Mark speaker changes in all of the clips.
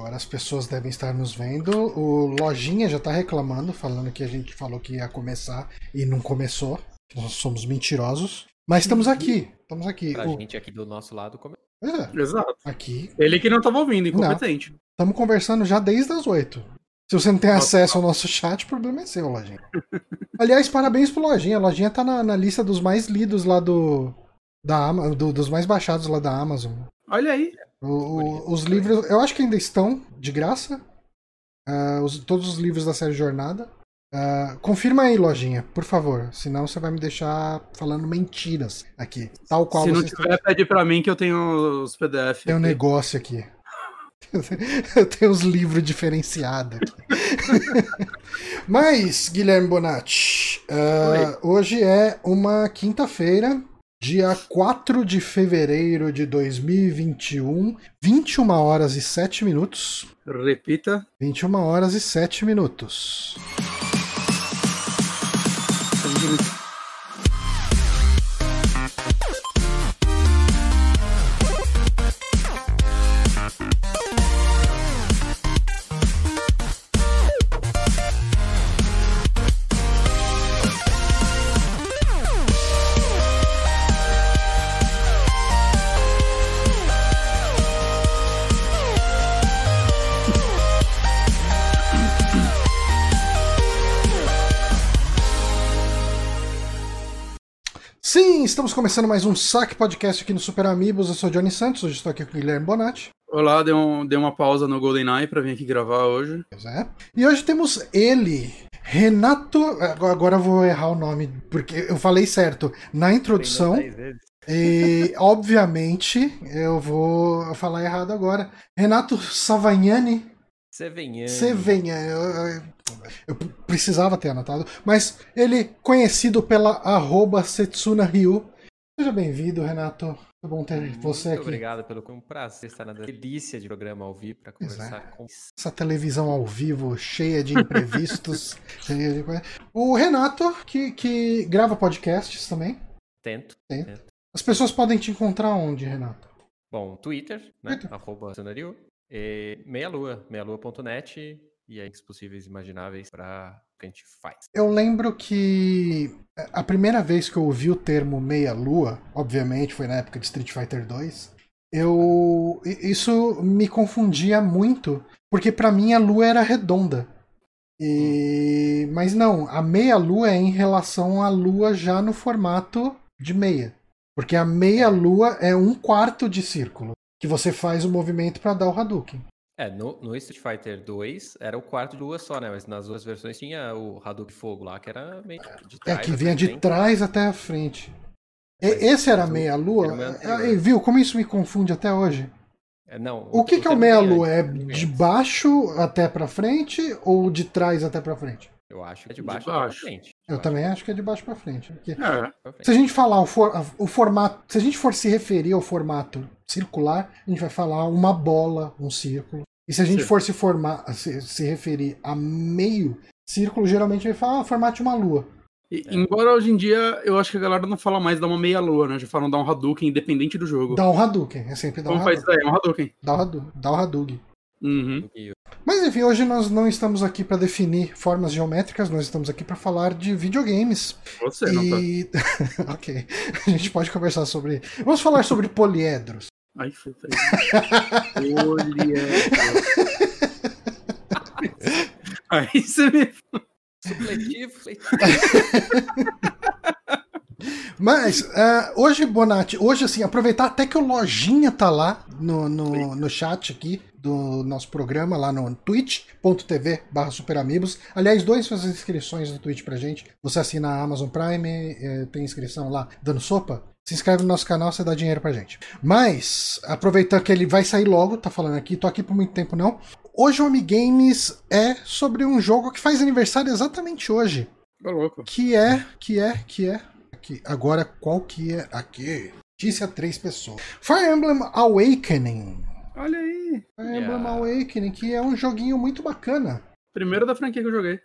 Speaker 1: Agora as pessoas devem estar nos vendo. O Lojinha já tá reclamando, falando que a gente falou que ia começar e não começou. Nós somos mentirosos. Mas estamos aqui. Estamos aqui.
Speaker 2: Pra
Speaker 1: O-
Speaker 2: gente aqui do nosso lado, como...
Speaker 1: É,
Speaker 3: Exato.
Speaker 1: aqui.
Speaker 3: Ele que não tava ouvindo, incompetente.
Speaker 1: Estamos conversando já desde as oito. Se você não tem acesso ao nosso chat, o problema é seu, Lojinha. Aliás, parabéns pro Lojinha. A Lojinha tá na, na lista dos mais lidos lá do. Da, do- dos mais baixados lá da Amazon.
Speaker 3: Olha aí.
Speaker 1: O- os livros, eu acho que ainda estão de graça. Ah, os- todos os livros da série Jornada. Ah, confirma aí, lojinha, por favor. Senão você vai me deixar falando mentiras aqui. Tal qual
Speaker 3: Se não
Speaker 1: você
Speaker 3: tiver, pede pra mim que eu tenho os PDF.
Speaker 1: tem um negócio aqui. Eu tenho os livros diferenciados aqui. Mas, Guilherme Bonatti, ah, hoje é uma quinta-feira, dia 4 de fevereiro de 2021, 21 horas e 7 minutos.
Speaker 3: Repita.
Speaker 1: 21 horas e 7 minutos. Estamos começando mais um Saque Podcast aqui no Super Amigos. Eu sou Johnny Santos, hoje estou aqui com o Guilherme Bonatti.
Speaker 3: Olá, dei, um, dei uma pausa no GoldenEye pra vir aqui gravar hoje.
Speaker 1: Pois é. E hoje temos ele, Renato. Agora agora eu vou errar o nome, porque eu falei certo na introdução. E, obviamente, eu vou falar errado agora. Renato Savagnani.
Speaker 2: Sevenhano.
Speaker 1: Sevenha. Eu, eu- precisava ter anotado. Mas ele, conhecido pela arroba Setsuna Ryu. Seja bem-vindo, Renato. Muito bom ter você
Speaker 2: Muito
Speaker 1: aqui.
Speaker 2: obrigado pelo um prazer estar na delícia de programa ao vivo para
Speaker 1: é.
Speaker 2: conversar com
Speaker 1: Essa televisão ao vivo, cheia de imprevistos. cheia de coisa. O Renato, que, que grava podcasts também.
Speaker 2: Tento.
Speaker 1: Tem.
Speaker 2: Tento.
Speaker 1: As pessoas podem te encontrar onde, Renato?
Speaker 2: Bom, Twitter, né?
Speaker 1: Twitter.
Speaker 2: Arroba. E meia lua, meialua.net e aí os possíveis imagináveis para o que a gente faz.
Speaker 1: Eu lembro que a primeira vez que eu ouvi o termo meia-lua, obviamente foi na época de Street Fighter 2, eu isso me confundia muito, porque pra mim a lua era redonda. E mas não, a meia-lua é em relação à lua já no formato de meia, porque a meia-lua é um quarto de círculo que você faz o movimento pra dar o Hadouken.
Speaker 2: É, no, no Street Fighter 2 era o quarto de lua só, né? Mas nas duas versões tinha o Hadouken Fogo lá, que era meio de
Speaker 1: É
Speaker 2: trás
Speaker 1: que
Speaker 2: até
Speaker 1: vinha de
Speaker 2: frente.
Speaker 1: trás até a frente. E-
Speaker 2: Mas-
Speaker 1: Esse era
Speaker 2: o
Speaker 1: meia-lua?
Speaker 2: é anterior.
Speaker 1: Ah, e Viu como isso me confunde até hoje?
Speaker 2: É, não,
Speaker 1: O que, que é o meia-lua? É de baixo até pra frente ou de trás até pra frente?
Speaker 2: Eu acho que é de
Speaker 3: De
Speaker 2: baixo,
Speaker 1: Eu também acho que é de baixo pra frente.
Speaker 3: É.
Speaker 1: Se a gente falar o, for- o formato, se a gente for se referir ao formato circular, a gente vai falar uma bola, um círculo. E se a gente
Speaker 3: Sim.
Speaker 1: for se, formar, se, se referir a meio círculo, geralmente vai falar ah, o formato de uma lua.
Speaker 3: E, Embora hoje em dia eu acho que a galera não fala mais dar uma meia-lua, né? Já falam dar um Hadouken independente do jogo.
Speaker 1: Dá um Hadouken, é sempre dar um
Speaker 3: Como faz
Speaker 1: Hadouken.
Speaker 3: isso aí? É um Hadouken.
Speaker 1: Dá o Hadouken. Dá o Hadouken.
Speaker 3: Uhum.
Speaker 2: E
Speaker 1: Mas enfim, hoje nós não estamos aqui para definir formas geométricas, nós estamos aqui para falar de videogames.
Speaker 3: Você, não tá?
Speaker 1: e. ok. A gente pode conversar sobre. Vamos falar sobre poliedros.
Speaker 3: Ai, foi feio. Poliedro. Aí você me.
Speaker 2: Supletivo, supletivo.
Speaker 1: Mas, ah, hoje, Bonatti, hoje, assim, aproveitar até que o Lojinha tá lá no, no, no chat aqui do nosso programa, lá no twitch.tv barra superamigos. Aliás, dois suas inscrições no Twitch pra gente. Você assina a Amazon Prime, eh, tem inscrição lá dando sopa. Se inscreve no nosso canal, você dá dinheiro pra gente. Mas, aproveitando que ele vai sair logo, tá falando aqui, tô aqui por muito tempo não. Hoje o Amigames é sobre um jogo que faz aniversário exatamente hoje.
Speaker 3: Louco.
Speaker 1: Que é, que é, que é. Aqui. Agora, qual que é? Aqui. Notícia três pessoas. Fire Emblem Awakening.
Speaker 3: Olha aí.
Speaker 1: Fire Emblem
Speaker 2: Yeah.
Speaker 1: Awakening, que é um joguinho muito bacana.
Speaker 3: Primeiro da franquia que eu joguei.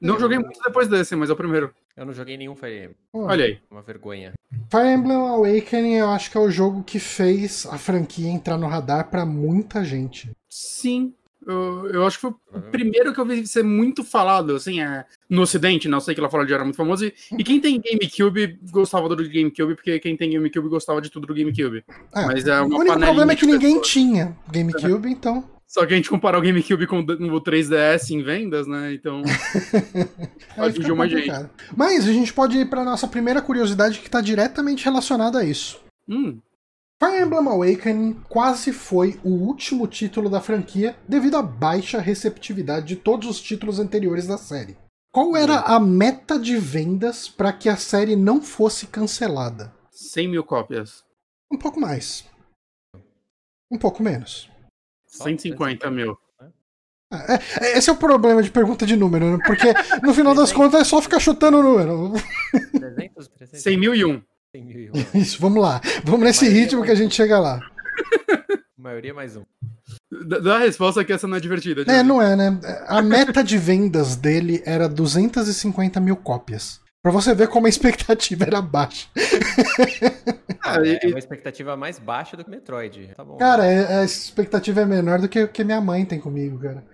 Speaker 3: Não joguei muito depois desse, mas é o primeiro.
Speaker 2: Eu não joguei nenhum Fire Emblem.
Speaker 3: Olha aí.
Speaker 2: Uma vergonha.
Speaker 1: Fire Emblem Awakening eu acho que é o jogo que fez a franquia entrar no radar pra muita gente.
Speaker 3: Sim. Eu, eu acho que foi o primeiro que eu vi ser muito falado, assim, é, no ocidente, não sei que lá fora já era muito famoso. E, e quem tem GameCube gostava do GameCube, porque quem tem GameCube gostava de tudo do GameCube.
Speaker 1: É,
Speaker 3: Mas é
Speaker 1: o
Speaker 3: uma
Speaker 1: único
Speaker 3: panelinha
Speaker 1: problema é que ninguém
Speaker 3: pessoas.
Speaker 1: tinha GameCube, então.
Speaker 3: Só que a gente comparar o GameCube com o 3DS em vendas, né? Então. Atingiu mais gente.
Speaker 1: complicado. Mas a gente pode ir pra nossa primeira curiosidade que tá diretamente relacionada a isso.
Speaker 3: Hum,
Speaker 1: Fire Emblem Awakening quase foi o último título da franquia devido à baixa receptividade de todos os títulos anteriores da série. Qual era a meta de vendas para que a série não fosse cancelada?
Speaker 3: 100 mil cópias.
Speaker 1: Um pouco mais. Um pouco menos.
Speaker 3: 150 mil.
Speaker 1: É, é, esse é o problema de pergunta de número, né? Porque no final das contas é só ficar chutando o número.
Speaker 2: 300, 300,
Speaker 3: 100 mil e um.
Speaker 2: 100 mil.
Speaker 1: Isso, vamos lá. Vamos nesse ritmo que a gente chega lá.
Speaker 2: maioria mais um.
Speaker 3: Dá a resposta que essa não é divertida.
Speaker 1: É, não é, né? A meta de vendas dele era 250 mil cópias. Pra você ver como a expectativa era baixa.
Speaker 3: Ah,
Speaker 2: É, é uma expectativa mais baixa do que Metroid. Tá bom.
Speaker 1: Cara, é- a expectativa é menor do que o que minha mãe tem comigo, cara.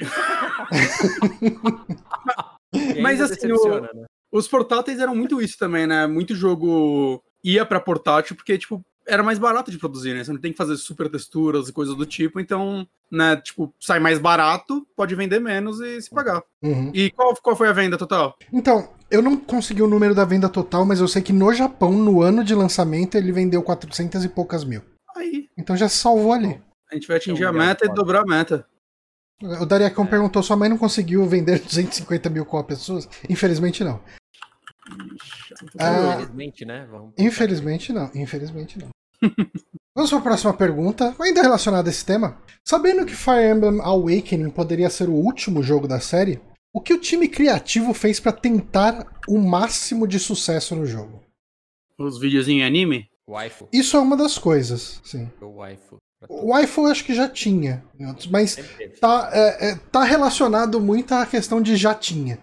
Speaker 3: Mas assim,
Speaker 2: decepciona, né?
Speaker 3: Os portáteis eram muito isso também, né? Muito jogo ia pra portátil porque, tipo, era mais barato de produzir, né? Você não tem que fazer super texturas e coisas do tipo, então, né, tipo, sai mais barato, pode vender menos e se pagar.
Speaker 1: Uhum.
Speaker 3: E qual, qual foi a venda total?
Speaker 1: Então, eu não consegui o número da venda total, mas eu sei que no Japão, no ano de lançamento, ele vendeu 400 e poucas mil.
Speaker 3: Aí,
Speaker 1: Então já se salvou ali.
Speaker 3: a gente vai atingir
Speaker 2: É
Speaker 3: a meta e dobrar a meta.
Speaker 1: O Dariacão perguntou: sua mãe não conseguiu vender 250 mil cópias suas? Infelizmente não. Ah,
Speaker 2: Infelizmente, né? Vamos
Speaker 1: Infelizmente não, infelizmente não. Vamos para a próxima pergunta, ainda relacionada a esse tema. Sabendo que Fire Emblem Awakening poderia ser o último jogo da série, o que o time criativo fez para tentar o máximo de sucesso no jogo?
Speaker 3: Os vídeos em anime?
Speaker 2: Waifu.
Speaker 1: Isso é uma das coisas, sim.
Speaker 2: O waifu.
Speaker 1: O. Waifu eu acho que já tinha, mas
Speaker 2: Sempre teve.
Speaker 1: tá, é, é, tá relacionado muito à questão de já tinha.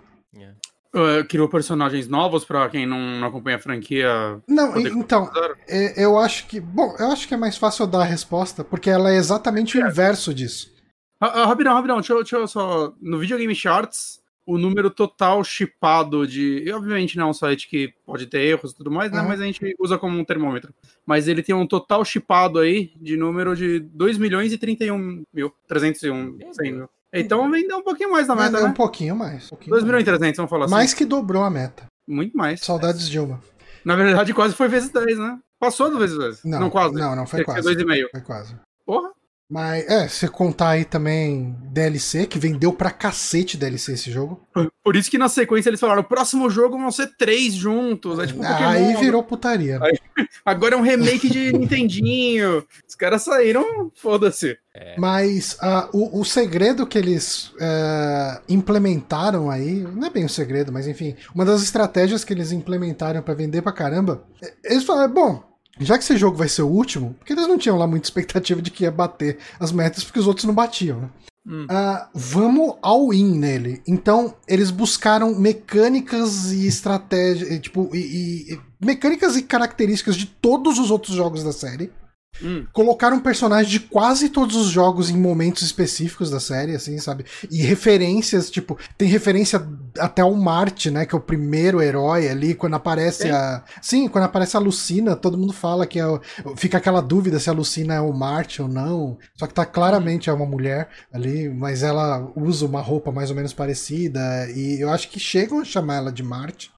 Speaker 2: É.
Speaker 3: Uh, criou personagens novos pra quem não, não acompanha a franquia.
Speaker 1: Não, então, é, eu acho que. Bom, eu acho que é mais fácil eu dar a resposta, porque ela é exatamente o inverso disso.
Speaker 3: Ah, ah, rapidão, rapidão, deixa, eu- deixa eu só. No Videogame Charts, o número total chipado de. E obviamente não é um site que pode ter erros e tudo mais, né?
Speaker 1: Aham.
Speaker 3: Mas a gente usa como um termômetro. Mas ele tem um total chipado aí de número de 2 milhões e 31 mil. 301,
Speaker 2: Meu
Speaker 3: 100
Speaker 2: Deus.
Speaker 3: mil. Então vendeu um pouquinho mais da meta,
Speaker 1: é um
Speaker 3: né?
Speaker 1: pouquinho mais. um pouquinho
Speaker 3: 2 milhões
Speaker 1: mais.
Speaker 3: e 300, vamos falar assim.
Speaker 1: Mais que dobrou a meta.
Speaker 3: Muito mais.
Speaker 1: Saudades Dilma.
Speaker 3: Na verdade, quase foi vezes 10, né? Passou do vezes 10.
Speaker 1: Não,
Speaker 3: quase.
Speaker 1: Não, não foi
Speaker 3: que
Speaker 1: quase.
Speaker 3: ser 2,5.
Speaker 1: Foi quase.
Speaker 3: Porra.
Speaker 1: Mas, é, se contar aí também DLC, que vendeu pra cacete DLC esse jogo.
Speaker 3: Por isso que na sequência eles falaram: o próximo jogo vão ser três juntos. É tipo um
Speaker 1: aí
Speaker 3: Pokémon.
Speaker 1: virou putaria.
Speaker 3: Aí- Agora é um remake de Nintendinho. Os caras saíram, foda-se.
Speaker 1: Mas ah, o, o segredo que eles eh, implementaram aí, não é bem um segredo, mas enfim, uma das estratégias que eles implementaram pra vender pra caramba, eh, eles falaram, bom, já que esse jogo vai ser o último, porque eles não tinham lá muita expectativa de que ia bater as metas, porque os outros não batiam, né?
Speaker 3: Hum.
Speaker 1: Ah, vamos all-in nele. Então, eles buscaram mecânicas e estratégias, tipo, e, e- mecânicas e características de todos os outros jogos da série
Speaker 3: Hum.
Speaker 1: colocaram personagens de quase todos os jogos em momentos específicos da série, assim, sabe? E referências, tipo, tem referência até ao Marte, né? Que é o primeiro herói ali, quando aparece
Speaker 3: Tem?
Speaker 1: a. Sim, quando aparece a Lucina, todo mundo fala que é o... fica aquela dúvida se a Lucina é o Marte ou não. Só que tá claramente é uma mulher ali, mas ela usa uma roupa mais ou menos parecida. E eu acho que chegam a chamar ela de Marte.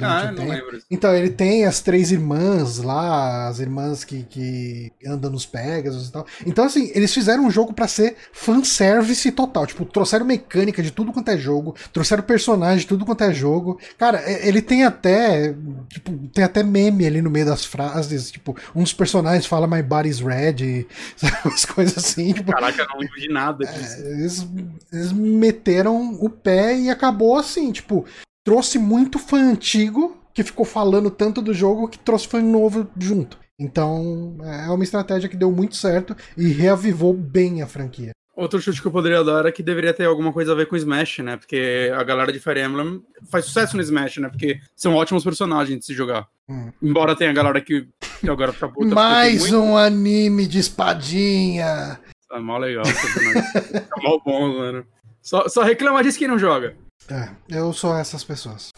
Speaker 3: Ah, não lembro.
Speaker 1: Então, ele tem as três irmãs lá, as irmãs que, que andam nos Pegasus e tal. Então, assim, eles fizeram um jogo pra ser fanservice total. Tipo, trouxeram mecânica de tudo quanto é jogo, trouxeram personagem de tudo quanto é jogo. Cara, é- ele tem até. Tipo, tem até meme ali no meio das frases. Tipo, um dos personagens fala My body's red, e, sabe, umas coisas assim. Tipo,
Speaker 3: Caraca, eu não lembro de nada disso.
Speaker 1: é, eles, eles meteram o pé e acabou assim, tipo, trouxe muito fã antigo que ficou falando tanto do jogo que trouxe fã novo junto. Então, é uma estratégia que deu muito certo e reavivou bem a franquia.
Speaker 3: Outro chute que eu poderia dar é que deveria ter alguma coisa a ver com Smash, né? Porque a galera de Fire Emblem faz sucesso no Smash, né? Porque são ótimos personagens de se jogar.
Speaker 1: Hum.
Speaker 3: Embora tenha a galera que, agora fica puta.
Speaker 1: Mais
Speaker 3: muito-
Speaker 1: um anime de espadinha!
Speaker 3: É mó legal. é mó bom, mano. Só, só reclama disso que não joga.
Speaker 1: É, eu sou essas pessoas.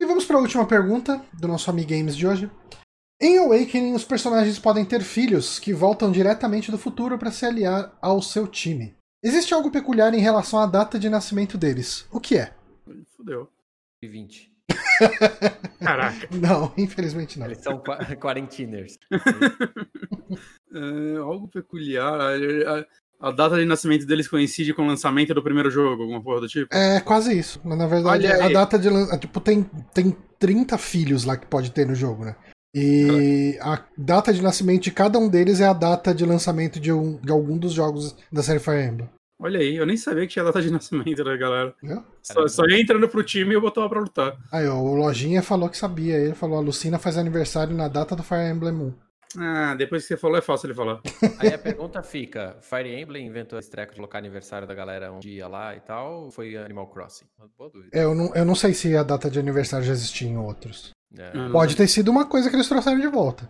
Speaker 1: e vamos para a última pergunta do nosso Amigames de hoje. Em Awakening, os personagens podem ter filhos que voltam diretamente do futuro para se aliar ao seu time. Existe algo peculiar em relação à data de nascimento deles. O que é?
Speaker 3: Fudeu.
Speaker 2: 20.
Speaker 3: Caraca.
Speaker 1: Não, infelizmente não.
Speaker 2: Eles são qua- quarentiners.
Speaker 3: É, algo peculiar. A, data de nascimento deles coincide com o lançamento do primeiro jogo, alguma porra do tipo.
Speaker 1: É quase isso. Mas na verdade, a data de lan- Tipo, tem, tem 30 filhos lá que pode ter no jogo, né? E a data de nascimento de cada um deles é a data de lançamento de, um- de algum dos jogos da série Fire Emblem.
Speaker 3: Olha aí, eu nem sabia que tinha data de nascimento da galera.
Speaker 1: Viu?
Speaker 3: Só, só ia entrando pro time e eu botava pra lutar.
Speaker 1: Aí, ó, o Lojinha falou que sabia. Ele falou: a Lucina faz aniversário na data do Fire Emblem 1.
Speaker 3: Ah, depois que você falou, é fácil ele falar.
Speaker 2: Aí a pergunta fica: Fire Emblem inventou esse treco de colocar aniversário da galera um dia lá e tal? Ou foi Animal Crossing? Boa dúvida.
Speaker 1: É, eu, não, eu não sei se a data de aniversário já existia em outros.
Speaker 2: É.
Speaker 3: Hum.
Speaker 1: Pode ter sido uma coisa que eles trouxeram de volta.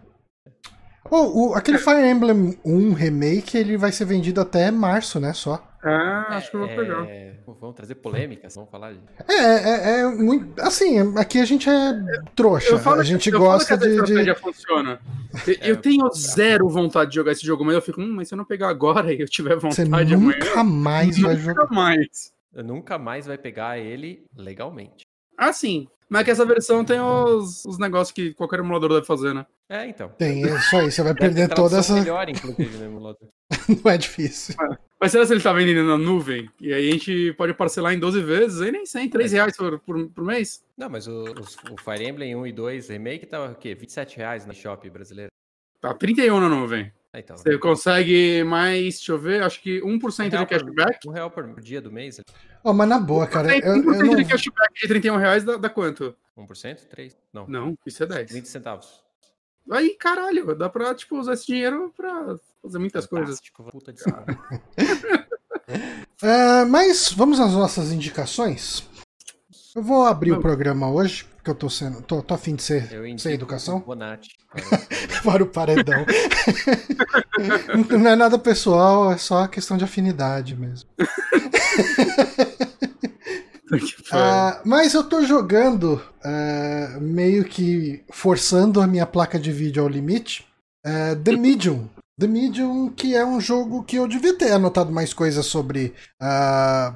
Speaker 1: Oh, o, aquele Fire Emblem 1 Remake ele vai ser vendido até março, né? Só.
Speaker 3: Ah, acho que eu vou pegar.
Speaker 2: É, vamos trazer polêmicas, vamos falar de.
Speaker 1: É, é, é muito. Assim, aqui a gente é trouxa. a gente
Speaker 3: eu
Speaker 1: gosta
Speaker 3: falo que essa
Speaker 1: de. de...
Speaker 3: funciona. Eu, eu tenho zero vontade de jogar esse jogo, mas eu fico, hum, mas se eu não pegar agora e eu tiver
Speaker 1: Você
Speaker 3: vontade amanhã,
Speaker 1: nunca mais vai
Speaker 3: nunca
Speaker 1: jogar.
Speaker 3: mais.
Speaker 2: Nunca mais vai pegar ele legalmente.
Speaker 3: Ah, sim. Mas é que essa versão tem os, os negócios que qualquer emulador deve fazer, né?
Speaker 2: É, então.
Speaker 1: Tem, é isso aí. Você vai perder toda essa.
Speaker 2: melhor, inclusive, no emulador.
Speaker 1: Não é difícil.
Speaker 3: Mas será se ele tá vendendo na nuvem? E aí a gente pode parcelar em 12 vezes, aí nem sei, 3 reais por, por, por mês?
Speaker 2: Não, mas o, o Fire Emblem 1 e 2 Remake tava o quê? 27 reais na Shop brasileira.
Speaker 3: Tá, 31 na nuvem.
Speaker 2: Então.
Speaker 3: Você consegue mais, deixa eu ver, acho que 1%
Speaker 2: Um
Speaker 3: de
Speaker 2: real por-
Speaker 3: cashback.
Speaker 2: Um real por dia do mês?
Speaker 1: Ó, mas na boa, cara. Eu,
Speaker 3: 1%
Speaker 1: eu não...
Speaker 3: de cashback de 31 reais dá, dá quanto?
Speaker 2: 1%? 3? Não.
Speaker 3: Não, isso é 10.
Speaker 2: 20 centavos.
Speaker 3: Aí, caralho, dá pra, tipo, usar esse dinheiro pra fazer muitas coisas.
Speaker 2: Fantástico, Puta desconto.
Speaker 1: É, mas vamos às nossas indicações. Eu vou abrir o
Speaker 3: Vamos.
Speaker 1: programa hoje, porque eu tô sendo. tô, tô afim de ser
Speaker 2: Eu indico
Speaker 1: sem educação.
Speaker 2: o Bonatti.
Speaker 1: para o paredão. não é nada pessoal, é só questão de afinidade mesmo. Ah, mas eu tô jogando ah, meio que forçando a minha placa de vídeo ao limite. ah, The Medium. The Medium, que é um jogo que eu devia ter anotado mais coisas sobre, ah,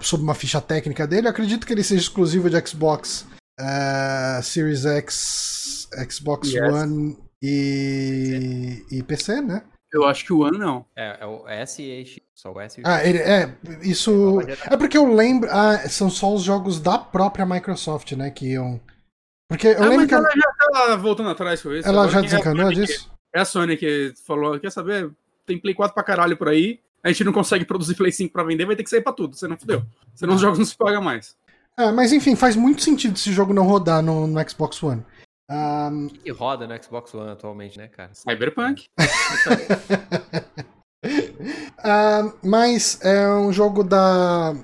Speaker 1: sobre uma ficha técnica dele. Eu acredito que ele seja exclusivo de Xbox ah, Series X, Xbox
Speaker 3: Yes.
Speaker 1: One e, e PC, né?
Speaker 3: Eu acho que o ano não.
Speaker 2: É, é o S e X. Só o S e o
Speaker 1: Ah, ele, é, isso. É porque eu lembro. Ah, são só os jogos da própria Microsoft, né? Que iam. Porque eu
Speaker 3: ah,
Speaker 1: lembro
Speaker 3: mas
Speaker 1: que
Speaker 3: ela já tá voltando atrás com isso.
Speaker 1: ela
Speaker 3: Agora
Speaker 1: já
Speaker 3: é
Speaker 1: desencanou
Speaker 3: Sony
Speaker 1: disso.
Speaker 3: É a Sony que falou, quer saber? Tem Play 4 pra caralho por aí, a gente não consegue produzir Play 5 pra vender, vai ter que sair pra tudo, você não fudeu. Senão os jogos não se pagam mais.
Speaker 1: Ah, mas enfim, faz muito sentido esse jogo não rodar no, no Xbox One. Ah,
Speaker 2: que roda no Xbox One atualmente, né, cara?
Speaker 3: Cyberpunk.
Speaker 1: mas é um jogo da.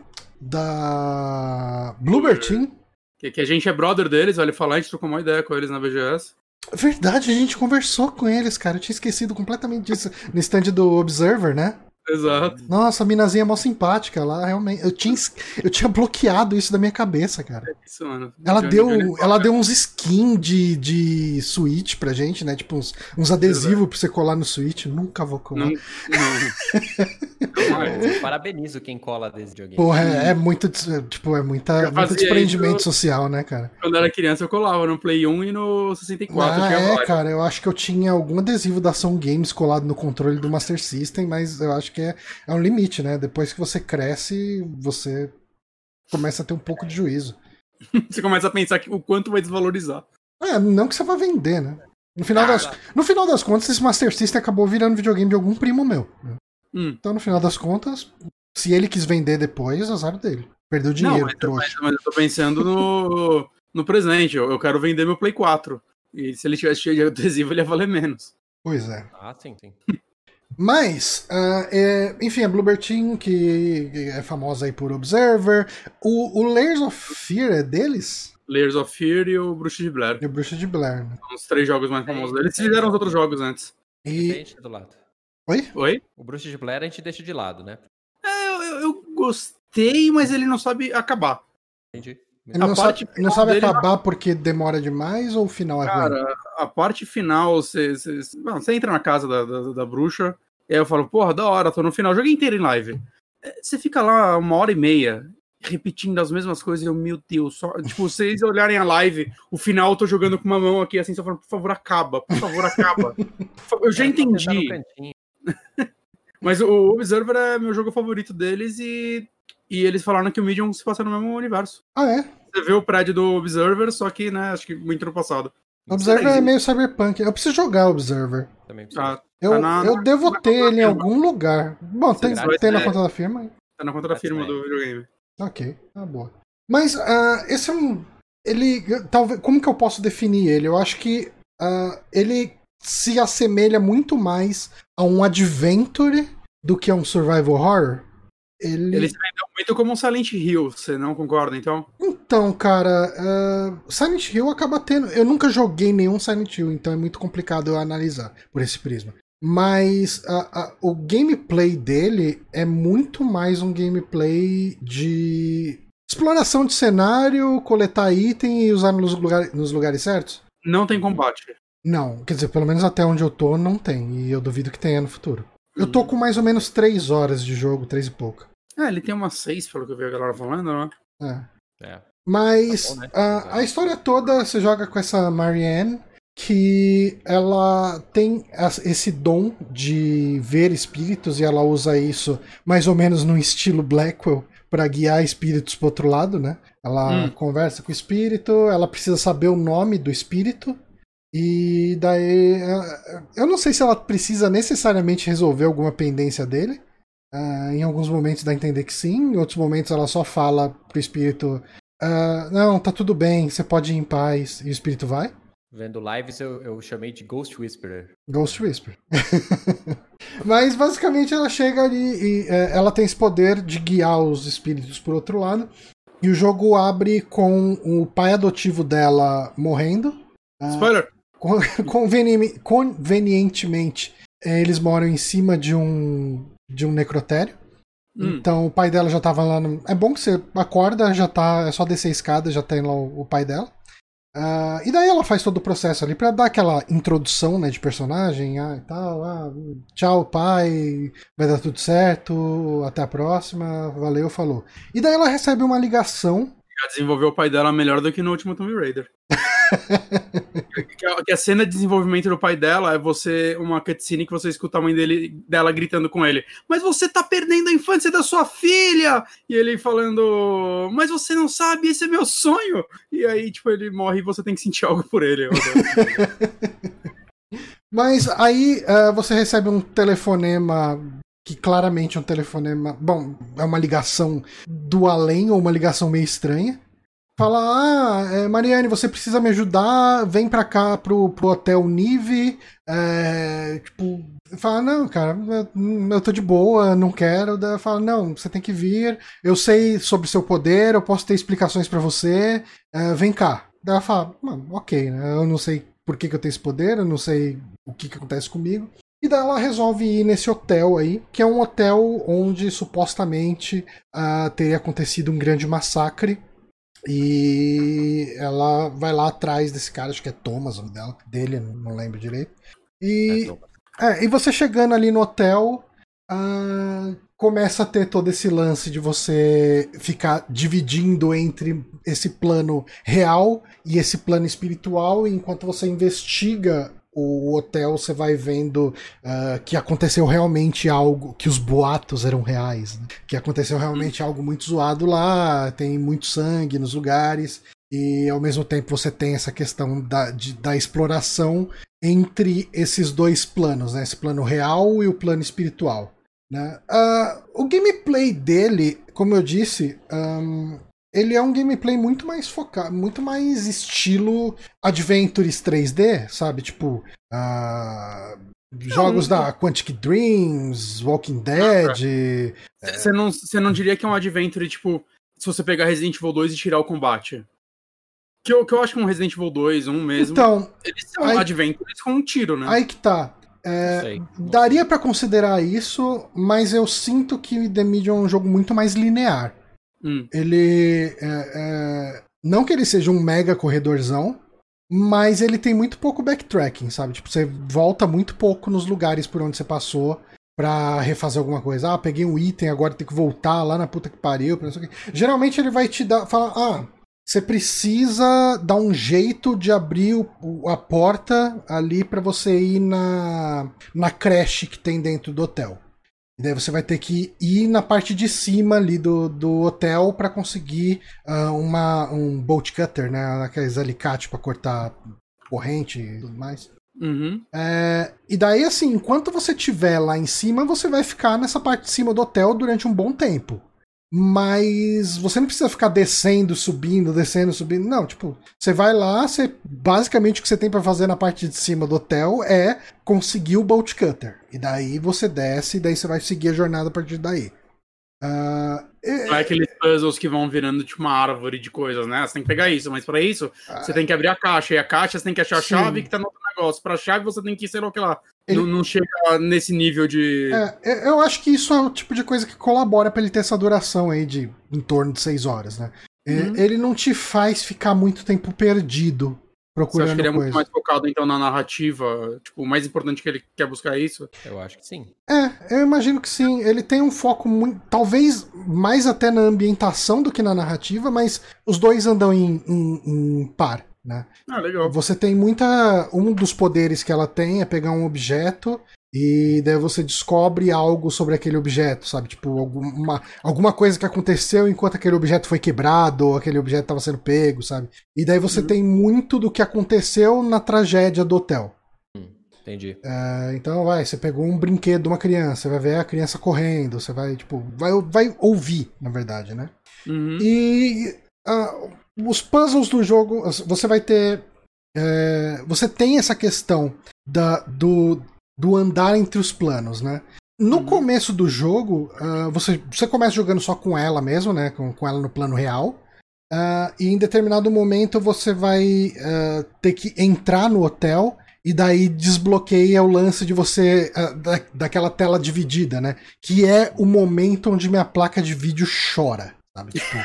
Speaker 1: Da. Bluebird Team.
Speaker 3: Que, que a gente é brother deles, olha falar, a gente trocou uma ideia com eles na BGS.
Speaker 1: Verdade, a gente conversou com eles, cara. Eu tinha esquecido completamente disso. No stand do Observer, né?
Speaker 3: Exato.
Speaker 1: Nossa, a minazinha é mó simpática lá, realmente. Eu tinha, eu tinha bloqueado isso da minha cabeça, cara.
Speaker 3: Isso, mano.
Speaker 1: Ela
Speaker 3: Johnny-
Speaker 1: deu,
Speaker 3: Johnny
Speaker 1: ela deu uns skins de, de Switch pra gente, né? Tipo, uns, uns adesivos pra você colar no Switch. Nunca vou colar.
Speaker 3: Não, não.
Speaker 2: Parabenizo quem cola desse videogame.
Speaker 1: Porra, é, é muito, des- tipo, é muita, muito desprendimento
Speaker 3: isso-
Speaker 1: social, né, cara?
Speaker 3: Quando eu era criança, eu colava no Play 1 e no 64.
Speaker 1: ah, é, cara, eu acho que eu tinha algum adesivo da Ação Games colado no controle do Master System, mas eu acho que é, é um limite, né? Depois que você cresce, você começa a ter um pouco de juízo.
Speaker 3: Você começa a pensar que, o quanto vai desvalorizar.
Speaker 1: É, não que você vai vender, né? No final, das, no final das contas, esse Master System acabou virando videogame de algum primo meu. né?
Speaker 3: Hum.
Speaker 1: Então, no final das contas, se ele quis vender depois, azar dele. Perdeu dinheiro,
Speaker 3: não, mas,
Speaker 1: trouxa.
Speaker 3: mas, mas eu tô pensando no, no presente. Eu, eu quero vender meu Play 4. E se ele tivesse cheio de adesivo, ele ia valer menos.
Speaker 1: Pois é.
Speaker 2: Ah, sim, sim.
Speaker 1: Mas, ah, é, enfim, a Bluebird Team, que é famosa aí por Observer. O, o Layers of Fear é deles?
Speaker 3: Layers of Fear e o Bruxa de Blair.
Speaker 1: E o Bruxa de Blair, né?
Speaker 3: São os três jogos mais
Speaker 2: É,
Speaker 3: famosos deles. Eles fizeram os outros jogos antes.
Speaker 1: E,
Speaker 2: Frente do lado.
Speaker 1: Oi?
Speaker 3: Oi?
Speaker 2: O Bruxa de Blair a gente deixa de lado, né?
Speaker 3: É, eu, eu- eu gostei, mas ele não sabe acabar.
Speaker 2: Entendi.
Speaker 1: Ele
Speaker 3: A
Speaker 1: não
Speaker 3: parte
Speaker 1: sabe, não sabe
Speaker 3: dele-
Speaker 1: acabar porque demora demais ou o final é ruim?
Speaker 3: Cara, a parte final, você, você, você entra na casa da, da, da bruxa, e aí eu falo, porra, da hora, tô no final, joguei inteiro em live. É, Você fica lá uma hora e meia, repetindo as mesmas coisas, e eu, meu Deus, só, tipo, vocês olharem a live, o final eu tô jogando com uma mão aqui, assim, só falando, por favor, acaba, por favor, acaba. Eu já
Speaker 2: É, no
Speaker 3: entendi, mas o Observer é meu jogo favorito deles, e, e eles falaram que o Medium se passa no mesmo universo.
Speaker 1: Ah, é?
Speaker 3: Você vê o prédio do Observer, só que, né, acho que muito no passado.
Speaker 1: Observer é meio cyberpunk. Eu preciso jogar Observer.
Speaker 2: Também precisa.
Speaker 3: Ah,
Speaker 1: Eu,
Speaker 3: Tá na-
Speaker 1: eu devo
Speaker 3: na
Speaker 1: ter ele em algum lugar. Bom, tem, tem na
Speaker 3: né?
Speaker 1: conta da firma.
Speaker 3: tá na conta da firma do videogame.
Speaker 1: Ok, tá boa. Mas ah, esse é um. Ele. Talvez. Como que eu posso definir ele? Eu acho que ah, ele se assemelha muito mais a um adventure do que a um survival horror. Ele.
Speaker 3: Ele se vendeu muito como um Silent Hill, você não concorda, então?
Speaker 1: Então, cara, ah, Silent Hill acaba tendo. Eu nunca joguei nenhum Silent Hill, então é muito complicado eu analisar por esse prisma. Mas o gameplay dele é muito mais um gameplay de exploração de cenário, coletar item e usar nos, lugar, nos lugares certos?
Speaker 3: Não tem combate.
Speaker 1: Não, quer dizer, pelo menos até onde eu tô, não tem. E eu duvido que tenha no futuro. Eu tô com mais ou menos 3 horas de jogo, 3 e pouco.
Speaker 3: É, ele tem umas seis, pelo que eu vi a galera falando, né?
Speaker 1: É.
Speaker 2: É.
Speaker 1: Mas
Speaker 2: Tá bom, né?
Speaker 1: a, a história toda você joga com essa Marianne, que ela tem esse dom de ver espíritos e ela usa isso mais ou menos no estilo Blackwell para guiar espíritos pro outro lado, né? Ela
Speaker 3: Hum.
Speaker 1: conversa com o espírito, ela precisa saber o nome do espírito. E daí. eh, Eu não sei se ela precisa necessariamente resolver alguma pendência dele. Ah, em alguns momentos dá a entender que sim, em outros momentos ela só fala pro espírito: ah, Não, tá tudo bem, você pode ir em paz. E o espírito vai.
Speaker 2: Vendo lives, eu, eu chamei de Ghost Whisperer.
Speaker 1: Ghost Whisper. Mas basicamente ela chega ali e é, ela tem esse poder de guiar os espíritos por outro lado. E o jogo abre com o pai adotivo dela morrendo. Ah,
Speaker 3: Spoiler!
Speaker 1: Con- conveni- convenientemente, eh, eles moram em cima de um de um necrotério.
Speaker 3: Hum.
Speaker 1: Então o pai dela já tava lá. No... É bom que você acorda, já tá. É só descer a escada, já tem lá o, o pai dela. Ah, e daí ela faz todo o processo ali pra dar aquela introdução né, de personagem. Ah, e tal. Ah, tchau, pai. Vai dar tudo certo. Até a próxima. Valeu, falou. E daí ela recebe uma ligação
Speaker 3: Já desenvolveu o pai dela melhor do que no último Tomb Raider. que, a, que a cena de desenvolvimento do pai dela é você, uma cutscene que você escuta a mãe dele, dela gritando com ele: Mas você tá perdendo a infância da sua filha! E ele falando: Mas você não sabe, esse é meu sonho! E aí, tipo, ele morre e você tem que sentir algo por ele.
Speaker 1: Mas aí eh, você recebe um telefonema que claramente é um telefonema. Bom, é uma ligação do além ou uma ligação meio estranha. Fala, ah, eh, Mariane, você precisa me ajudar, vem pra cá pro, pro hotel Nive. eh, tipo, fala, não, cara, eu, eu tô de boa, não quero. Daí fala, não, você tem que vir, eu sei sobre seu poder, eu posso ter explicações pra você, eh, vem cá. Daí ela fala, ok, né? Eu não sei por que, que eu tenho esse poder, eu não sei o que, que acontece comigo. E daí ela resolve ir nesse hotel aí, que é um hotel onde supostamente ah, teria acontecido um grande massacre. E ela vai lá atrás desse cara, acho que é Thomas o dela, dele, não lembro direito. E,
Speaker 2: É,
Speaker 1: é, e você chegando ali no hotel, ah, começa a ter todo esse lance de você ficar dividindo entre esse plano real e esse plano espiritual, e enquanto você investiga o hotel, você vai vendo ah, que aconteceu realmente algo, que os boatos eram reais, né? que aconteceu realmente algo muito zoado lá, tem muito sangue nos lugares. E ao mesmo tempo você tem essa questão da, de- da exploração entre esses dois planos, né? Esse plano real e o plano espiritual. Né? Ah, o gameplay dele, como eu disse, ahn, ele é um gameplay muito mais focado, muito mais estilo Adventures 3D, sabe? Tipo, ah, jogos da Quantic Dreams, Walking Dead.
Speaker 3: Você não, você não diria que é um adventure, tipo, se você pegar Resident Evil 2 e tirar o combate? Que eu, que eu acho que um Resident Evil 2, um mesmo,
Speaker 1: Então,
Speaker 3: eles são
Speaker 1: aí-
Speaker 3: adventures com um tiro, né?
Speaker 1: Aí que tá. É,
Speaker 2: sei.
Speaker 1: daria pra considerar isso, mas eu sinto que The Medium é um jogo muito mais linear.
Speaker 3: Hum.
Speaker 1: Ele. é, é, não que ele seja um mega corredorzão, mas ele tem muito pouco backtracking, sabe? Tipo, você volta muito pouco nos lugares por onde você passou pra refazer alguma coisa. Ah, peguei um item, agora tem que voltar lá na puta que pariu. Geralmente ele vai te dar. falar, ah, você precisa dar um jeito de abrir o- a porta ali pra você ir na, na creche que tem dentro do hotel. E daí você vai ter que ir na parte de cima ali do, do hotel pra conseguir ah, uma, um bolt cutter, né? Aqueles alicates pra cortar corrente e tudo mais.
Speaker 3: Uhum.
Speaker 1: É, e daí, assim, enquanto você estiver lá em cima, você vai ficar nessa parte de cima do hotel durante um bom tempo. Mas você não precisa ficar descendo, subindo, descendo, subindo. Não, tipo, você vai lá, você basicamente o que você tem pra fazer na parte de cima do hotel é conseguir o bolt cutter. E daí você desce, e daí você vai seguir a jornada a partir daí. Ah, é-
Speaker 3: é aqueles puzzles que vão virando tipo uma árvore de coisas, né? Você tem que pegar isso, mas pra isso, você tem que abrir a caixa. E a caixa você tem que achar a chave que tá no outro negócio. Pra chave você tem que, sei lá o que lá.
Speaker 1: Ele-
Speaker 3: Não, não chega nesse nível de.
Speaker 1: É, eu acho que isso é o tipo de coisa que colabora pra ele ter essa duração aí de em torno de seis horas, né?
Speaker 3: Uhum.
Speaker 1: Ele não te faz ficar muito tempo perdido
Speaker 3: Você
Speaker 1: procurando
Speaker 3: acha que ele é
Speaker 1: coisa.
Speaker 3: muito mais focado, então, na narrativa? Tipo, o mais importante que ele quer buscar é isso?
Speaker 2: Eu acho que sim.
Speaker 1: É, eu imagino que sim. Ele tem um foco muito. Talvez mais até na ambientação do que na narrativa, mas os dois andam em, em- em par, né?
Speaker 3: Ah, legal.
Speaker 1: Você tem muita. Um dos poderes que ela tem é pegar um objeto e daí você descobre algo sobre aquele objeto, sabe? Tipo, alguma, alguma coisa que aconteceu enquanto aquele objeto foi quebrado ou aquele objeto estava sendo pego, sabe? E daí você
Speaker 3: Uhum.
Speaker 1: tem muito do que aconteceu na tragédia do hotel.
Speaker 2: Entendi.
Speaker 1: É, então, vai, você pegou um brinquedo de uma criança, você vai ver a criança correndo, você vai, tipo, vai, vai ouvir, na verdade, né?
Speaker 3: Uhum.
Speaker 1: E ah, os puzzles do jogo, você vai ter. é, você tem essa questão da, do, do andar entre os planos, né? No
Speaker 3: Uhum.
Speaker 1: começo do jogo, ah, você, você começa jogando só com ela mesmo, né? Com, com ela no plano real. Ah, e em determinado momento você vai ah, ter que entrar no hotel e daí desbloqueia o lance de você. da, daquela tela dividida, né? Que é o momento onde minha placa de vídeo chora. Sabe? Tipo,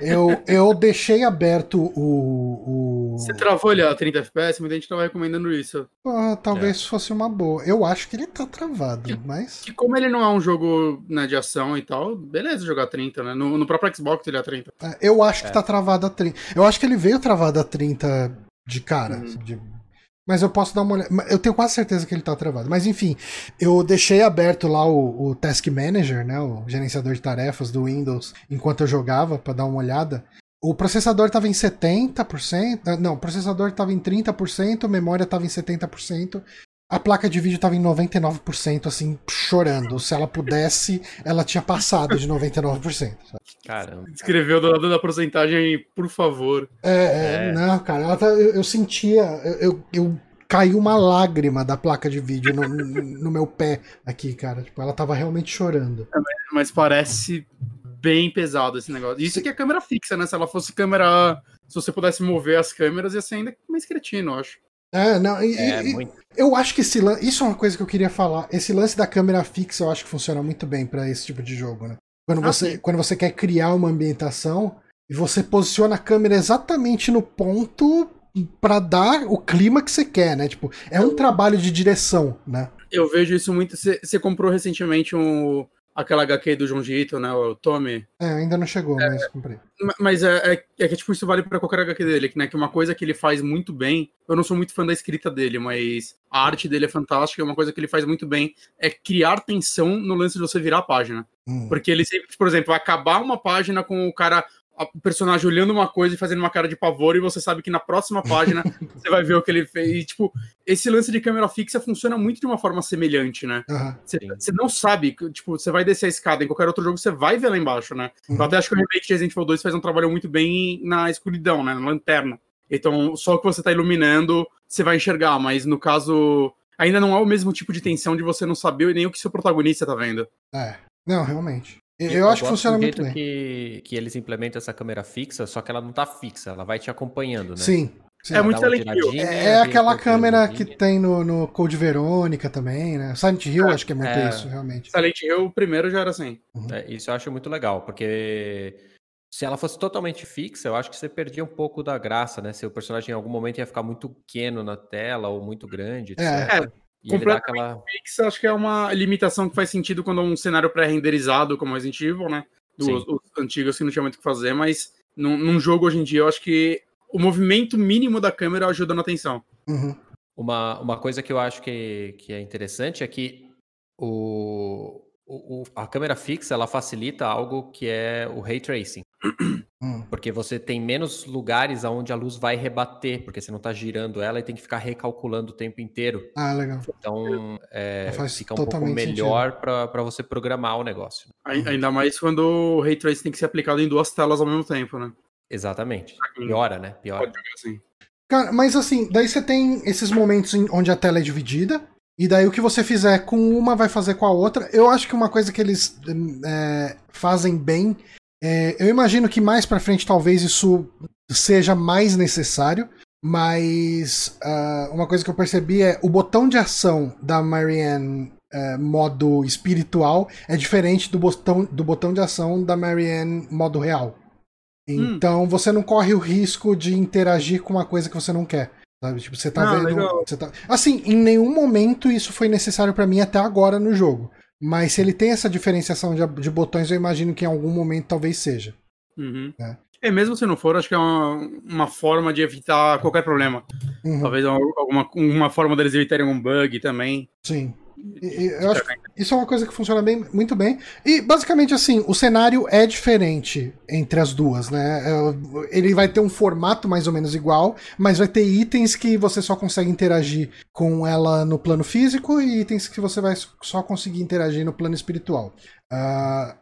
Speaker 1: eu, eu deixei aberto o. o...
Speaker 3: Você travou ele a 30 FPS, muita gente tava recomendando isso.
Speaker 1: Ah, talvez fosse uma boa. Eu acho que ele tá travado, mas.
Speaker 3: Que como ele não é um jogo né, de ação e tal, beleza jogar 30, né? No, no próprio Xbox ele é 30.
Speaker 1: É, Eu acho que
Speaker 2: É.
Speaker 1: tá travado a 30. Eu acho que ele veio travado a 30 de cara.
Speaker 3: Uhum.
Speaker 1: de- Mas eu posso dar uma olhada. Eu tenho quase certeza que ele tá travado. Mas enfim, eu deixei aberto lá o, o Task Manager, né? O gerenciador de tarefas do Windows, enquanto eu jogava, pra dar uma olhada. O processador tava em 70%. ah, Não, o processador tava em 30%, a memória tava em 70%. A placa de vídeo tava em 99%, assim, chorando. Se ela pudesse, ela tinha passado de 99%. sabe?
Speaker 2: Caramba.
Speaker 3: Escreveu do lado da porcentagem, por favor.
Speaker 1: É, é,
Speaker 2: É.
Speaker 1: não, cara, ela tá- eu, eu sentia, eu, eu, eu- caiu uma lágrima da placa de vídeo no, no meu pé aqui, cara. Tipo, ela tava realmente chorando.
Speaker 3: Mas parece bem pesado esse negócio. Isso que é câmera fixa, né? Se ela fosse câmera. Se você pudesse mover as câmeras, ia ser ainda mais cretino, eu acho.
Speaker 1: É, não, e,
Speaker 2: É,
Speaker 1: e-
Speaker 2: muito.
Speaker 1: eu acho que esse lance, isso é uma coisa que eu queria falar. Esse lance da câmera fixa eu acho que funciona muito bem pra esse tipo de jogo, né? Quando
Speaker 3: Ah,
Speaker 1: você, quando você quer criar uma ambientação e você posiciona a câmera exatamente no ponto pra dar o clima que você quer, né? Tipo, é um trabalho de direção, né?
Speaker 3: Eu vejo isso muito. Você comprou recentemente um, aquela HQ do João Ito, né? O Tommy.
Speaker 1: É, ainda não chegou, mas comprei.
Speaker 3: Ma- Mas é, é, é que, tipo, isso vale pra qualquer HQ dele, que, né? Que uma coisa que ele faz muito bem. Eu não sou muito fã da escrita dele, mas a arte dele é fantástica. Uma coisa que ele faz muito bem é criar tensão no lance de você virar a página.
Speaker 1: Hum.
Speaker 3: Porque ele sempre, por exemplo, vai acabar uma página com o cara, o personagem olhando uma coisa e fazendo uma cara de pavor, e você sabe que na próxima página você vai ver o que ele fez. E, tipo, esse lance de câmera fixa funciona muito de uma forma semelhante, né? Você, você não sabe, tipo, você vai descer a escada em qualquer outro jogo, você vai ver lá embaixo, né?
Speaker 1: Uhum.
Speaker 3: Eu até acho que o remake de Resident Evil 2 faz um trabalho muito bem na escuridão, né? Na lanterna. Então, só o que você tá iluminando, você vai enxergar, mas no caso. Ainda não é o mesmo tipo de tensão de você não saber nem o que seu protagonista tá vendo.
Speaker 1: É. Não, realmente. Eu, eu acho que funciona
Speaker 2: do
Speaker 1: muito bem.
Speaker 2: Que, que eles implementam essa câmera fixa, só que ela não tá fixa, ela vai te acompanhando, né?
Speaker 1: Sim. Sim.
Speaker 3: É muito Silent
Speaker 1: É, é aquela câmera que tem no, no Code Verônica também, né? Silent Hill,
Speaker 3: É,
Speaker 1: acho que é muito
Speaker 2: é.
Speaker 1: isso, realmente.
Speaker 3: Silent Hill, o primeiro já era assim.
Speaker 2: É, isso eu acho muito legal, porque se ela fosse totalmente fixa, eu acho que você perdia um pouco da graça, né? Se o personagem em algum momento ia ficar muito pequeno na tela ou muito grande, etc.
Speaker 1: É.
Speaker 3: É,
Speaker 2: e ele dá
Speaker 3: completamente
Speaker 2: aquela.
Speaker 3: Pix, acho que é uma limitação que faz sentido quando é um cenário pré-renderizado como Resident Evil, né? Dos antigos que não tinha muito o que fazer, mas num, num jogo hoje em dia eu acho que o movimento mínimo da câmera ajuda na atenção.
Speaker 1: Uhum.
Speaker 2: Uma, uma coisa que eu acho que, que é interessante é que o, o- o- a câmera fixa ela facilita algo que é o ray tracing.
Speaker 1: Hum.
Speaker 2: Porque você tem menos lugares aonde a luz vai rebater, porque você não está girando ela e tem que ficar recalculando o tempo inteiro.
Speaker 1: Ah, legal.
Speaker 2: Então é,
Speaker 1: Faz
Speaker 2: fica um pouco melhor para você programar o negócio.
Speaker 1: Uhum.
Speaker 3: Ainda mais quando o Ray Tracing tem que ser aplicado em duas telas ao mesmo tempo, né?
Speaker 2: Exatamente. Piora, né? Piora.
Speaker 3: Pode jogar assim.
Speaker 1: Cara, mas assim, daí você tem esses momentos em- onde a tela é dividida, e daí o que você fizer com uma vai fazer com a outra. Eu acho que uma coisa que eles hum, é, fazem bem, é, eu imagino que mais pra frente talvez isso seja mais necessário, mas ah, uma coisa que eu percebi é o botão de ação da Marianne é, modo espiritual é diferente do botão, do botão de ação da Marianne modo real. Então você não corre o risco de interagir com uma coisa que você não quer. Sabe? Tipo, você tá
Speaker 3: Ah,
Speaker 1: vendo. Você tá... Assim, em nenhum momento isso foi necessário pra mim até agora no jogo. Mas se ele tem essa diferenciação de, de botões, eu imagino que em algum momento talvez seja.
Speaker 3: Uhum.
Speaker 1: É.
Speaker 3: É. mesmo se não for, acho que é uma, uma forma de evitar qualquer problema.
Speaker 1: Uhum,
Speaker 3: Talvez alguma uma forma deles evitarem um bug também.
Speaker 1: sim. Eu acho isso é uma coisa que funciona bem, muito bem. E basicamente assim, o cenário é diferente entre as duas, né? É, Ele vai ter um formato mais ou menos igual, mas vai ter itens que você só consegue interagir com ela no plano físico e itens que você vai só conseguir interagir no plano espiritual. Ah,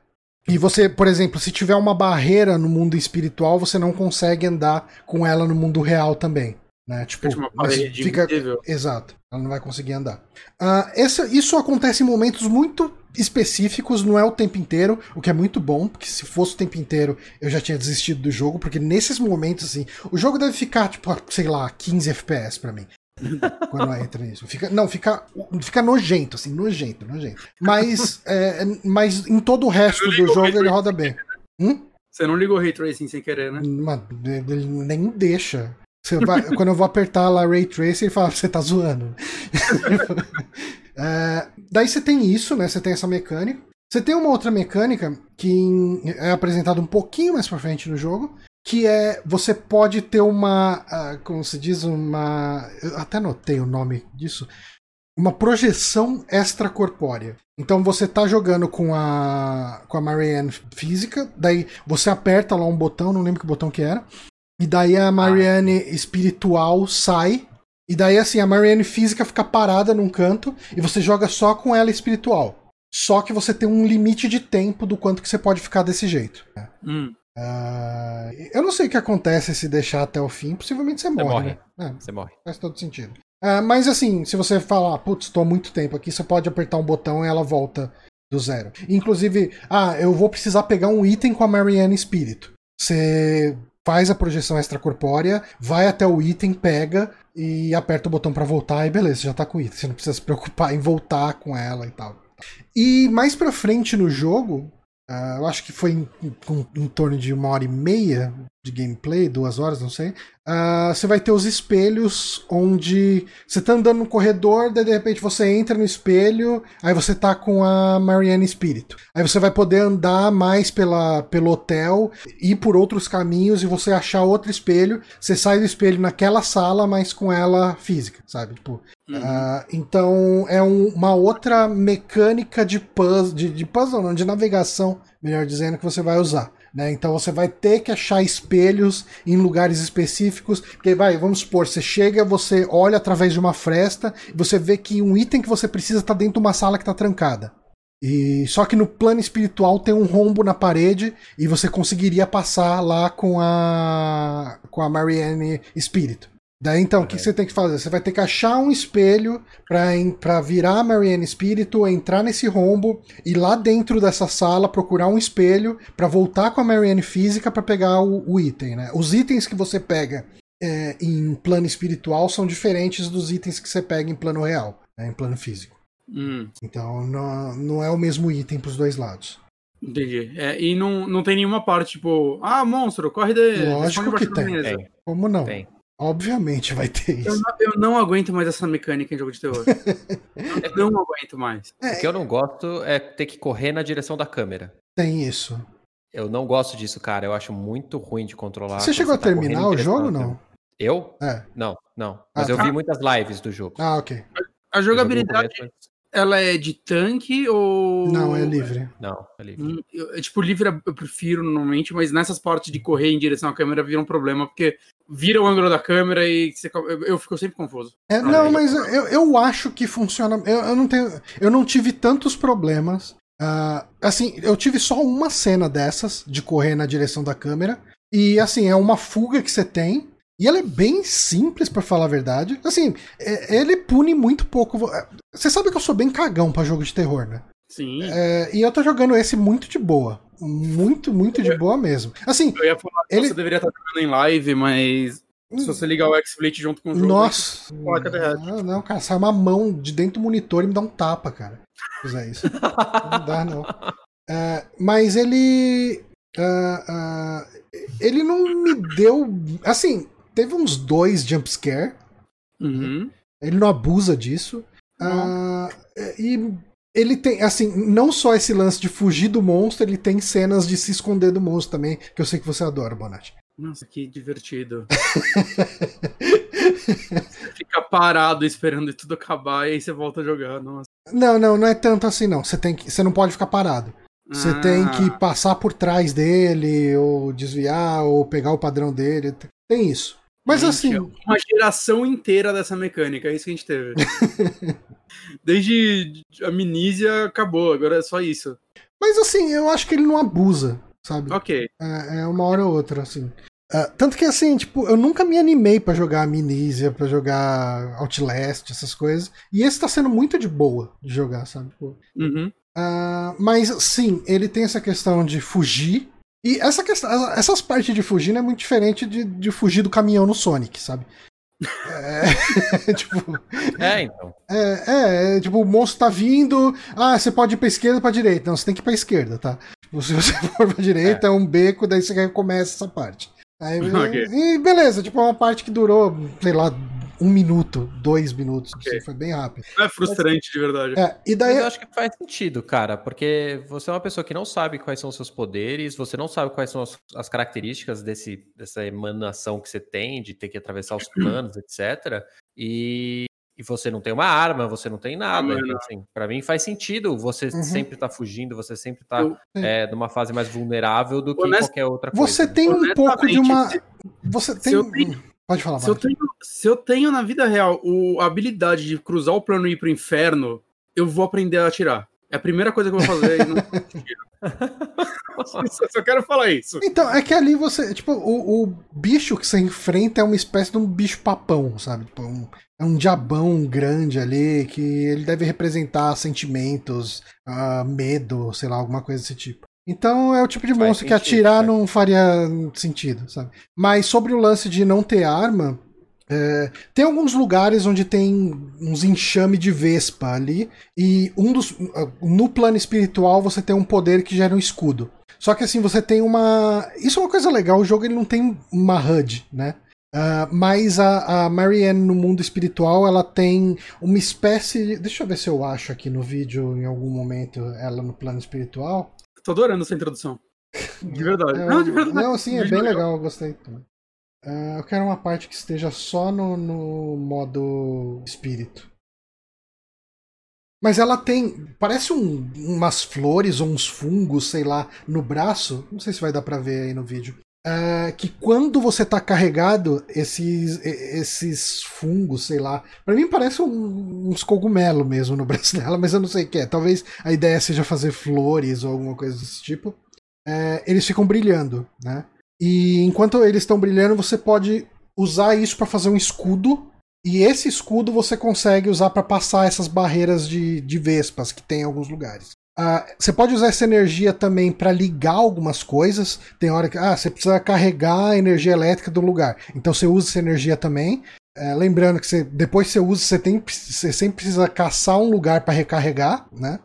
Speaker 1: e você, por exemplo, se tiver uma barreira no mundo espiritual, você não consegue andar com ela no mundo real também. Né? Tipo,
Speaker 3: Tipo uma parede
Speaker 1: fica,
Speaker 3: invisível.
Speaker 1: Exato, ela não vai conseguir andar. Ah, essa- isso acontece em momentos muito específicos, não é o tempo inteiro, o que é muito bom, porque se fosse o tempo inteiro eu já tinha desistido do jogo, porque nesses momentos, assim, o jogo deve ficar, tipo, sei lá, 15 FPS pra mim. Quando entra nisso. Fica, não, fica, fica nojento, assim, nojento, nojento. Mas, é, mas em todo o resto do jogo ele roda bem. Hum?
Speaker 3: Você não ligou o Ray Tracing sem querer, né?
Speaker 1: Mano, ele nem deixa. Vai- quando eu vou apertar lá Ray Tracer, ele fala, você tá zoando. É, daí você tem isso, né? Você tem essa mecânica. Você tem uma outra mecânica que é apresentada um pouquinho mais pra frente no jogo, que é você pode ter uma, ah, como se diz, uma, eu até anotei o nome disso, uma projeção extracorpórea. Então você tá jogando com a com a Marianne física, daí você aperta lá um botão, não lembro que botão que era, e daí a Marianne espiritual sai. E daí, assim, a Marianne física fica parada num canto e você joga só com ela espiritual. Só que você tem um limite de tempo do quanto que você pode ficar desse jeito. né?
Speaker 3: Hum.
Speaker 1: Ah, eu não sei o que acontece se deixar até o fim. Possivelmente você morre.
Speaker 2: morre.
Speaker 1: Né?
Speaker 2: Você morre.
Speaker 1: É, faz todo sentido. Ah, mas assim, se você falar, putz, tô há muito tempo aqui, você pode apertar um botão e ela volta do zero. Inclusive, ah, eu vou precisar pegar um item com a Marianne Espírito. Você faz a projeção extracorpórea, vai até o item, pega e aperta o botão pra voltar e beleza, já tá com o item. Você não precisa se preocupar em voltar com ela e tal. E mais pra frente no jogo, ah, eu acho que foi em, em- em torno de uma hora e meia de gameplay, duas horas, não sei. ah, você vai ter os espelhos onde você tá andando no corredor, daí de repente você entra no espelho, aí você tá com a Marianne Espírito. Aí você vai poder andar mais pela, pelo hotel, ir por outros caminhos e você achar outro espelho. Você sai do espelho naquela sala, mas com ela física, sabe? Tipo,
Speaker 3: Uhum.
Speaker 1: ah, então é um- uma outra mecânica de puzzle, de, de puzzle não, de navegação, melhor dizendo, que você vai usar. Né? Então você vai ter que achar espelhos em lugares específicos. Porque vai, vamos supor, você chega, você olha através de uma fresta e você vê que um item que você precisa está dentro de uma sala que está trancada. E só que no plano espiritual tem um rombo na parede e você conseguiria passar lá com a com a Marianne Espírito. Daí então, o que você tem que fazer? Você vai ter que achar um espelho pra virar a Marianne Espírito, entrar nesse rombo e lá dentro dessa sala procurar um espelho pra voltar com a Marianne física pra pegar o, o item, né? Os itens que você pega é, em plano espiritual são diferentes dos itens que você pega em plano real, né, em plano físico.
Speaker 3: Hum,
Speaker 1: Então não, não é o mesmo item pros dois lados.
Speaker 3: entendi. É, e não, não tem nenhuma parte, tipo, ah, monstro, corre de.
Speaker 1: Lógico que tem.
Speaker 2: Tem,
Speaker 1: Como não?
Speaker 2: tem.
Speaker 1: Obviamente vai ter
Speaker 3: Eu
Speaker 1: isso.
Speaker 3: não, eu não aguento mais essa mecânica em jogo de terror. eu não aguento mais.
Speaker 2: O que eu não gosto é ter que correr na direção da câmera.
Speaker 1: Tem isso.
Speaker 2: Eu não gosto disso, cara. Eu acho muito ruim de controlar.
Speaker 1: Você chegou a
Speaker 2: tá
Speaker 1: terminar o jogo não?
Speaker 2: Eu?
Speaker 1: É.
Speaker 2: Não, não. Mas
Speaker 1: Ah,
Speaker 2: eu
Speaker 1: tá.
Speaker 2: vi muitas lives do jogo.
Speaker 1: Ah, ok.
Speaker 3: A
Speaker 2: Eu
Speaker 3: jogabilidade, ela é de tanque ou.
Speaker 1: Não, é livre.
Speaker 2: Não, é livre.
Speaker 3: Hum, eu- é, tipo, livre eu prefiro normalmente, mas nessas partes de correr em direção à câmera vira um problema, porque vira o ângulo da câmera e você- eu, eu fico sempre confuso.
Speaker 1: É,
Speaker 3: Ah,
Speaker 1: não,
Speaker 3: é.
Speaker 1: mas eu, eu acho que funciona. Eu, eu não tenho. Eu não tive tantos problemas. Ah, assim, eu tive só uma cena dessas de correr na direção da câmera. E assim, é uma fuga que você tem. E ela é bem simples, pra falar a verdade. Assim, é- ele pune muito pouco. vo- Você sabe que eu sou bem cagão pra jogo de terror, né?
Speaker 3: Sim.
Speaker 1: É, e eu tô jogando esse muito de boa. Muito, muito de boa mesmo. Assim,
Speaker 3: Eu ia falar que
Speaker 1: Ele-
Speaker 3: você deveria estar jogando em live, mas se você ligar o XSplit junto com o jogo.
Speaker 1: Nossa.
Speaker 3: Derrete.
Speaker 1: Não, não, cara, sai uma mão de dentro do monitor e me dá um tapa, cara. Se fizer isso. não dá, não. É, mas ele. ah, ah, ele não me deu. Assim, teve uns dois jumpscare.
Speaker 3: Uhum.
Speaker 1: Ele não abusa disso. Ah, e ele tem, assim, não só esse lance de fugir do monstro, ele tem cenas de se esconder do monstro também, que eu sei que você adora, Bonatti.
Speaker 3: Nossa, que divertido. Você fica parado esperando tudo acabar e aí você volta a jogar. Nossa.
Speaker 1: Não, não, não é tanto assim, não. Você, tem que, você não pode ficar parado. Você
Speaker 3: Ah,
Speaker 1: tem que passar por trás dele, ou desviar, ou pegar o padrão dele. Tem isso. Mas
Speaker 3: gente,
Speaker 1: assim,
Speaker 3: é Uma geração inteira dessa mecânica, é isso que a gente teve. Desde a Minísia acabou, agora é só isso.
Speaker 1: mas assim, eu acho que ele não abusa, sabe?
Speaker 3: Ok.
Speaker 1: É, é uma hora ou outra, assim. Ah, tanto que assim, tipo, eu nunca me animei pra jogar Amnesia, pra jogar Outlast, essas coisas. E esse tá sendo muito de boa de jogar, sabe?
Speaker 3: Uhum.
Speaker 1: Ah, mas sim, ele tem essa questão de fugir. E essa questão, essas partes de fugir não é muito diferente de, de fugir do caminhão no Sonic, sabe? É, tipo,
Speaker 2: É, então.
Speaker 1: é, é, é, tipo, o monstro tá vindo. Ah, você pode ir pra esquerda ou pra direita. Não, você tem que ir pra esquerda, tá? Tipo, se você for pra direita, é, um beco, daí você recomeça essa parte. Aí,
Speaker 3: Ok.
Speaker 1: E beleza, tipo, é uma parte que durou, sei lá, um minuto, dois minutos.
Speaker 3: Ok.
Speaker 1: assim, foi bem rápido.
Speaker 3: É frustrante, de verdade.
Speaker 1: É, e
Speaker 2: Mas
Speaker 1: daí.
Speaker 2: eu acho que faz sentido, cara, porque você é uma pessoa que não sabe quais são os seus poderes, você não sabe quais são as, as características desse, dessa emanação que você tem, de ter que atravessar os planos, etc. E, e você não tem uma arma, você não tem nada.
Speaker 3: Ah,
Speaker 2: assim, para mim faz sentido você
Speaker 1: Uhum.
Speaker 2: sempre tá fugindo, você sempre tá
Speaker 3: Eu-
Speaker 2: é, numa fase mais vulnerável do que
Speaker 3: Honest-
Speaker 2: qualquer outra coisa.
Speaker 1: Você tem um pouco de uma. Você
Speaker 3: se
Speaker 1: tem.
Speaker 3: eu tenho-
Speaker 1: Pode falar,
Speaker 3: Se eu, tenho, se eu tenho na vida real o, a habilidade de cruzar o plano e ir pro inferno, eu vou aprender a atirar. É a primeira coisa que eu vou fazer. e não... só, só quero falar isso.
Speaker 1: Então, é que ali você. Tipo, o, o bicho que você enfrenta é uma espécie de um bicho papão, sabe? Tipo, um- é um diabão grande ali que ele deve representar sentimentos, ah, medo, sei lá, alguma coisa desse tipo. Então é o tipo de
Speaker 2: Faz
Speaker 1: monstro que
Speaker 2: sentido,
Speaker 1: atirar
Speaker 2: faz.
Speaker 1: não faria sentido, sabe? Mas sobre o lance de não ter arma, é, tem alguns lugares onde tem uns enxame de vespa ali, e um dos. No plano espiritual você tem um poder que gera um escudo. Só que assim, você tem uma. Isso é uma coisa legal, o jogo ele não tem uma HUD, né? Ah, mas a, a Marianne no mundo espiritual ela tem uma espécie. de- Deixa eu ver se eu acho aqui no vídeo em algum momento ela no plano espiritual.
Speaker 3: Tô adorando essa introdução. De verdade.
Speaker 1: É,
Speaker 3: não, de verdade.
Speaker 1: Não, sim, é bem
Speaker 3: verdade.
Speaker 1: legal, eu gostei. Ah, eu quero uma parte que esteja só no, no modo espírito. Mas ela tem. Parece um- umas flores ou uns fungos, sei lá, no braço. Não sei se vai dar pra ver aí no vídeo. Ah, que quando você tá carregado, esses, esses fungos, sei lá. Pra mim parece um- uns cogumelos mesmo no braço dela, mas eu não sei o que é. Talvez a ideia seja fazer flores ou alguma coisa desse tipo. É, eles ficam brilhando, né? E enquanto eles estão brilhando, você pode usar isso para fazer um escudo. E esse escudo você consegue usar para passar essas barreiras de, de vespas que tem em alguns lugares. Uh, você pode usar essa energia também para ligar algumas coisas. Tem hora que ah, você precisa carregar a energia elétrica do lugar. Então você usa essa energia também. É, lembrando que você, depois que você usa, você, tem, você sempre precisa caçar um lugar para recarregar, né?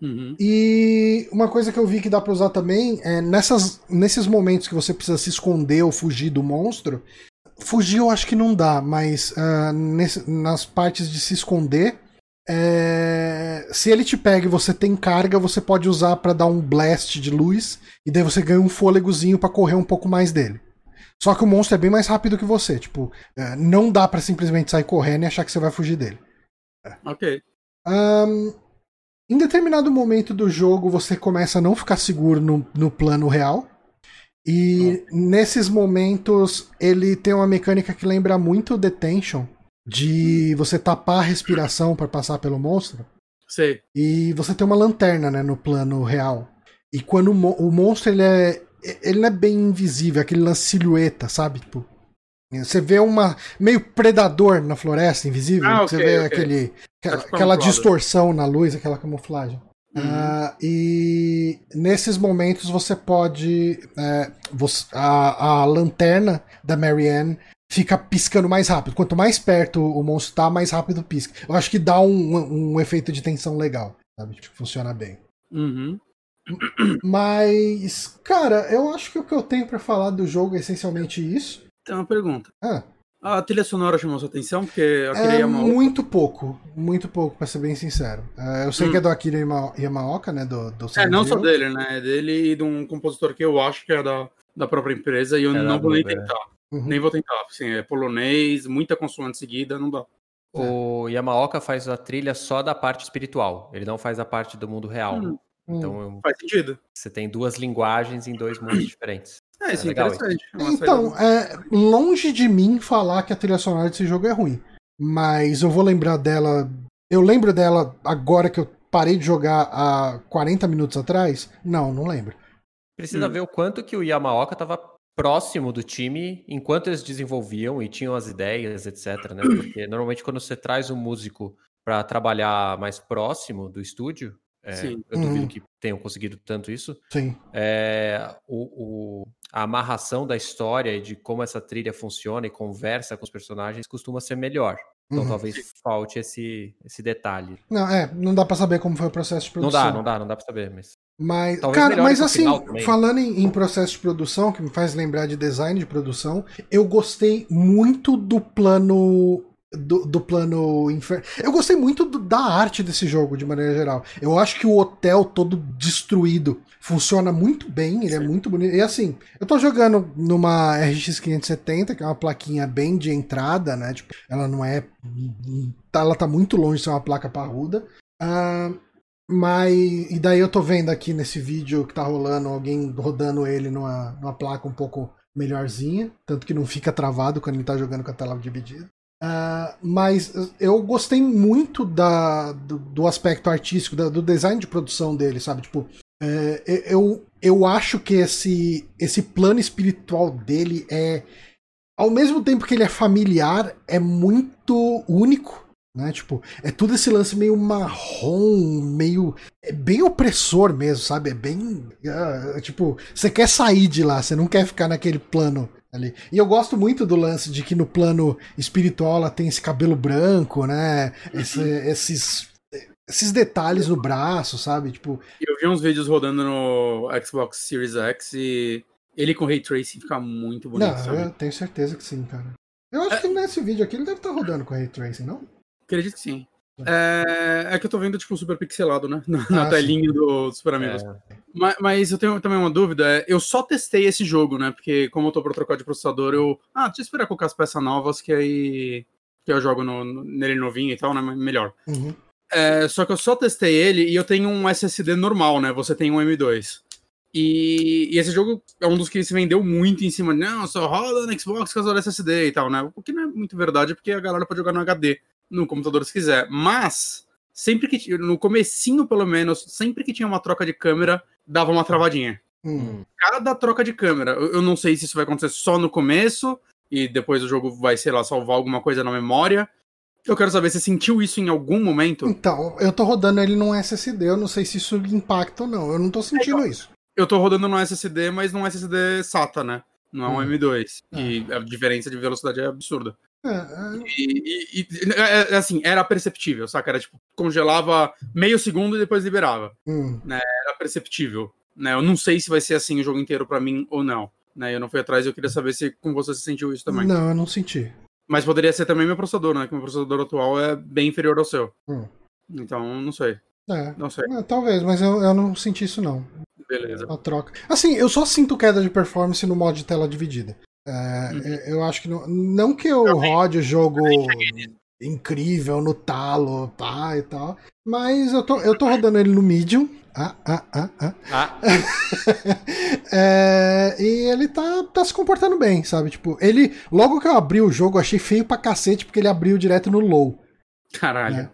Speaker 3: Uhum.
Speaker 1: E uma coisa que eu vi que dá para usar também é nessas, nesses momentos que você precisa se esconder ou fugir do monstro. Fugir eu acho que não dá, mas uh, nesse, nas partes de se esconder, é, se ele te pega e você tem carga, você pode usar para dar um blast de luz e daí você ganha um fôlegozinho para correr um pouco mais dele. Só que o monstro é bem mais rápido que você, tipo, é, não dá para simplesmente sair correndo e achar que você vai fugir dele.
Speaker 3: Ok.
Speaker 1: Um, em determinado momento do jogo, você começa a não ficar seguro no, no plano real. E oh. nesses momentos, ele tem uma mecânica que lembra muito Detention de você tapar a respiração para passar pelo monstro.
Speaker 3: Sei.
Speaker 1: E você tem uma lanterna, né, no plano real. E quando o, mo o monstro ele é ele não é bem invisível, aquele lance silhueta, sabe? Tipo, você vê uma meio predador na floresta invisível, ah, okay, você vê okay. aquele aquela, tá aquela distorção na luz, aquela camuflagem. Uhum. Uh, e nesses momentos você pode. É, você, a, a lanterna da Marianne fica piscando mais rápido. Quanto mais perto o monstro tá, mais rápido pisca. Eu acho que dá um, um efeito de tensão legal, sabe? Tipo, funciona bem.
Speaker 3: Uhum.
Speaker 1: Mas, cara, eu acho que o que eu tenho para falar do jogo é essencialmente isso.
Speaker 3: Tem uma pergunta.
Speaker 1: Ah.
Speaker 3: A trilha sonora chamou sua atenção? Porque eu
Speaker 1: é Yamaoka... muito pouco, muito pouco, pra ser bem sincero. É, eu sei hum. que é do Akira Yamaoka, né, do, do
Speaker 3: É, não só dele, né, é dele e de um compositor que eu acho que é da, da própria empresa e eu é não vou nem tentar. Uhum. Nem vou tentar. Assim, é polonês, muita consoante seguida, não dá.
Speaker 2: O Yamaoka faz a trilha só da parte espiritual, ele não faz a parte do mundo real. Hum. Então,
Speaker 3: faz sentido.
Speaker 2: Você tem duas linguagens em dois mundos diferentes.
Speaker 3: É, isso é, é interessante.
Speaker 1: Isso. É então, é, longe de mim falar que a trilha sonora desse jogo é ruim. Mas eu vou lembrar dela. Eu lembro dela agora que eu parei de jogar há 40 minutos atrás? Não, não lembro.
Speaker 2: Precisa hum. ver o quanto que o Yamaoka estava próximo do time enquanto eles desenvolviam e tinham as ideias, etc. Né? Porque normalmente quando você traz um músico para trabalhar mais próximo do estúdio, é, eu duvido uhum. que tenham conseguido tanto isso.
Speaker 1: Sim.
Speaker 2: É, o, o, a amarração da história e de como essa trilha funciona e conversa com os personagens costuma ser melhor. Então uhum. talvez falte esse, esse detalhe.
Speaker 1: Não, é, não dá para saber como foi o processo de produção.
Speaker 2: Não dá, não dá, não dá para saber, mas.
Speaker 1: Mas, cara, mas assim, falando em, em, processo de produção, que me faz lembrar de design de produção, eu gostei muito do plano do, do plano inferno. Eu gostei muito do, da arte desse jogo, de maneira geral. Eu acho que o hotel todo destruído funciona muito bem, ele é muito bonito. E assim, eu tô jogando numa RX 570, que é uma plaquinha bem de entrada, né? Tipo, ela não é. Ela tá muito longe de ser uma placa parruda. Uh, mas. E daí eu tô vendo aqui nesse vídeo que tá rolando alguém rodando ele numa, numa placa um pouco melhorzinha, tanto que não fica travado quando ele tá jogando com a tela dividida. Uh, mas eu gostei muito da, do, do aspecto artístico, da, do design de produção dele, sabe? Tipo, é, eu, eu acho que esse, esse plano espiritual dele é. Ao mesmo tempo que ele é familiar, é muito único. Né? Tipo, é tudo esse lance meio marrom, meio. É bem opressor mesmo, sabe? É bem. É, tipo, você quer sair de lá, você não quer ficar naquele plano ali. E eu gosto muito do lance de que no plano espiritual ela tem esse cabelo branco, né? Esse, esses esses detalhes no braço, sabe? Tipo,
Speaker 3: eu vi uns vídeos rodando no Xbox Series X e ele com ray tracing fica muito bonito. Não,
Speaker 1: sabe? eu tenho certeza que sim, cara. Eu acho é... que nesse vídeo aqui ele deve estar rodando com ray tracing, não?
Speaker 3: Acredito que sim. É, é, que eu tô vendo, tipo, super pixelado, né? Na, ah, na telinha do Super Amigos. É. Mas, mas, eu tenho também uma dúvida. É, eu só testei esse jogo, né? Porque como eu tô pra trocar de processador, eu. Ah, deixa eu esperar colocar as peças novas, que aí. Que eu jogo no, no, nele novinho e tal, né? Melhor.
Speaker 1: Uhum.
Speaker 3: É, só que eu só testei ele e eu tenho um SSD normal, né? Você tem um M2. E, e, esse jogo é um dos que se vendeu muito em cima. Não, só roda no Xbox com SSD e tal, né? O que não é muito verdade, porque a galera pode jogar no HD no computador se quiser. Mas, sempre que. No comecinho, pelo menos, sempre que tinha uma troca de câmera, dava uma travadinha.
Speaker 1: Hum.
Speaker 3: Cada troca de câmera. Eu, não sei se isso vai acontecer só no começo e depois o jogo vai, sei lá, salvar alguma coisa na memória. Eu quero saber, você sentiu isso em algum momento?
Speaker 1: Então, eu tô rodando ele num SSD, eu não sei se isso impacta ou não. Eu não tô sentindo isso.
Speaker 3: Eu tô rodando no SSD, mas num SSD SATA, né? Não é um
Speaker 1: Hum.
Speaker 3: M2. E a diferença de velocidade é absurda.
Speaker 1: É, é,
Speaker 3: E, e- e- é- assim, era perceptível, saca? Era tipo, congelava meio segundo e depois liberava.
Speaker 1: hum.
Speaker 3: Era perceptível. Né? Eu não sei se vai ser assim o jogo inteiro pra mim ou não. Né? Eu não fui atrás, eu queria saber se com você se sentiu isso também.
Speaker 1: Não, eu não senti.
Speaker 3: Mas poderia ser também meu processador, né? Que meu processador atual é bem inferior ao seu.
Speaker 1: Hum.
Speaker 3: Então, não sei.
Speaker 1: É,
Speaker 3: Não sei.
Speaker 1: é, talvez, mas eu, eu não senti isso não.
Speaker 3: Beleza.
Speaker 1: A troca. Assim, eu só sinto queda de performance no modo de tela dividida. É,
Speaker 3: Uhum.
Speaker 1: eu- Eu acho que não. Não que eu rode o jogo incrível no talo, pá e tal. Mas eu tô, eu tô rodando ele no medium. Ah, ah, ah, ah.
Speaker 2: Ah,
Speaker 1: É, e ele tá, tá se comportando bem, sabe? Tipo, ele. Logo que eu abri o jogo, eu achei feio pra cacete, porque ele abriu direto no low.
Speaker 3: Caralho.
Speaker 1: É.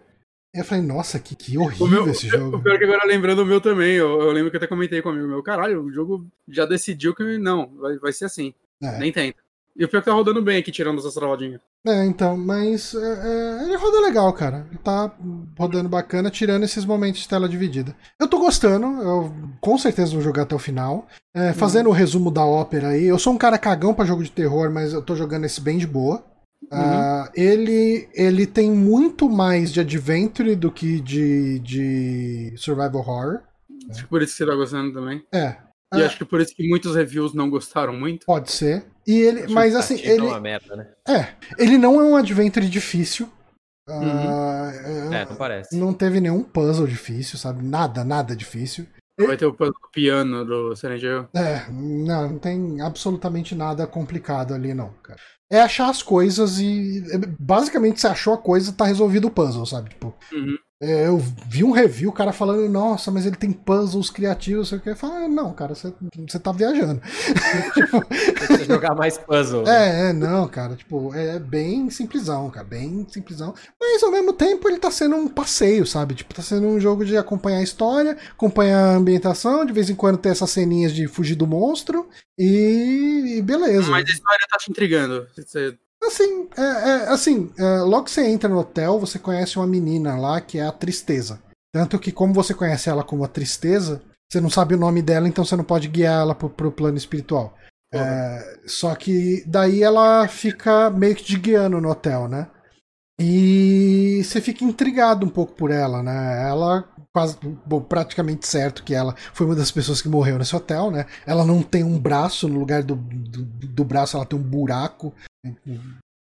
Speaker 1: Eu falei, nossa, que, que
Speaker 3: O
Speaker 1: horrível
Speaker 3: meu,
Speaker 1: esse
Speaker 3: o
Speaker 1: jogo.
Speaker 3: pior é que agora lembrando o meu também, eu, eu lembro que eu até comentei com o amigo meu, caralho, o jogo já decidiu que não, vai, vai ser assim.
Speaker 1: É.
Speaker 3: Nem tenta. E o pior é que tá rodando bem aqui, tirando essas travadinhas.
Speaker 1: É, então, mas é, é, ele roda legal, cara. Ele tá rodando bacana, tirando esses momentos de tela dividida. Eu tô gostando, eu com certeza vou jogar até o final. É, fazendo o resumo da ópera aí, eu sou um cara cagão pra jogo de terror, mas eu tô jogando esse bem de boa. Ah, ele, ele tem muito mais de adventure do que de, de survival horror.
Speaker 3: Acho que por isso que você tá gostando também.
Speaker 1: É,
Speaker 3: E
Speaker 1: Ah.
Speaker 3: acho que por isso que muitos reviews não gostaram muito.
Speaker 1: pode ser. E ele, mas assim,
Speaker 2: expectativa
Speaker 1: ele,
Speaker 2: É uma merda, né?
Speaker 1: é, ele não é um adventure difícil. Ah,
Speaker 2: É, não parece.
Speaker 1: Não teve nenhum puzzle difícil, sabe? Nada, nada difícil.
Speaker 3: Vai ter o puzzle do piano do Hill.
Speaker 1: É, não, não tem absolutamente nada complicado ali, não, cara. É achar as coisas e. é, Basicamente, você achou a coisa, tá resolvido o puzzle, sabe? Tipo,
Speaker 3: Uhum.
Speaker 1: É, eu vi um review, o cara falando, nossa, mas ele tem puzzles criativos, sei o que. Eu falo, não, cara, você, você tá viajando.
Speaker 2: Precisa jogar mais puzzle. né?
Speaker 1: É, é, não, cara, tipo, é bem simplesão, cara, bem simplesão. Mas ao mesmo tempo ele tá sendo um passeio, sabe? Tipo, tá sendo um jogo de acompanhar a história, acompanhar a ambientação, de vez em quando ter essas ceninhas de fugir do monstro e, e beleza.
Speaker 3: Mas a história tá te intrigando. Você-
Speaker 1: Assim, é, é, assim, é, logo que você entra no hotel, você conhece uma menina lá que é a Tristeza. Tanto que, como você conhece ela como a Tristeza, você não sabe o nome dela, então você não pode guiar ela pro, pro plano espiritual. É, só que daí ela fica meio que de guiando no hotel, né? E você fica intrigado um pouco por ela, né? Ela, quase, bom, praticamente certo que ela foi uma das pessoas que morreu nesse hotel, né? Ela não tem um braço, no lugar do, do, do braço ela tem um buraco.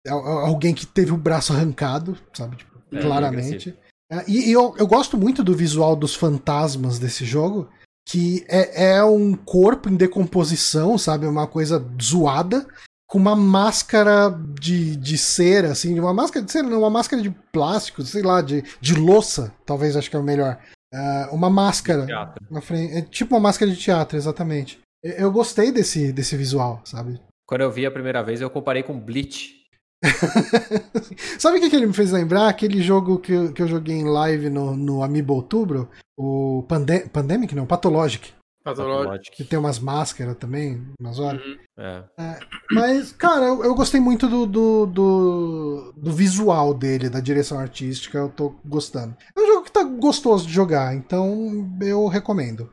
Speaker 1: É alguém que teve o braço arrancado, sabe? Tipo,
Speaker 2: É,
Speaker 1: claramente. É, e e eu, eu gosto muito do visual dos fantasmas desse jogo, que é, é um corpo em decomposição, sabe? Uma coisa zoada, com uma máscara de, de cera, assim, uma máscara de cera, não, uma máscara de plástico, sei lá, de, de louça, talvez acho que é o melhor. É, uma máscara. Na frente, é tipo uma máscara de teatro, exatamente. Eu, eu gostei desse, desse visual, sabe?
Speaker 2: Quando eu vi a primeira vez, eu comparei com Bleach.
Speaker 1: Sabe o que, que ele me fez lembrar? Aquele jogo que, eu- que eu joguei em live no, no Amiibo Outubro, o Pande Pandemic, não, Pathologic,
Speaker 3: Patológico.
Speaker 1: que tem umas máscaras também, umas horas.
Speaker 3: Uhum.
Speaker 2: É.
Speaker 1: Mas, cara, eu, eu gostei muito do, do, do, do visual dele, da direção artística, eu tô gostando. É um jogo que tá gostoso de jogar, então eu recomendo.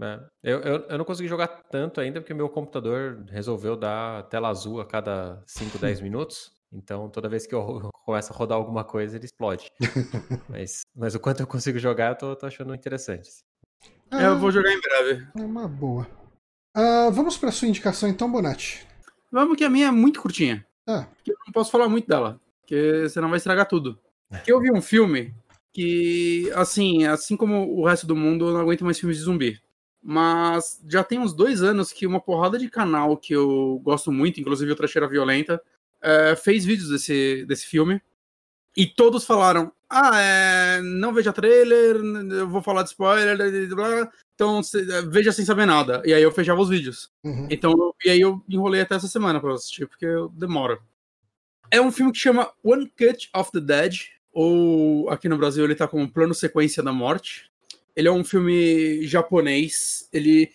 Speaker 2: É. Eu, eu, eu não consegui jogar tanto ainda porque meu computador resolveu dar tela azul a cada 5, 10 minutos. Então, toda vez que eu começo a rodar alguma coisa, ele explode. mas, mas o quanto eu consigo jogar, eu tô, tô achando interessante.
Speaker 3: É, eu vou jogar em breve.
Speaker 1: É uma boa. Ah, vamos pra sua indicação então, Bonatti.
Speaker 3: Vamos que a minha é muito curtinha.
Speaker 1: Ah.
Speaker 3: Eu não posso falar muito dela. Porque senão vai estragar tudo. Que eu vi um filme que, assim, assim como o resto do mundo, eu não aguento mais filmes de zumbi. Mas já tem uns dois anos que uma porrada de canal que eu gosto muito, inclusive o Trecheira Violenta, eh, fez vídeos desse, desse filme. E todos falaram: Ah, é, não veja trailer, eu vou falar de spoiler, blá, blá, então cê- veja sem saber nada. E aí eu fechava os vídeos.
Speaker 1: Uhum.
Speaker 3: Então, e aí eu enrolei até essa semana pra assistir, porque eu demoro. É um filme que chama One Cut of the Dead, ou aqui no Brasil ele tá como Plano Sequência da Morte. Ele é um filme japonês. Ele,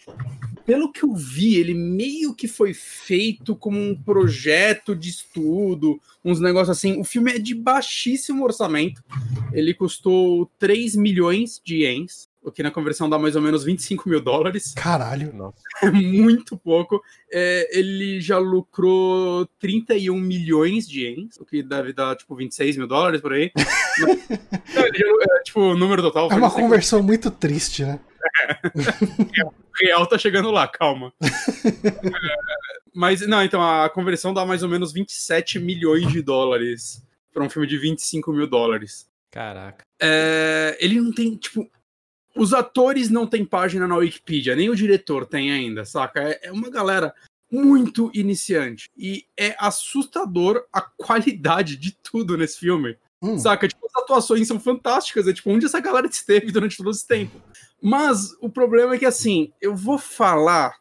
Speaker 3: pelo que eu vi, ele meio que foi feito como um projeto de estudo, uns negócios assim. O filme é de baixíssimo orçamento. Ele custou 3 milhões de ienes o que na conversão dá mais ou menos 25 mil dólares.
Speaker 1: Caralho.
Speaker 2: Nossa.
Speaker 3: É muito pouco. É, ele já lucrou 31 milhões de ienes, o que deve dar tipo 26 mil dólares por aí. Não, já- é, tipo, o número total.
Speaker 1: É uma conversão muito triste, né?
Speaker 3: quanto. real tá chegando lá, calma. É, mas, não, então a conversão dá mais ou menos 27 milhões de dólares para um filme de 25 mil dólares.
Speaker 2: Caraca.
Speaker 3: É, ele não tem, tipo. Os atores não têm página na Wikipedia, nem o diretor tem ainda, saca? É, é uma galera muito iniciante. E é assustador a qualidade de tudo nesse filme.
Speaker 1: Hum.
Speaker 3: Saca? Tipo, as atuações são fantásticas. É tipo, onde essa galera esteve durante todo esse tempo. Mas o problema é que, assim, eu vou falar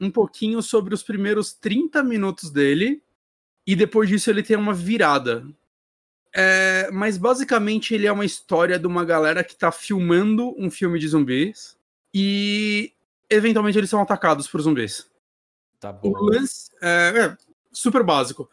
Speaker 3: um pouquinho sobre os primeiros 30 minutos dele. E depois disso ele tem uma virada. É, mas basicamente ele é uma história de uma galera que tá filmando um filme de zumbis. E eventualmente eles são atacados por zumbis.
Speaker 2: Tá bom.
Speaker 3: O lance é, é, super básico.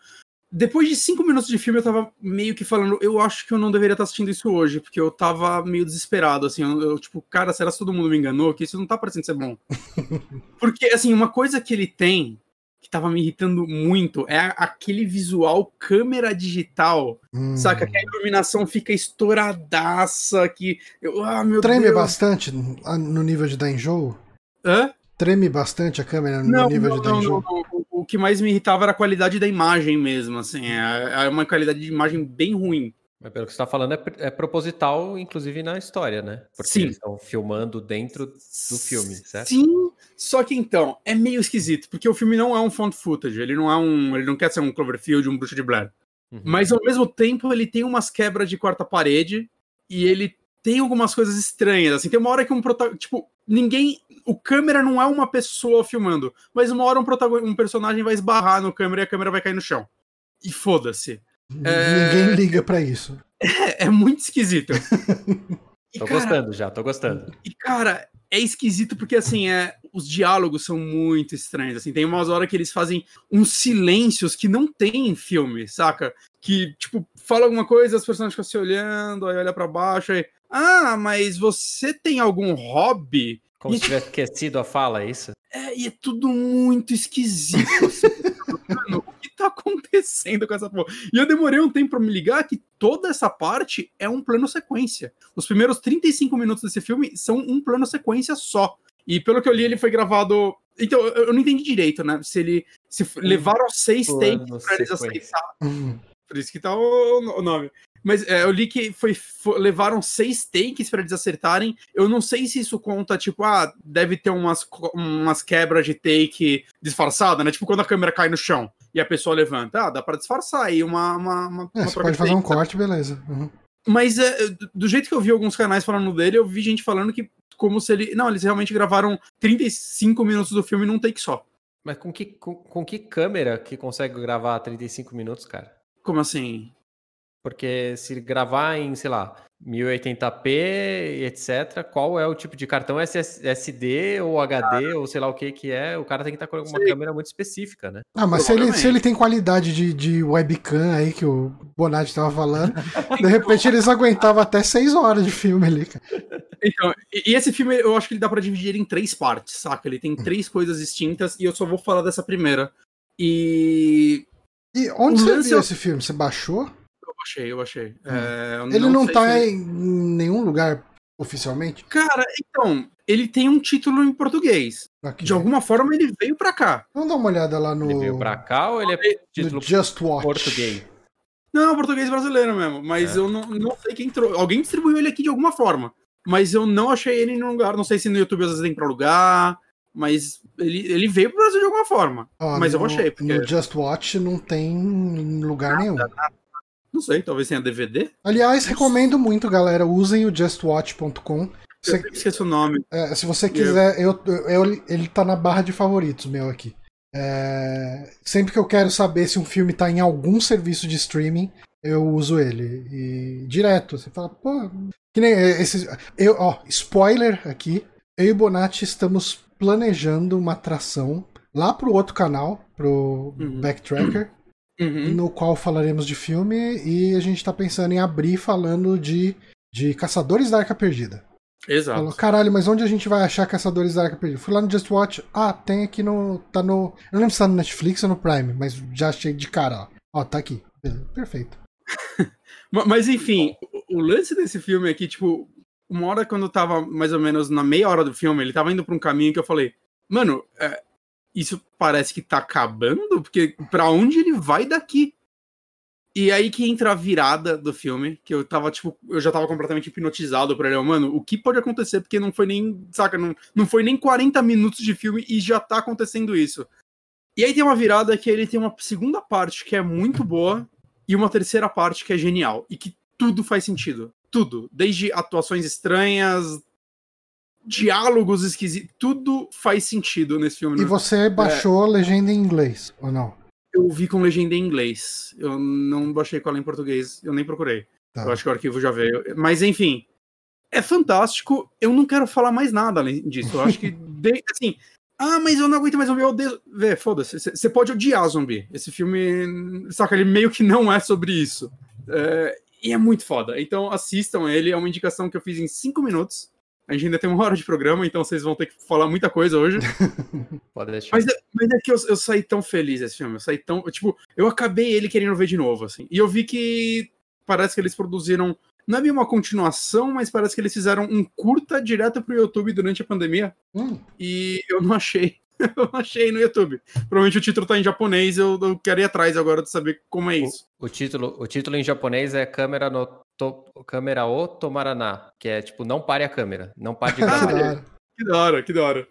Speaker 3: Depois de cinco minutos de filme, eu tava meio que falando, eu acho que eu não deveria estar assistindo isso hoje, porque eu tava meio desesperado, assim, eu, eu, tipo, cara, será que todo mundo me enganou? Que isso não tá parecendo ser bom. porque, assim, uma coisa que ele tem, que tava me irritando muito, é aquele visual câmera digital,
Speaker 1: Hum.
Speaker 3: saca? Que a iluminação fica estouradaça, que... Eu, ah, meu
Speaker 1: Treme
Speaker 3: Deus.
Speaker 1: bastante no nível de dar enjoo?
Speaker 3: Hã?
Speaker 1: Treme bastante a câmera no
Speaker 3: Não,
Speaker 1: nível
Speaker 3: não,
Speaker 1: de dar enjoo?
Speaker 3: não, não. O- O que mais me irritava era a qualidade da imagem mesmo, assim. É é uma qualidade de imagem bem ruim.
Speaker 2: Mas pelo que você tá falando, é, é proposital, inclusive na história, né? Porque
Speaker 3: Sim.
Speaker 2: eles estão filmando dentro do filme, certo?
Speaker 3: Sim, só que então, é meio esquisito, porque o filme não é um found footage, ele não é um. Ele não quer ser um Cloverfield, um bruxo de Blair.
Speaker 2: Uhum.
Speaker 3: Mas ao mesmo tempo, ele tem umas quebras de quarta parede e ele tem algumas coisas estranhas. Assim, tem uma hora que um protagonista. Tipo, ninguém. O câmera não é uma pessoa filmando, mas uma hora um, protagon- um personagem vai esbarrar no câmera e a câmera vai cair no chão. E foda-se. É-
Speaker 1: Ninguém liga pra isso.
Speaker 3: É, é muito esquisito. E,
Speaker 2: Tô
Speaker 3: cara,
Speaker 2: gostando já, tô gostando.
Speaker 3: E, cara, é esquisito porque, assim, é, os diálogos são muito estranhos. Assim, tem umas horas que eles fazem uns silêncios que não tem em filme, saca? Que, tipo, fala alguma coisa, as personagens ficam se olhando, aí olha pra baixo, aí. Ah, mas você tem algum hobby?
Speaker 2: Como
Speaker 3: E-
Speaker 2: se tivesse esquecido a fala, é isso?
Speaker 3: É, e é tudo muito esquisito. Assim. Tá acontecendo com essa porra? E eu demorei um tempo pra me ligar que toda essa parte é um plano sequência. Os primeiros 35 minutos desse filme são um plano sequência só. E pelo que eu li, ele foi gravado. Então, eu não entendi direito, né? Se ele. Se levaram seis takes pra eles aceitar. Por isso que tá o, o nome. Mas é, eu li que foi, fo- levaram seis takes para eles acertarem. Eu não sei se isso conta, tipo, ah, deve ter umas, umas quebras de take disfarçada, né? Tipo, quando a câmera cai no chão e a pessoa levanta. Ah, dá para disfarçar aí uma. uma, uma,
Speaker 1: É,
Speaker 3: uma
Speaker 1: você pode
Speaker 3: de
Speaker 1: fazer um
Speaker 3: take, sabe?
Speaker 1: corte, beleza. Uhum.
Speaker 3: Mas é, do- do jeito que eu vi alguns canais falando dele, eu vi gente falando que como se ele. Não, eles realmente gravaram 35 minutos do filme num take só.
Speaker 2: Mas com que, com, com que câmera que consegue gravar 35 minutos, cara?
Speaker 3: Como assim?
Speaker 2: Porque se gravar em, sei lá, 1080p e etc, qual é o tipo de cartão SS SD ou HD ou sei lá o que que é? O cara tem que estar com uma
Speaker 3: Sei.
Speaker 2: câmera muito específica, né?
Speaker 1: Ah, mas se ele, se ele tem qualidade de, de webcam aí que o Bonatti tava falando, de repente eles aguentavam até 6 horas de filme ali, cara.
Speaker 3: Então, e, esse filme eu acho que ele dá pra dividir em três partes, saca? Ele tem três coisas distintas e eu só vou falar dessa primeira. E.
Speaker 1: E onde
Speaker 3: O
Speaker 1: você viu
Speaker 3: é-
Speaker 1: esse filme? Você baixou?
Speaker 3: Eu achei, eu achei. É, eu
Speaker 1: Ele não,
Speaker 3: sei
Speaker 1: tá
Speaker 3: se-
Speaker 1: em nenhum lugar oficialmente?
Speaker 3: Cara, então, ele tem um título em português.
Speaker 1: Aqui.
Speaker 3: De alguma forma ele veio pra cá.
Speaker 1: Vamos dar uma olhada lá no,
Speaker 2: Ele veio pra cá ou ele é título
Speaker 1: Just Watch.
Speaker 2: português?
Speaker 3: Não, português brasileiro mesmo, mas
Speaker 2: É.
Speaker 3: eu não, não sei quem trouxe. Alguém distribuiu ele aqui de alguma forma. Mas eu não achei ele em nenhum lugar. Não sei se no YouTube às vezes tem pra alugar. Mas ele, ele veio pro Brasil de alguma forma.
Speaker 1: Ó,
Speaker 3: Mas eu
Speaker 1: no-
Speaker 3: achei, porque-
Speaker 1: No Just Watch não tem em lugar nenhum.
Speaker 3: Não sei, talvez tenha DVD.
Speaker 1: Aliás, recomendo muito, galera. Usem o justwatch.com.
Speaker 3: Eu
Speaker 1: Se,
Speaker 3: sempre esqueço o nome.
Speaker 1: é, se você quiser, eu, eu- ele tá na barra de favoritos meu aqui. É, sempre que eu quero saber se um filme tá em algum serviço de streaming, eu uso ele. E direto. Você fala, pô. Que nem esses. Eu, ó, spoiler aqui. Eu e Bonatti estamos planejando uma atração lá pro outro canal, pro
Speaker 3: Uhum.
Speaker 1: Backtracker,
Speaker 3: Uhum.
Speaker 1: no qual falaremos de filme e a gente tá pensando em abrir falando de, de Caçadores da Arca Perdida.
Speaker 3: Exato.
Speaker 1: Falou, caralho, mas onde a gente vai achar Caçadores da Arca Perdida? Fui lá no Just Watch. Ah, tem aqui no. Tá no. Eu não lembro se tá no Netflix ou no Prime, mas já achei de cara, ó. Ó, tá aqui. Perfeito.
Speaker 3: Ma- Mas enfim, o, lance desse filme é que, tipo, uma hora quando eu tava mais ou menos na meia hora do filme, ele tava indo pra um caminho que eu falei, mano, é, isso parece que tá acabando, porque pra onde ele vai daqui? E aí que entra a virada do filme, que eu tava, tipo, eu já tava completamente hipnotizado por ele. Mano, o que pode acontecer? Porque não foi nem, saca, não, não foi nem 40 minutos de filme e já tá acontecendo isso. E aí tem uma virada que ele tem uma segunda parte que é muito boa e uma terceira parte que é genial e que tudo faz sentido. Tudo. Desde atuações estranhas, diálogos esquisitos, tudo faz sentido nesse filme.
Speaker 1: E você baixou a legenda em inglês, ou não?
Speaker 3: Eu vi com legenda em inglês. Eu não baixei com ela em português, eu nem procurei.
Speaker 1: Tá.
Speaker 3: Eu acho que o arquivo já veio. Mas enfim, é fantástico. Eu não quero falar mais nada além disso. Eu acho que, de- assim, ah, mas eu não aguento mais zumbi. Eu odeio. Vê, foda-se. Você pode odiar zumbi. Esse filme, saca, ele meio que não é sobre isso. É, e é muito foda. Então assistam ele. É uma indicação que eu fiz em cinco minutos. A gente ainda tem uma hora de programa, então vocês vão ter que falar muita coisa hoje.
Speaker 2: Pode deixar.
Speaker 3: Mas é, mas é que eu, eu saí tão feliz desse filme. Eu saí tão. eu, tipo, eu acabei ele querendo ver de novo, assim. E eu vi que parece que eles produziram. Não é bem uma continuação, mas parece que eles fizeram um curta direto pro YouTube durante a pandemia.
Speaker 1: Hum,
Speaker 3: E eu não achei. Eu achei no YouTube. Provavelmente o título tá em japonês, eu, eu quero ir atrás agora de saber como é isso.
Speaker 2: O título, o título em japonês é Câmera no to, Câmera o Tomaraná, que é tipo, não pare a câmera, não pare de gravar.
Speaker 1: da hora.
Speaker 3: Que da hora, que da hora.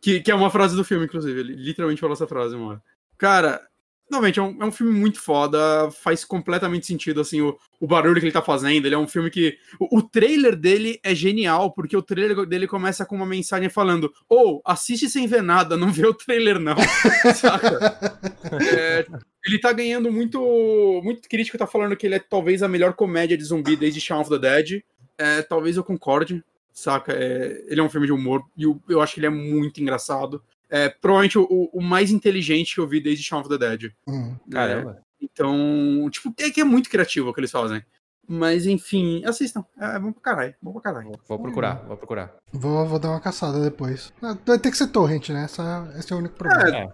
Speaker 3: Que, que é uma frase do filme, inclusive. Ele literalmente falou essa frase, mano. Cara, novamente, é um, é um filme muito foda. Faz completamente sentido, assim, o, o barulho que ele tá fazendo. Ele é um filme que. O, o trailer dele é genial, porque o trailer dele começa com uma mensagem falando: Ou, assiste sem ver nada, não vê o trailer, não. Saca? É, ele tá ganhando muito. Muito crítico tá falando que ele é talvez a melhor comédia de zumbi desde Shaun of the Dead. É, talvez eu concorde saca? É, ele é um filme de humor e eu, eu acho que ele é muito engraçado. É provavelmente o, o mais inteligente que eu vi desde Shaun of the Dead.
Speaker 1: Hum.
Speaker 2: Caramba.
Speaker 3: Então, tipo, é que é muito criativo o que eles fazem. Mas, enfim, assistam. É, é bom pra caralho. Bom pra caralho.
Speaker 2: Vou, vou procurar, vou procurar.
Speaker 1: Vou, vou dar uma caçada depois. Ah, Vai ter que ser torrent, né? Essa, esse é o único problema.
Speaker 2: É.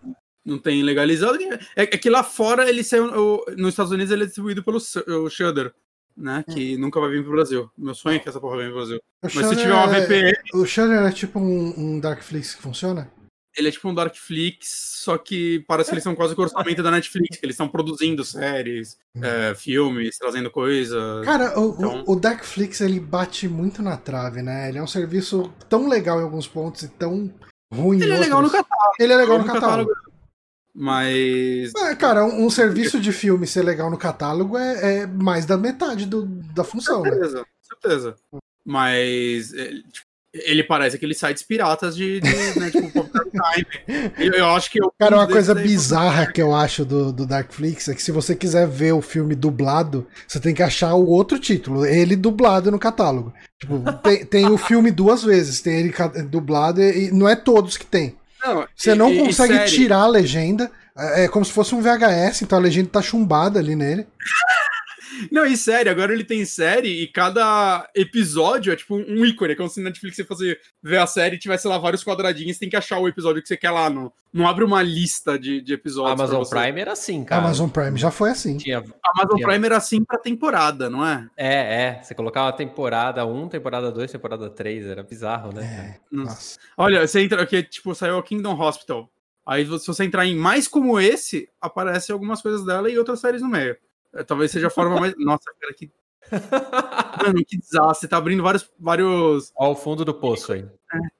Speaker 3: Não tem legalizado. É, é que lá fora ele saiu. o- Nos Estados Unidos ele é distribuído pelo o Shudder, né? Que nunca vai vir pro Brasil. Meu sonho é que essa porra venha pro Brasil.
Speaker 1: O
Speaker 3: Mas se
Speaker 1: Shudder
Speaker 3: tiver uma
Speaker 1: é-
Speaker 3: VPN,
Speaker 1: O Shudder é tipo um, um Darkflix que funciona?
Speaker 3: Ele é tipo um Darkflix, só que parece que eles são quase o orçamento da Netflix, que eles estão produzindo séries,
Speaker 1: Hum.
Speaker 3: é, filmes, trazendo coisa.
Speaker 1: Cara, o, o-
Speaker 3: Então-
Speaker 1: o Darkflix ele bate muito na trave, né? Ele é um serviço tão legal em alguns pontos e tão ruim em
Speaker 3: ele é
Speaker 1: outros.
Speaker 3: legal no catálogo.
Speaker 1: Ele é legal no
Speaker 3: no
Speaker 1: catálogo.
Speaker 3: Mas.
Speaker 1: É, cara, um, um serviço de filme ser legal no catálogo é, é mais da metade do- da função, né?
Speaker 3: Certeza, certeza. Mas. Ele, tipo, ele parece aqueles sites piratas de, de né, tipo, Time. Eu, acho que eu.
Speaker 1: Cara, uma coisa bizarra que eu acho do, do Darkflix é que se você quiser ver o filme dublado, você tem que achar o outro título, ele dublado no catálogo. Tipo, tem, tem o filme duas vezes, tem ele dublado e, e não é todos que tem.
Speaker 3: Não,
Speaker 1: Você
Speaker 3: e-
Speaker 1: não
Speaker 3: e- e
Speaker 1: consegue
Speaker 3: série,
Speaker 1: tirar a legenda, é é como se fosse um VHS, então a legenda tá chumbada ali nele.
Speaker 3: Não, e série, agora ele tem série e cada episódio é tipo um ícone. É como se na Netflix você fosse ver a série e tivesse lá vários quadradinhos, tem que achar o episódio que você quer lá. Não, não abre uma lista de, de
Speaker 2: A
Speaker 3: episódios.
Speaker 2: Amazon. Prime era assim,
Speaker 1: A
Speaker 2: cara.
Speaker 1: Amazon Prime já foi assim.
Speaker 2: Tinha,
Speaker 3: Amazon
Speaker 2: Tinha-
Speaker 3: Prime era assim pra temporada, não é?
Speaker 2: é, é. Você colocava temporada 1, temporada 2, temporada 3. Era bizarro, né?
Speaker 1: É,
Speaker 3: Nossa.
Speaker 1: nossa.
Speaker 3: Olha, você entra aqui, tipo, saiu a Kingdom Hospital. Aí, se você entrar em mais como esse, aparecem algumas coisas dela e outras séries no meio. É, talvez seja a forma mais. Nossa, cara, que. Mano, que desastre. Tá abrindo vários. vários...
Speaker 2: Ó o fundo do poço aí.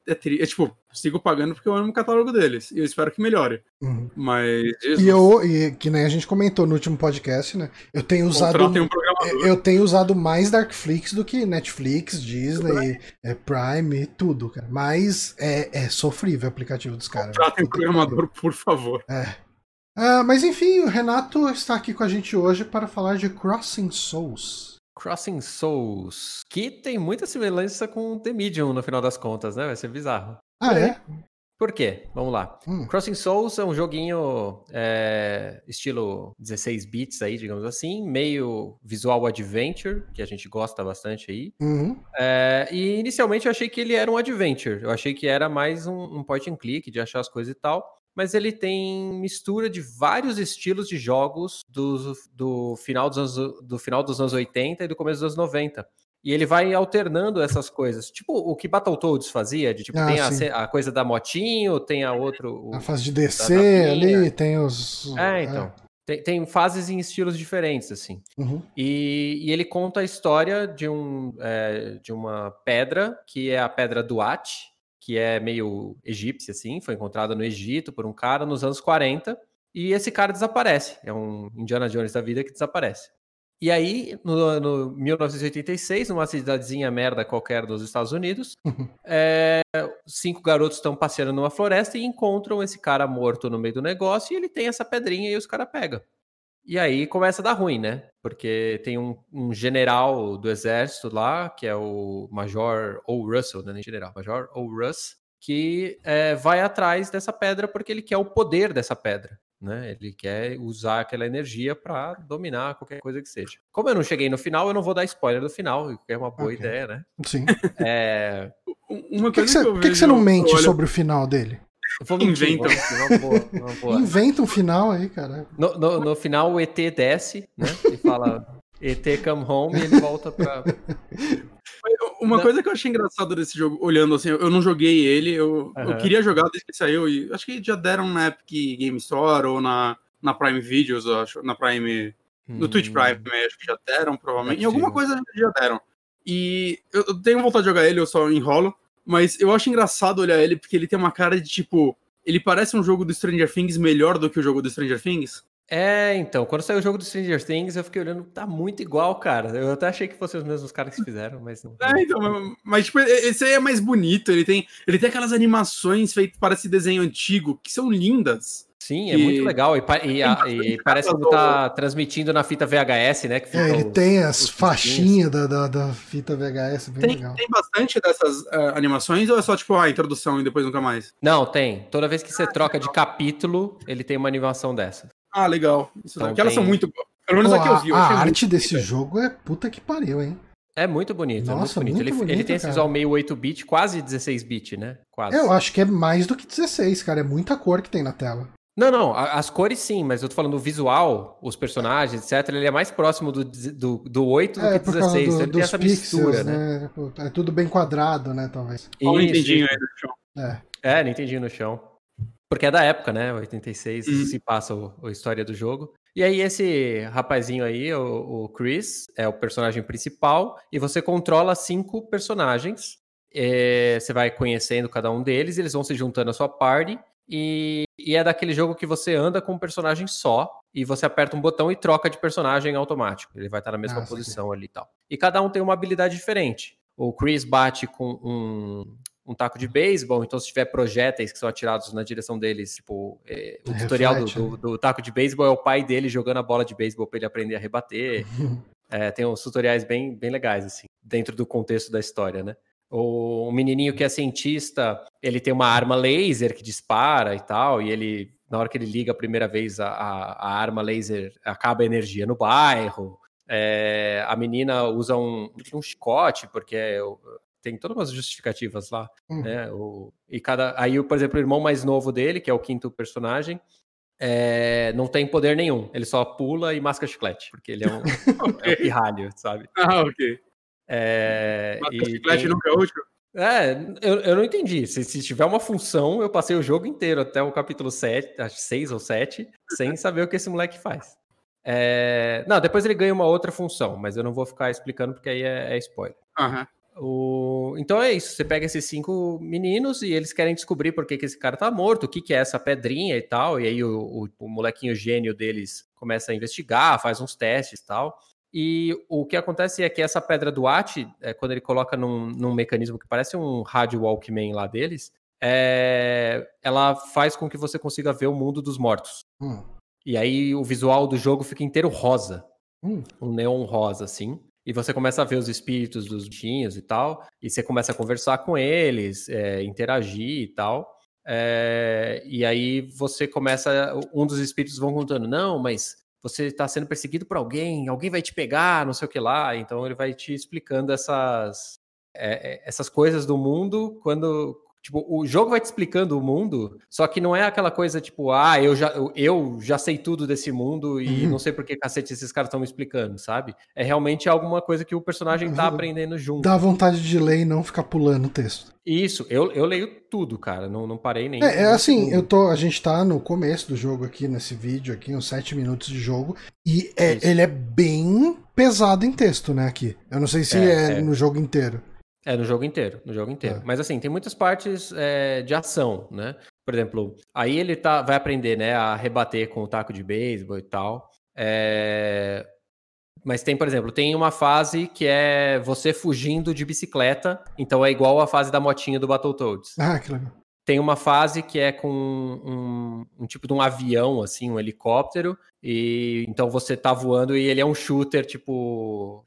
Speaker 3: É, tri... é tipo, sigo pagando porque eu amo o catálogo deles. E eu espero que melhore.
Speaker 1: Uhum.
Speaker 3: Mas. Jesus,
Speaker 1: E eu, e que nem a gente comentou no último podcast, né? Eu tenho usado.
Speaker 3: um programador.
Speaker 1: Eu tenho usado mais Darkflix do que Netflix, Disney, é, Prime, tudo, cara. Mas é, é sofrível o aplicativo dos caras.
Speaker 3: Contratem um programador, por favor.
Speaker 1: É. Uh, mas enfim, o Renato está aqui com a gente hoje para falar de Crossing Souls.
Speaker 2: Crossing Souls, que tem muita semelhança com The Medium no final das contas, né? Vai ser bizarro.
Speaker 1: Ah, é?
Speaker 2: Por quê? Vamos lá. Hum. Crossing Souls é um joguinho é, estilo 16 bits aí, digamos assim, meio visual adventure, que a gente gosta bastante aí.
Speaker 1: Uhum.
Speaker 2: É, e inicialmente eu achei que ele era um adventure. Eu achei que era mais um, um point and click, de achar as coisas e tal. Mas ele tem mistura de vários estilos de jogos do, do, final, dos anos, do final dos anos 80 e do começo dos anos 90. E ele vai alternando essas coisas. Tipo o que Battletoads fazia, de tipo, ah, tem a, a, coisa da motinho, tem a outro.
Speaker 1: O, a fase de descer ali, tem os.
Speaker 2: É, então. É. Tem, tem, fases em estilos diferentes, assim.
Speaker 1: Uhum.
Speaker 2: E, e, ele conta a história de, um, é, de uma pedra, que é a pedra Duat, que é meio egípcia, assim, foi encontrada no Egito por um cara nos anos 40. E esse cara desaparece. É um Indiana Jones da vida que desaparece. E aí, no, no 1986, numa cidadezinha merda qualquer dos Estados Unidos, é, cinco garotos estão passeando numa floresta e encontram esse cara morto no meio do negócio e ele tem essa pedrinha e os caras pegam. E aí começa a dar ruim, né? Porque tem um, um, general do exército lá, que é o Major O. Russell, não é nem general, Major O. Russ, que é, vai atrás dessa pedra porque ele quer o poder dessa pedra né? Ele quer usar aquela energia para dominar qualquer coisa que seja. Como eu não cheguei no final, eu não vou dar spoiler do final, que é uma boa okay. ideia, né?
Speaker 1: Sim.
Speaker 2: É...
Speaker 1: Uma coisa que, Por que, que, você não mente olha... sobre o final dele?
Speaker 3: Inventa.
Speaker 2: Uma boa, uma boa.
Speaker 1: Inventa um final aí, cara.
Speaker 2: No, no, no, final, o ET desce, né? E fala ET come home e ele volta pra.
Speaker 3: Uma não. coisa que eu achei engraçado desse jogo, olhando assim, eu não joguei ele, eu, uhum. eu queria jogar desde que saiu, e acho que já deram na Epic Game Store ou na, na Prime Videos, acho, na Prime. Hum. No Twitch Prime, acho que já deram, provavelmente. Em alguma coisa já deram. E eu, eu tenho vontade de jogar ele, eu só enrolo. Mas eu acho engraçado olhar ele porque ele tem uma cara de tipo. Ele parece um jogo do Stranger Things melhor do que o jogo do Stranger Things.
Speaker 2: É, então, quando saiu o jogo do Stranger Things, eu fiquei olhando, tá muito igual, cara. Eu até achei que fossem os mesmos caras que fizeram, mas não.
Speaker 3: É, então, mas tipo, esse aí é mais bonito, ele tem, ele tem aquelas animações feitas para esse desenho antigo, que são lindas.
Speaker 2: Sim, é e... muito legal. E, e, a, e parece que tá transmitindo na fita VHS, né?
Speaker 1: é, ele os, tem as faixinhas da, da, da, fita VHS, bem
Speaker 3: tem,
Speaker 1: legal.
Speaker 3: Tem bastante dessas uh, animações ou é só tipo a introdução e depois nunca mais?
Speaker 2: Não, tem. Toda vez que você ah, troca de capítulo, ele tem uma animação dessa.
Speaker 3: Ah, legal. Isso então, tem... elas são muito. Pelo menos Pô, aqui eu vi. Eu
Speaker 1: a arte desse jogo é puta que pariu, hein?
Speaker 2: É muito bonito. Nossa, é muito bonito. Muito ele, bonito, ele, tem esse visual meio 8-bit, quase 16-bit, né? Quase.
Speaker 1: Eu acho que é mais do que 16, cara. É muita cor que tem na tela.
Speaker 2: Não, não, as cores sim, mas eu tô falando do visual, os personagens, etc. Ele é mais próximo do, do, do 8
Speaker 1: é,
Speaker 2: do que 16. Do,
Speaker 1: ele tem essa pixels, mistura, né? né? É tudo bem quadrado, né, talvez.
Speaker 3: Olha o Nintendinho aí no chão.
Speaker 1: É.
Speaker 2: É, Nintendinho no chão. Porque é da época, né? 86 uhum. se passa o, a história do jogo. E aí, esse rapazinho aí, o, o, Chris, é o personagem principal, e você controla cinco personagens. É, você vai conhecendo cada um deles, eles vão se juntando à sua party, e, e, é daquele jogo que você anda com um personagem só, e você aperta um botão e troca de personagem automático. Ele vai estar na mesma ah, posição ali e tal. E cada um tem uma habilidade diferente. O Chris bate com um, um taco de beisebol, então se tiver projéteis que são atirados na direção deles, tipo, é, o tutorial do, do, né? do, taco de beisebol é o pai dele jogando a bola de beisebol para ele aprender a rebater. é, tem uns tutoriais bem, bem legais, assim, dentro do contexto da história, né? O, menininho que é cientista, ele tem uma arma laser que dispara e tal, e ele, na hora que ele liga a primeira vez a, a, a arma laser, acaba a energia no bairro. É, a menina usa um, um chicote, porque tem todas umas justificativas lá, hum. né? O, e cada. Aí, por exemplo, o irmão mais novo dele, que é o quinto personagem, é, não tem poder nenhum. Ele só pula e masca chiclete, porque ele é um, okay. é um pirralho, sabe?
Speaker 3: Ah, ok.
Speaker 2: É,
Speaker 3: masca chiclete tem... nunca é útil?
Speaker 2: É, eu, eu não entendi. Se, se tiver uma função, eu passei o jogo inteiro até o capítulo 7, acho 6 ou 7, sem saber o que esse moleque faz. É... Não, depois ele ganha uma outra função, mas eu não vou ficar explicando porque aí é, é spoiler.
Speaker 3: Uhum.
Speaker 2: O... Então é isso, você pega esses cinco meninos e eles querem descobrir por que, que esse cara tá morto, o que, que é essa pedrinha e tal, e aí o, o, o molequinho gênio deles começa a investigar, faz uns testes e tal. E o que acontece é que essa pedra do At, é, quando ele coloca num, num, mecanismo que parece um rádio Walkman lá deles, é, ela faz com que você consiga ver o mundo dos mortos.
Speaker 1: Hum.
Speaker 2: E aí o visual do jogo fica inteiro rosa.
Speaker 1: Hum.
Speaker 2: Um neon rosa, assim. E você começa a ver os espíritos dos bichinhos e tal. E você começa a conversar com eles, é, interagir e tal. É, e aí você começa. Um dos espíritos vão contando, não, mas você está sendo perseguido por alguém, alguém vai te pegar, não sei o que lá. Então ele vai te explicando essas, é, é essas coisas do mundo quando Tipo, o jogo vai te explicando o mundo, só que não é aquela coisa tipo, ah, eu já, eu já sei tudo desse mundo e uhum. não sei por que cacete esses caras estão me explicando, sabe? É realmente alguma coisa que o personagem tá aprendendo junto.
Speaker 1: Dá vontade de ler e não ficar pulando o texto.
Speaker 2: Isso, eu, eu leio tudo, cara, não, não parei nem.
Speaker 1: É, é assim, eu tô, a gente tá no começo do jogo aqui, nesse vídeo aqui, uns 7 minutos de jogo, e é, ele é bem pesado em texto, né, aqui. Eu não sei se é, é, é. no jogo inteiro.
Speaker 2: É, no jogo inteiro, no jogo inteiro. É. Mas assim, tem muitas partes é, de ação, né? Por exemplo, aí ele tá, vai aprender, né, a rebater com o taco de beisebol e tal. É... Mas tem, por exemplo, tem uma fase que é você fugindo de bicicleta, então é igual a fase da motinha do Battletoads.
Speaker 1: Ah, que legal.
Speaker 2: Tem uma fase que é com um, um, tipo de um avião, assim, um helicóptero, e então você tá voando e ele é um shooter, tipo,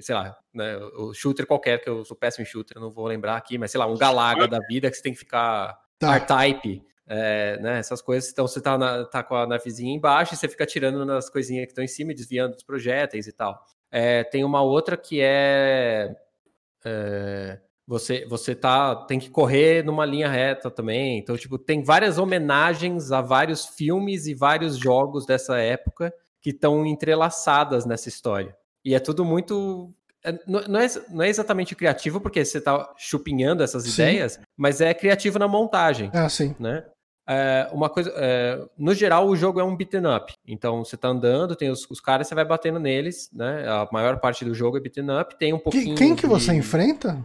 Speaker 2: sei lá, né, o shooter qualquer, que eu sou péssimo em shooter, não vou lembrar aqui, mas sei lá, um Galaga da vida que você tem que ficar tá. R-Type, é, né, essas coisas. Então você tá, na, tá com a navezinha embaixo e você fica tirando nas coisinhas que estão em cima, desviando dos projéteis e tal. É, tem uma outra que é, é, você você tá tem que correr numa linha reta também. Então tipo tem várias homenagens a vários filmes e vários jogos dessa época que estão entrelaçadas nessa história. E é tudo muito. É, não é, não é exatamente criativo, porque você está chupinhando essas sim. ideias, mas é criativo na montagem.
Speaker 1: Ah, sim.
Speaker 2: Né? É, uma coisa. É, no geral, o jogo é um beaten up. Então você está andando, tem os, os, caras, você vai batendo neles, né? A maior parte do jogo é beaten up, tem um pouquinho.
Speaker 1: Quem que
Speaker 2: de...
Speaker 1: você enfrenta?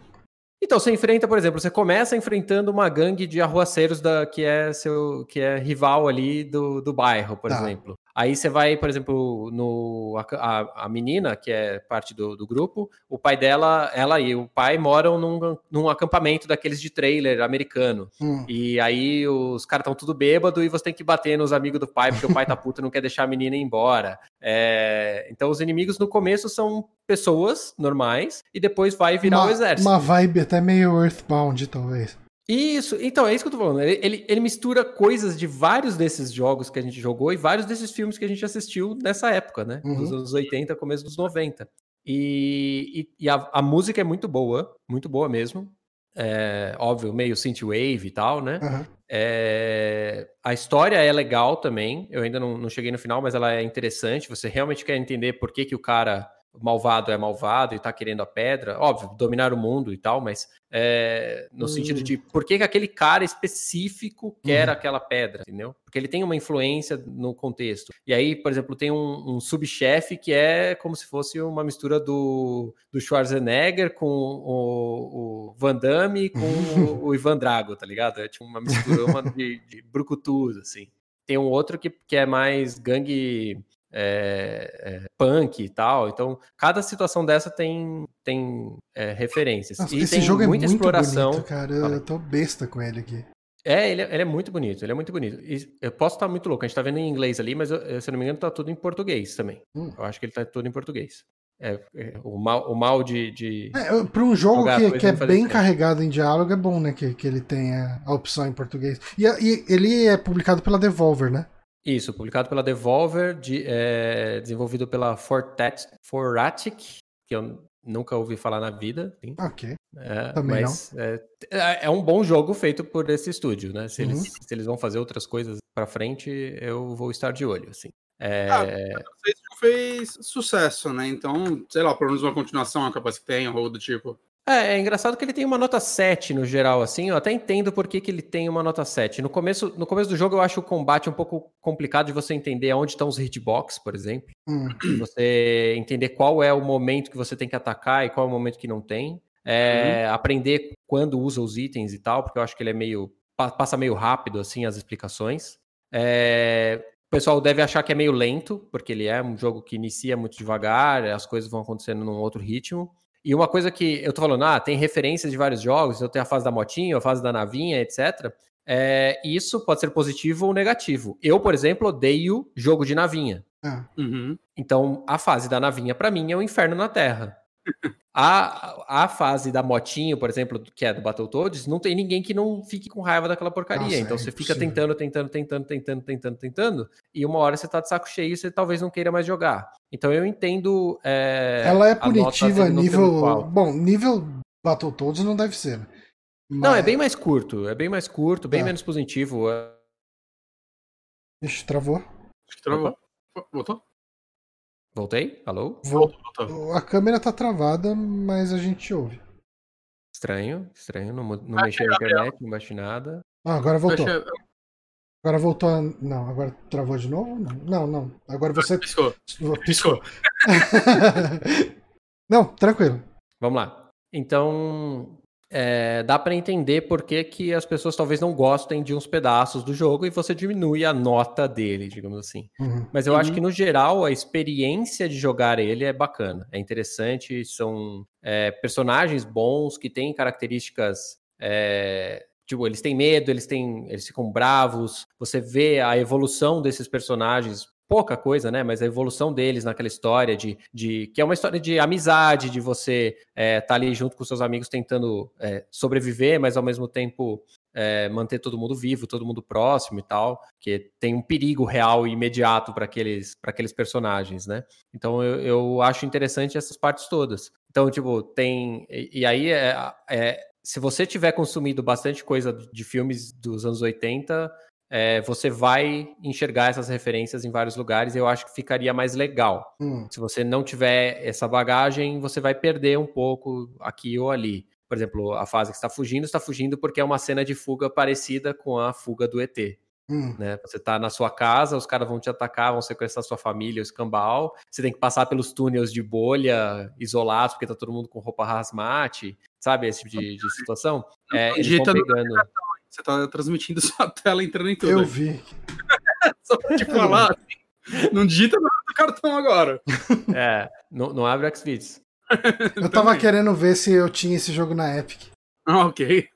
Speaker 2: Então, você enfrenta, por exemplo, você começa enfrentando uma gangue de arruaceiros da, que é seu que é rival ali do, do bairro, por tá. exemplo. Aí você vai, por exemplo, no a, a menina, que é parte do, do, grupo, o pai dela, ela e o pai moram num, num acampamento daqueles de trailer americano. Hum. E aí os caras estão tudo bêbado e você tem que bater nos amigos do pai, porque o pai tá puto e não quer deixar a menina ir embora. É, então os inimigos no começo são pessoas normais e depois vai virar
Speaker 1: uma,
Speaker 2: o exército.
Speaker 1: Uma vibe até meio Earthbound, talvez.
Speaker 2: Isso, então é isso que eu tô falando. Ele, ele, ele, mistura coisas de vários desses jogos que a gente jogou e vários desses filmes que a gente assistiu nessa época, né? Uhum. Dos anos 80, começo dos 90. E, e, e a, a, música é muito boa, muito boa mesmo. É, óbvio, meio synthwave e tal, né? Uhum. É, a história é legal também. Eu ainda não, não cheguei no final, mas ela é interessante. Você realmente quer entender por que, que o cara malvado é malvado e tá querendo a pedra, óbvio, dominar o mundo e tal, mas é, no sentido de hum. por que, que aquele cara específico quer uhum. aquela pedra, entendeu? Porque ele tem uma influência no contexto. E aí, por exemplo, tem um, um subchefe que é como se fosse uma mistura do, do Schwarzenegger com o, o Van Damme com o, o, Ivan Drago, tá ligado? É tipo uma mistura uma de, de brucutus, assim. Tem um outro que, que é mais gangue é, é, punk e tal. Então, cada situação dessa tem, tem é, referências. Nossa,
Speaker 1: e esse
Speaker 2: tem
Speaker 1: jogo é muita muito exploração. Bonito, cara. Eu tô besta com ele aqui.
Speaker 2: É ele, ele, é muito bonito, ele é muito bonito. E eu posso estar muito louco, a gente tá vendo em inglês ali, mas eu, se eu não me engano, tá tudo em português também. Hum. Eu acho que ele tá tudo em português. É, é, o, mal, o mal de. de
Speaker 1: é, para um jogo que, que é bem carregado em diálogo, é bom, né? Que, que ele tenha a opção em português. E, e ele é publicado pela Devolver, né?
Speaker 2: Isso, publicado pela Devolver, de, é, desenvolvido pela Fortat, Foratic, que eu nunca ouvi falar na vida.
Speaker 1: Sim. Ok.
Speaker 2: É, Também mas não. É, é, um bom jogo feito por esse estúdio, né? Se, uhum. eles, se eles vão fazer outras coisas para frente, eu vou estar de olho, assim. É... Ah,
Speaker 3: fez sucesso, né? Então, sei lá, pelo menos uma continuação é capaz que tenha, ou do tipo.
Speaker 2: É, é engraçado que ele tem uma nota 7 no geral, assim. Eu até entendo por que, que ele tem uma nota 7. No começo, no começo do jogo, eu acho o combate um pouco complicado de você entender onde estão os hitbox, por exemplo. Hum. Você entender qual é o momento que você tem que atacar e qual é o momento que não tem. É, uhum. Aprender quando usa os itens e tal, porque eu acho que ele é meio. passa meio rápido, assim, as explicações. É, o pessoal deve achar que é meio lento, porque ele é um jogo que inicia muito devagar, as coisas vão acontecendo num outro ritmo. E uma coisa que eu tô falando, ah, tem referências de vários jogos, eu tenho a fase da motinha, a fase da navinha, etc. é, isso pode ser positivo ou negativo. Eu, por exemplo, odeio jogo de navinha.
Speaker 1: Ah,
Speaker 3: Uhum.
Speaker 2: Então, a fase da navinha, pra mim, é o inferno na Terra. A, a fase da motinho, por exemplo, que é do Battletoads, não tem ninguém que não fique com raiva daquela porcaria.
Speaker 1: Nossa,
Speaker 2: então
Speaker 1: é
Speaker 2: você fica tentando, tentando, tentando, tentando, tentando, tentando, e uma hora você tá de saco cheio e você talvez não queira mais jogar. Então eu entendo. é,
Speaker 1: ela é
Speaker 2: a nota
Speaker 1: punitiva
Speaker 2: não ser
Speaker 1: nível. Bom, nível Battletoads não deve ser. né?
Speaker 2: Não, é
Speaker 1: Mas-
Speaker 2: bem mais curto, é bem mais curto, bem
Speaker 1: Tá.
Speaker 2: menos positivo. é-
Speaker 1: Ixi, travou.
Speaker 3: Acho que travou. Voltou?
Speaker 2: Voltei? Alô?
Speaker 1: Vol-
Speaker 3: Voltou.
Speaker 1: A câmera tá travada, mas a gente ouve.
Speaker 2: Estranho, estranho, não, não
Speaker 3: Ah,
Speaker 2: mexi na internet, não baixei nada.
Speaker 1: Ah, agora voltou.
Speaker 3: Deixa-
Speaker 1: Agora voltou. a- Não, agora travou de novo? Não, não. não. Agora você.
Speaker 3: Piscou.
Speaker 1: Piscou. não, tranquilo.
Speaker 2: Vamos lá. Então, é, dá para entender por que, que as pessoas talvez não gostem de uns pedaços do jogo e você diminui a nota dele, digamos assim.
Speaker 1: Uhum.
Speaker 2: Mas eu acho
Speaker 3: Uhum.
Speaker 2: que, no geral, a experiência de jogar ele é bacana, é interessante, são é, personagens bons que têm características. é, tipo, eles têm medo, eles têm. Eles ficam bravos. Você vê a evolução desses personagens. Pouca coisa, né? Mas a evolução deles naquela história de. de que é uma história de amizade, de você estar ali junto com seus amigos tentando é, sobreviver, mas ao mesmo tempo é, manter todo mundo vivo, todo mundo próximo e tal, que tem um perigo real e imediato para aqueles, pra aqueles personagens, né? Então eu, eu acho interessante essas partes todas. Então, tipo, tem. E, e aí, é, é, se você tiver consumido bastante coisa de filmes dos anos 80, é, você vai enxergar essas referências em vários lugares e eu acho que ficaria mais legal.
Speaker 1: Hum,
Speaker 2: Se você não tiver essa bagagem, você vai perder um pouco aqui ou ali. Por exemplo, a fase que está fugindo, está fugindo porque é uma cena de fuga parecida com a fuga do ET.
Speaker 1: hum.
Speaker 2: Né? Você tá na sua casa, os caras vão te atacar, vão sequestrar sua família, o escambau. Você tem que passar pelos túneis de bolha isolados, porque tá todo mundo com roupa hazmat, sabe? Esse tipo de, de situação. É, eles vão
Speaker 3: no
Speaker 2: pegando.
Speaker 3: Você tá transmitindo sua tela entrando em tudo.
Speaker 1: Eu
Speaker 3: aí.
Speaker 1: vi.
Speaker 3: Só pra te falar. assim, não digita nada do cartão agora.
Speaker 2: É, não, não abre o Xvideos.
Speaker 1: Eu tava querendo ver se eu tinha esse jogo na Epic.
Speaker 3: Ah, ok.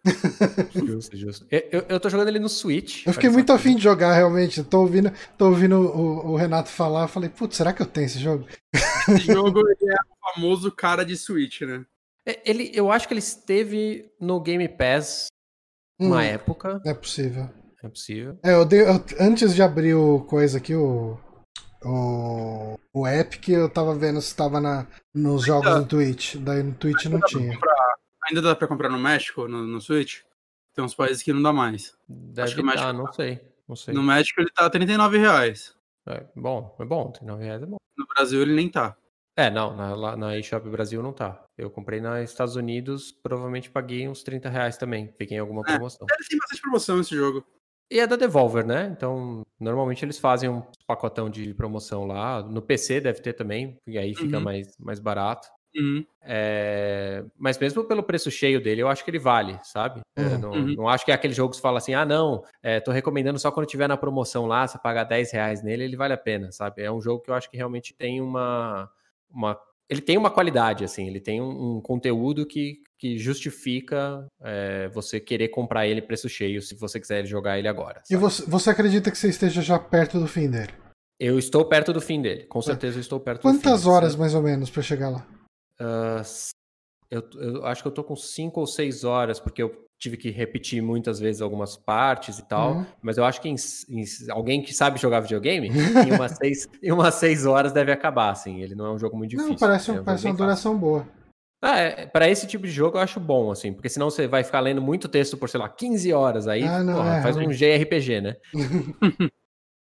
Speaker 2: Justo, justo. Eu, eu, eu tô jogando ele no Switch.
Speaker 1: Eu fiquei muito afim de jogar, realmente. Tô ouvindo, tô ouvindo o, o Renato falar. Eu falei, putz, será que eu tenho esse jogo?
Speaker 3: Esse jogo ele é o famoso cara de Switch, né?
Speaker 2: É, Ele, eu acho que ele esteve no Game Pass uma
Speaker 1: Hum,
Speaker 2: época.
Speaker 1: É possível.
Speaker 2: É possível.
Speaker 1: É, eu dei, eu- antes de abrir o coisa aqui, o. O, o Epic, eu tava vendo se tava na, nos jogos do Twitch. Daí no Twitch não tinha.
Speaker 3: Ainda dá pra comprar no México, no, no Switch? Tem uns países que não dá mais.
Speaker 2: Deve
Speaker 3: que o México
Speaker 2: tá, não sei. Não sei.
Speaker 3: No México ele tá 39 reais.
Speaker 2: É bom, é bom. 39 reais é bom.
Speaker 3: No Brasil ele nem tá.
Speaker 2: É, não, na, na eShop Brasil não tá. Eu comprei nos Estados Unidos, provavelmente paguei uns 30 reais também. Peguei alguma
Speaker 3: É.
Speaker 2: promoção.
Speaker 3: Ele tem bastante promoção esse jogo.
Speaker 2: E é da Devolver, né? Então, normalmente eles fazem um pacotão de promoção lá. No PC deve ter também, e aí fica
Speaker 3: Uhum.
Speaker 2: mais, mais barato.
Speaker 3: Uhum.
Speaker 2: É, Mas mesmo pelo preço cheio dele, eu acho que ele vale, sabe? É,
Speaker 1: Uhum.
Speaker 2: não,
Speaker 3: Uhum.
Speaker 2: não acho que é aquele jogo que você fala assim, ah, não, é, tô recomendando só quando tiver na promoção lá, você pagar 10 reais nele, ele vale a pena, sabe? É um jogo que eu acho que realmente tem uma. Uma... Ele tem uma qualidade, assim, ele tem um, um conteúdo que, que justifica é, você querer comprar ele preço cheio se você quiser jogar ele agora.
Speaker 1: E
Speaker 2: sabe?
Speaker 1: você, você acredita que você esteja já perto do fim dele?
Speaker 2: Eu estou perto do fim dele, com certeza eu estou perto do fim.
Speaker 1: Quantas
Speaker 2: assim.
Speaker 1: horas mais ou menos pra chegar lá?
Speaker 2: Ah, eu, eu acho que eu tô com cinco ou seis horas, porque eu tive que repetir muitas vezes algumas partes e tal.
Speaker 1: Uhum.
Speaker 2: Mas eu acho que em- em- alguém que sabe jogar videogame, em umas, seis, em umas seis horas deve acabar, assim. Ele não é um jogo muito difícil.
Speaker 1: Não, parece,
Speaker 2: é
Speaker 1: um-
Speaker 2: jogo
Speaker 1: parece
Speaker 2: bem
Speaker 1: uma
Speaker 2: fácil.
Speaker 1: duração boa.
Speaker 2: Ah, é, para esse tipo de jogo eu acho bom, assim, porque senão você vai ficar lendo muito texto por, sei lá, 15 horas, aí
Speaker 1: Ah, não,
Speaker 2: porra,
Speaker 1: é,
Speaker 2: faz um JRPG, né?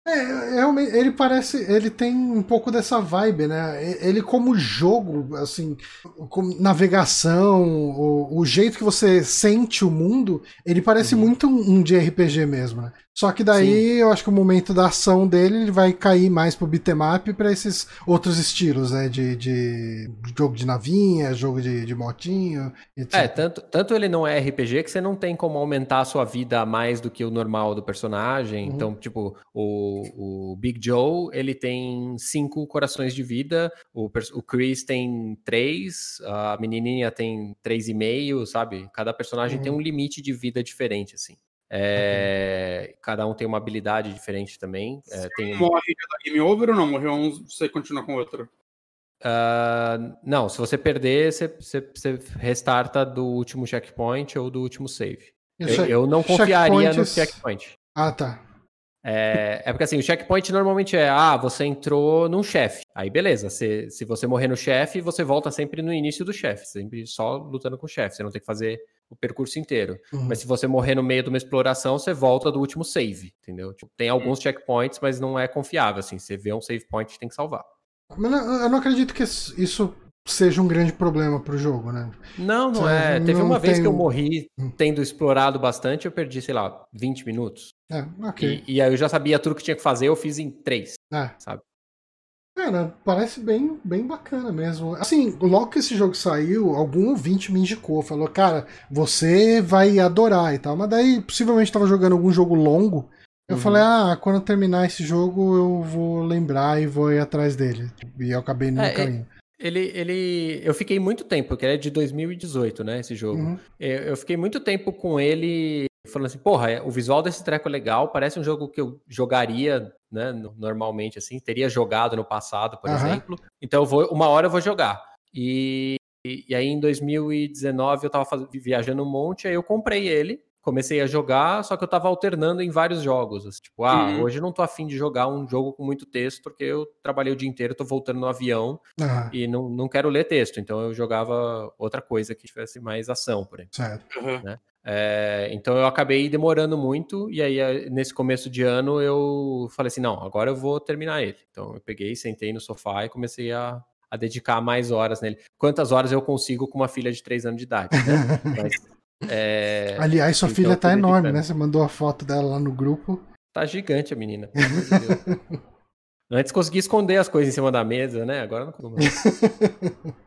Speaker 1: É, realmente, ele parece. Ele tem um pouco dessa vibe, né? Ele, como jogo, assim, como navegação, o, o jeito que você sente o mundo, ele parece
Speaker 2: Uhum.
Speaker 1: muito um, um de RPG mesmo, né? Só que daí eu acho que o momento da ação dele ele vai cair mais pro beatmap pra esses outros estilos, né? De, de jogo de navinha, jogo de, de motinho, etc.
Speaker 2: É, tanto, tanto ele não é RPG que você não tem como aumentar a sua vida a mais do que o normal do personagem.
Speaker 1: Uhum.
Speaker 2: Então, tipo, o, o Big Joe, ele tem cinco corações de vida, o, o Chris tem três, a menininha tem três e meio, sabe? Cada personagem
Speaker 1: Uhum.
Speaker 2: tem um limite de vida diferente, assim. É, Cada um tem uma habilidade diferente também. É, tem
Speaker 3: Morre já dá game over ou não? Morreu um, você continua com outro?
Speaker 2: Ah, não, se você perder, você, você- você restarta do último checkpoint ou do último save. Eu, eu não confiaria no
Speaker 1: checkpoints-
Speaker 2: checkpoint.
Speaker 1: Ah, tá.
Speaker 2: É, é porque assim, o checkpoint normalmente é, ah, você entrou num chefe. Aí beleza, se, se você morrer no chefe, você volta sempre no início do chefe, sempre só lutando com o chefe, você não tem que fazer o percurso inteiro.
Speaker 1: Uhum.
Speaker 2: Mas se você morrer no meio de uma exploração, você volta do último save, entendeu? Tipo, tem alguns checkpoints, mas não é confiável, assim, você vê um save point, tem que salvar.
Speaker 1: Mas eu não acredito que isso seja um grande problema pro jogo, né?
Speaker 2: Não, não
Speaker 1: Você
Speaker 2: é. Teve
Speaker 1: não
Speaker 2: uma vez
Speaker 1: tem
Speaker 2: que eu morri
Speaker 1: Hum.
Speaker 2: tendo explorado bastante, eu perdi, sei lá, 20 minutos.
Speaker 1: É, ok.
Speaker 2: E, e aí eu já sabia tudo que tinha que fazer, eu fiz em 3,
Speaker 1: É.
Speaker 2: sabe?
Speaker 1: Cara, parece bem, bem bacana mesmo. Assim, logo que esse jogo saiu, algum ouvinte me indicou, falou, cara, você vai adorar e tal. Mas daí, possivelmente, tava jogando algum jogo longo. Eu
Speaker 2: Uhum.
Speaker 1: falei, ah, quando eu terminar esse jogo, eu vou lembrar e vou ir atrás dele. E eu acabei no
Speaker 2: É,
Speaker 1: caminho.
Speaker 2: Ele, ele. Eu fiquei muito tempo, porque ele é de 2018, né? Esse jogo.
Speaker 1: Uhum.
Speaker 2: Eu, eu fiquei muito tempo com ele falando assim, porra, é- o visual desse treco é legal, parece um jogo que eu jogaria, né, no- normalmente, assim, teria jogado no passado, por
Speaker 1: Aham.
Speaker 2: exemplo. Então eu vou, uma hora eu vou jogar. E, e aí em 2019 eu tava viajando um monte, aí eu comprei ele, comecei a jogar, só que eu tava alternando em vários jogos. assim, tipo, ah,
Speaker 3: Uhum.
Speaker 2: hoje eu não tô afim de jogar um jogo com muito texto, porque eu trabalhei o dia inteiro, tô voltando no avião
Speaker 1: Ah,
Speaker 2: e não, não quero ler texto, então eu jogava outra coisa que tivesse mais ação, por exemplo.
Speaker 1: certo.
Speaker 2: É, então eu acabei demorando muito, e aí eh, nesse começo de ano eu falei assim: não, agora eu vou terminar ele. Então eu peguei, sentei no sofá e comecei a, a dedicar mais horas nele. Quantas horas eu consigo com uma filha de 3 anos de idade, né? Mas, é,
Speaker 1: Aliás, sua
Speaker 2: então
Speaker 1: filha tá enorme,
Speaker 2: dedicando.
Speaker 1: né? Você mandou a foto dela lá no grupo.
Speaker 2: tá gigante a menina. de Deus. Antes consegui esconder as coisas em cima da mesa, né? Agora não consigo mais.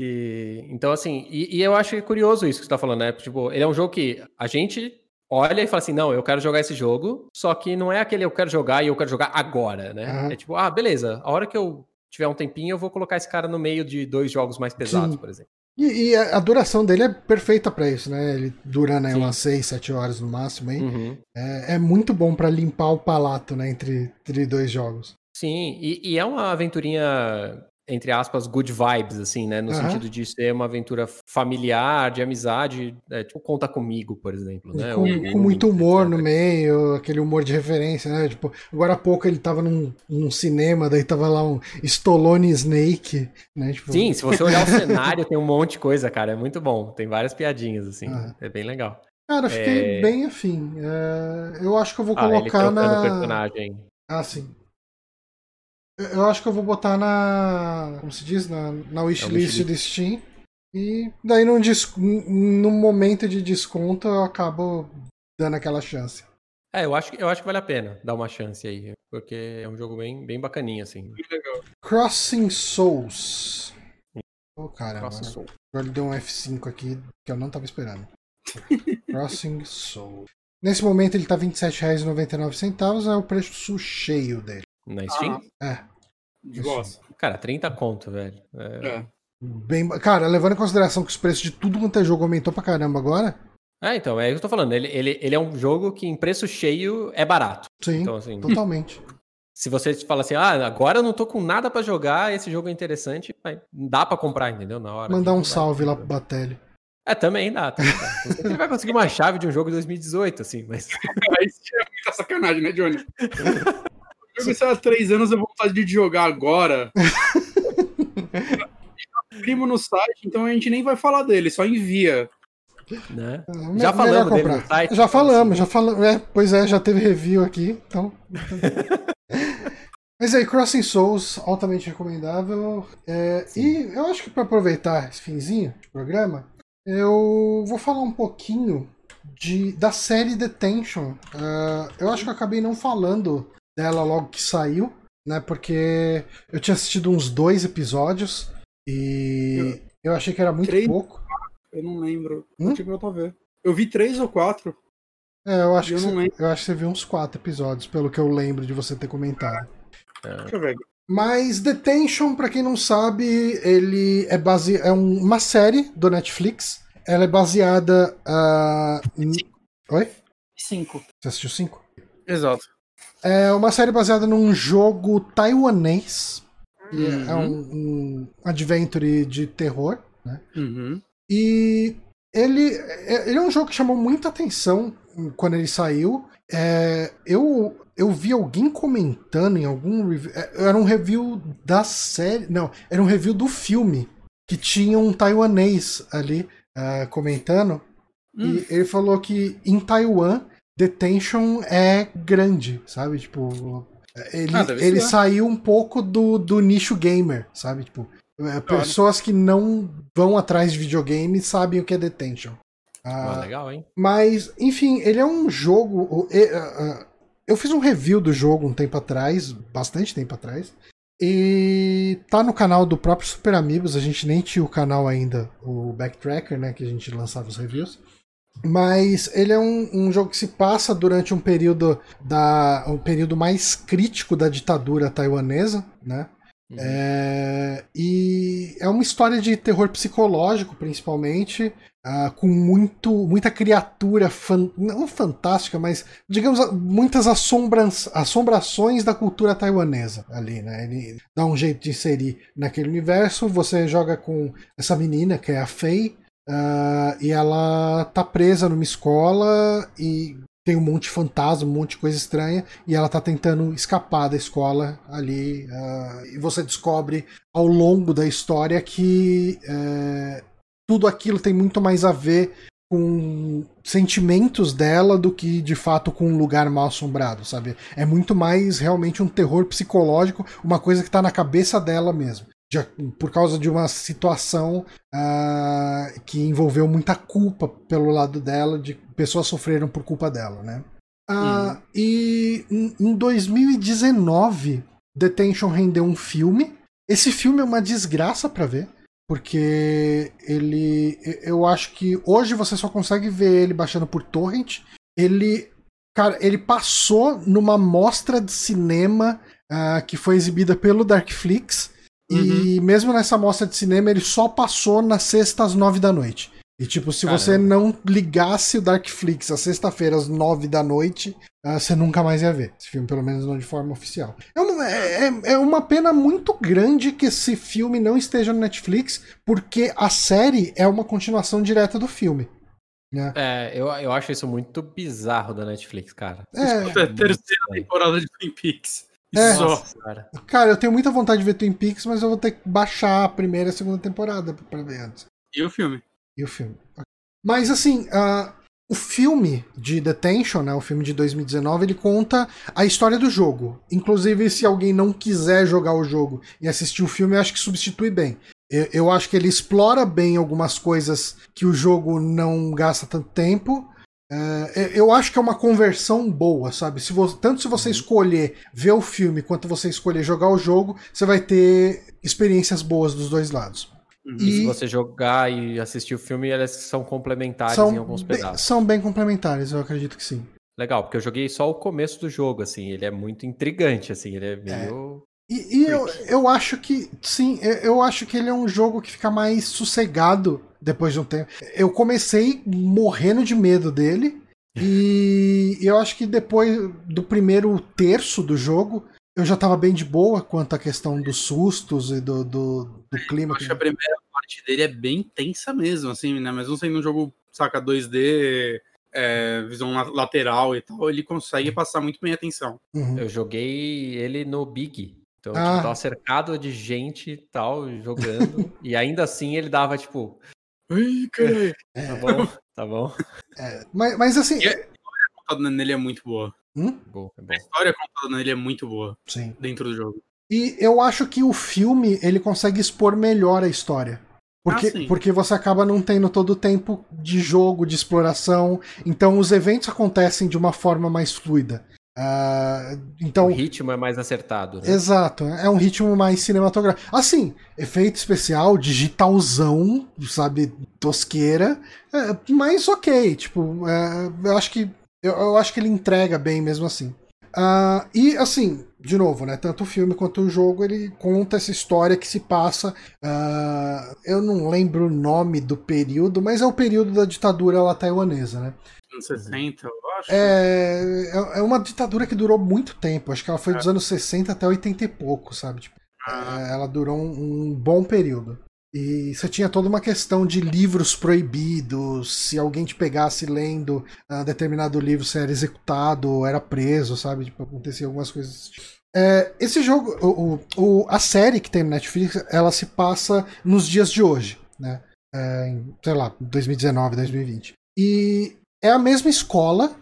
Speaker 2: E, então, assim, e, e eu acho curioso isso que você tá falando, né? Tipo, ele é um jogo que a gente olha e fala assim, não, eu quero jogar esse jogo, só que não é aquele eu quero jogar e eu quero jogar agora, né?
Speaker 1: Aham.
Speaker 2: É tipo, ah, beleza, a hora que eu tiver um tempinho, eu vou colocar esse cara no meio de dois jogos mais pesados,
Speaker 1: Sim.
Speaker 2: por exemplo.
Speaker 1: E, e a, duração dele é perfeita pra isso, né? Ele dura né,
Speaker 2: Sim.
Speaker 1: umas 6, 7 horas no máximo aí.
Speaker 2: Uhum.
Speaker 1: É, é muito bom pra limpar o palato, né? Entre, entre dois jogos.
Speaker 2: Sim, e, e é uma aventurinha, entre aspas, good vibes, assim, né? No
Speaker 1: Aham.
Speaker 2: sentido de ser uma aventura familiar, de amizade, é, tipo Conta Comigo, por exemplo, né?
Speaker 1: com,
Speaker 2: Ou-
Speaker 1: com muito humor
Speaker 2: etc.
Speaker 1: no meio, aquele humor de referência, né? Tipo, agora há pouco ele tava num, num cinema, daí tava lá um Stallone Snake, né? Tipo,
Speaker 2: Sim, se você olhar o cenário, tem um monte de coisa, cara. É muito bom. Tem várias piadinhas, assim.
Speaker 1: Aham.
Speaker 2: É bem legal.
Speaker 1: Cara, eu fiquei
Speaker 2: É.
Speaker 1: bem afim. É, eu acho que eu vou
Speaker 2: Ah, ele
Speaker 1: colocar
Speaker 2: trocando o
Speaker 1: na.
Speaker 2: personagem.
Speaker 1: Ah, sim. Eu acho que eu vou botar na. Como se diz? Na, na wishlist
Speaker 2: wishlist.
Speaker 1: do Steam. E daí num, num momento de desconto eu acabo dando aquela chance.
Speaker 2: É, eu acho, que- eu acho que vale a pena dar uma chance aí. Porque é um jogo bem, bem bacaninha, assim.
Speaker 3: Legal.
Speaker 1: Crossing Souls. Oh, caramba.
Speaker 2: Crossing Soul.
Speaker 1: Agora ele deu um F5 aqui que eu não tava esperando. Crossing Souls. Nesse momento ele tá R$ 27,99, é o preço cheio dele.
Speaker 2: Na Steam?
Speaker 1: É.
Speaker 3: De bosta.
Speaker 2: Cara, 30 conto, velho. É,
Speaker 3: É.
Speaker 1: Bem, cara, levando em consideração que os preços de tudo quanto é jogo aumentou pra caramba agora.
Speaker 2: É, então, é isso que eu tô falando. Ele, ele, ele é um jogo que em preço cheio é barato.
Speaker 1: Sim,
Speaker 2: Então, assim,
Speaker 1: totalmente.
Speaker 2: se você fala assim, ah, agora eu não tô com nada pra jogar, esse jogo é interessante, dá pra comprar, entendeu? Na hora.
Speaker 1: Mandar um
Speaker 2: Vai-
Speaker 1: salve lá pro Batelli.
Speaker 2: É, também dá. Também Ele vai conseguir uma chave de um jogo de 2018, assim, mas.
Speaker 3: Aí isso é muita sacanagem, né, Johnny? Eu jogo há três anos, eu vou vontade de jogar agora. Primo no site, então a gente nem vai falar dele, só envia.
Speaker 2: Né?
Speaker 1: É,
Speaker 2: Já falamos dele no site,
Speaker 1: Já
Speaker 2: então,
Speaker 1: falamos,
Speaker 2: assim.
Speaker 1: já falamos. É, pois é, já teve review aqui, então. Mas aí, Crossing Souls, altamente recomendável. É, e eu acho que para aproveitar esse finzinho de programa, eu vou falar um pouquinho de, da série Detention. Ah, eu acho que eu acabei não falando dela logo que saiu, né? Porque eu tinha assistido uns dois episódios e eu achei que era muito
Speaker 3: Três?
Speaker 1: pouco.
Speaker 3: Eu não lembro.
Speaker 1: Hum?
Speaker 3: Eu tinha que voltar a ver. Eu vi três ou quatro.
Speaker 1: É, eu acho,
Speaker 3: Eu
Speaker 1: que
Speaker 3: não
Speaker 1: você, eu acho que você viu uns quatro episódios, pelo que eu lembro de você ter comentado.
Speaker 3: Deixa eu ver.
Speaker 1: Mas Detention, pra quem não sabe, ele é base... é um- uma série do Netflix. Ela é baseada ah, em... Oi?
Speaker 3: Cinco.
Speaker 1: Você assistiu cinco?
Speaker 3: Exato.
Speaker 1: É uma série baseada num jogo taiwanês. É
Speaker 3: Uhum.
Speaker 1: um, um adventure de terror.
Speaker 3: Uhum.
Speaker 1: E ele, é- ele é um jogo que chamou muita atenção quando ele saiu. É, eu, eu vi alguém comentando em algum review. é, Era um review da série. Não, era um review do filme. Que tinha um taiwanês ali ah, comentando.
Speaker 3: Hum.
Speaker 1: E ele falou que em Taiwan, detention é grande, sabe? Tipo. Ele,
Speaker 3: Ah,
Speaker 1: ele saiu um pouco do, do nicho gamer, sabe? Tipo, é, pessoas que não vão atrás de videogame sabem o que é detention.
Speaker 2: Ah,
Speaker 1: Ah,
Speaker 2: legal, hein?
Speaker 1: mas, enfim, ele é um jogo. ah, ah, eu fiz um review do jogo um tempo atrás, bastante tempo atrás. E tá no canal do próprio Super Amigos, a gente nem tinha o canal ainda, o Backtracker, né? Que a gente lançava os reviews. Mas ele é um, um jogo que se passa durante um período da. um período mais crítico da ditadura taiwanesa, né?
Speaker 2: Uhum.
Speaker 1: É, e é uma história de terror psicológico, principalmente, ah, com muito, muita criatura, fan- não fantástica, mas, digamos, muitas assombra assombrações da cultura taiwanesa ali, né? Ele dá um jeito de inserir naquele universo. Você joga com essa menina, que é a Faye, ah, e ela tá presa numa escola e tem um monte de fantasma, um monte de coisa estranha, e ela tá tentando escapar da escola ali. ah, e você descobre ao longo da história que eh, tudo aquilo tem muito mais a ver com sentimentos dela do que de fato com um lugar mal assombrado, sabe? É muito mais realmente um terror psicológico, uma coisa que tá na cabeça dela mesmo. Já- por causa de uma situação ah, que envolveu muita culpa pelo lado dela, de pessoas sofreram por culpa dela, né? Ah, E em em 2019, Detention rendeu um filme. Esse filme é uma desgraça pra ver, porque ele, eu acho que hoje você só consegue ver ele baixando por torrent. Ele, cara, ele passou numa mostra de cinema ah, que foi exibida pelo Darkflix. E mesmo nessa mostra de cinema, ele só passou na sexta às nove da noite. E tipo, se você
Speaker 2: Caramba.
Speaker 1: não ligasse o Darkflix às sexta-feira às nove da noite, ah, você nunca mais ia ver esse filme, pelo menos não de forma oficial. É uma, é, é- é uma pena muito grande que esse filme não esteja no Netflix, porque a série é uma continuação direta do filme. Né?
Speaker 2: É, eu, eu acho isso muito bizarro da Netflix, cara.
Speaker 1: É,
Speaker 3: É a terceira temporada de Twin Peaks.
Speaker 1: É.
Speaker 3: Só.
Speaker 2: Senhora.
Speaker 1: cara, eu tenho muita vontade de ver Twin Peaks, mas eu vou ter que baixar a primeira e a segunda temporada pra ver antes.
Speaker 3: E o filme?
Speaker 1: E o filme. Mas assim, ah, o filme de Detention, né, o filme de 2019, ele conta a história do jogo. Inclusive, se alguém não quiser jogar o jogo e assistir o filme, eu acho que substitui bem. Eu, eu acho que ele explora bem algumas coisas que o jogo não gasta tanto tempo. É, eu acho que é uma conversão boa, sabe? Se vo- tanto se você escolher ver o filme quanto você escolher jogar o jogo, você vai ter experiências boas dos dois lados.
Speaker 3: Uhum.
Speaker 2: E se
Speaker 1: E-
Speaker 2: você jogar e assistir o filme, elas são complementares em
Speaker 1: São
Speaker 2: alguns
Speaker 1: bem,
Speaker 2: pedaços.
Speaker 1: são bem complementares, eu acredito que sim.
Speaker 2: Legal, porque eu joguei só o começo do jogo, assim, ele é muito intrigante, assim, ele é meio.
Speaker 1: E, e eu, eu acho que, sim, eu, eu acho que ele é um jogo que fica mais sossegado depois de um tempo. Eu comecei morrendo de medo dele, e eu acho que depois do primeiro terço do jogo, eu já tava bem de boa quanto à questão dos sustos e do, do, do clima.
Speaker 3: Eu acho que a primeira parte dele é bem tensa mesmo, assim, né? Mesmo sendo um jogo, saca, 2D, é, visão la- lateral e tal, ele consegue passar muito bem a atenção.
Speaker 1: Uhum.
Speaker 2: Eu joguei ele no Big. Então,
Speaker 1: Ah.
Speaker 2: tipo, tava cercado de gente e tal, jogando. e ainda assim ele dava, tipo,
Speaker 3: Ai, caralho.
Speaker 2: tá bom, tá bom.
Speaker 1: É, mas, mas assim.
Speaker 3: E A história contada nele é muito boa.
Speaker 1: Hum?
Speaker 2: Bom, é bom.
Speaker 3: A história contada nele é muito boa
Speaker 1: Sim.
Speaker 3: dentro do jogo.
Speaker 1: E eu acho que o filme ele consegue expor melhor a história. Porque,
Speaker 3: Ah,
Speaker 1: porque você acaba não tendo todo o tempo de jogo, de exploração. Então os eventos acontecem de uma forma mais fluida. Ah, então,
Speaker 2: O ritmo é mais acertado, né?
Speaker 1: exato, é um ritmo mais cinematográfico. Assim, efeito especial, digitalzão, sabe, tosqueira, é, mas ok, tipo, é, eu acho que eu, eu acho que ele entrega bem mesmo assim. Ah, e assim, de novo, né? Tanto o filme quanto o jogo, ele conta essa história que se passa. Uh, eu não lembro o nome do período, mas é o período da ditadura lá taiwanesa, né?
Speaker 3: Anos 60, eu acho.
Speaker 1: É, é, é uma ditadura que durou muito tempo. Acho que ela foi dos é. anos 60 até 80 e pouco, sabe? Tipo, ah. ela durou um, um bom período. E você tinha toda uma questão de livros proibidos. Se alguém te pegasse lendo uh, determinado livro, você era executado ou era preso, sabe? Tipo, acontecia algumas coisas. É, esse jogo, o, o, a série que tem no Netflix, ela se passa nos dias de hoje, né? É, em, sei lá, 2019, 2020. E é a mesma escola,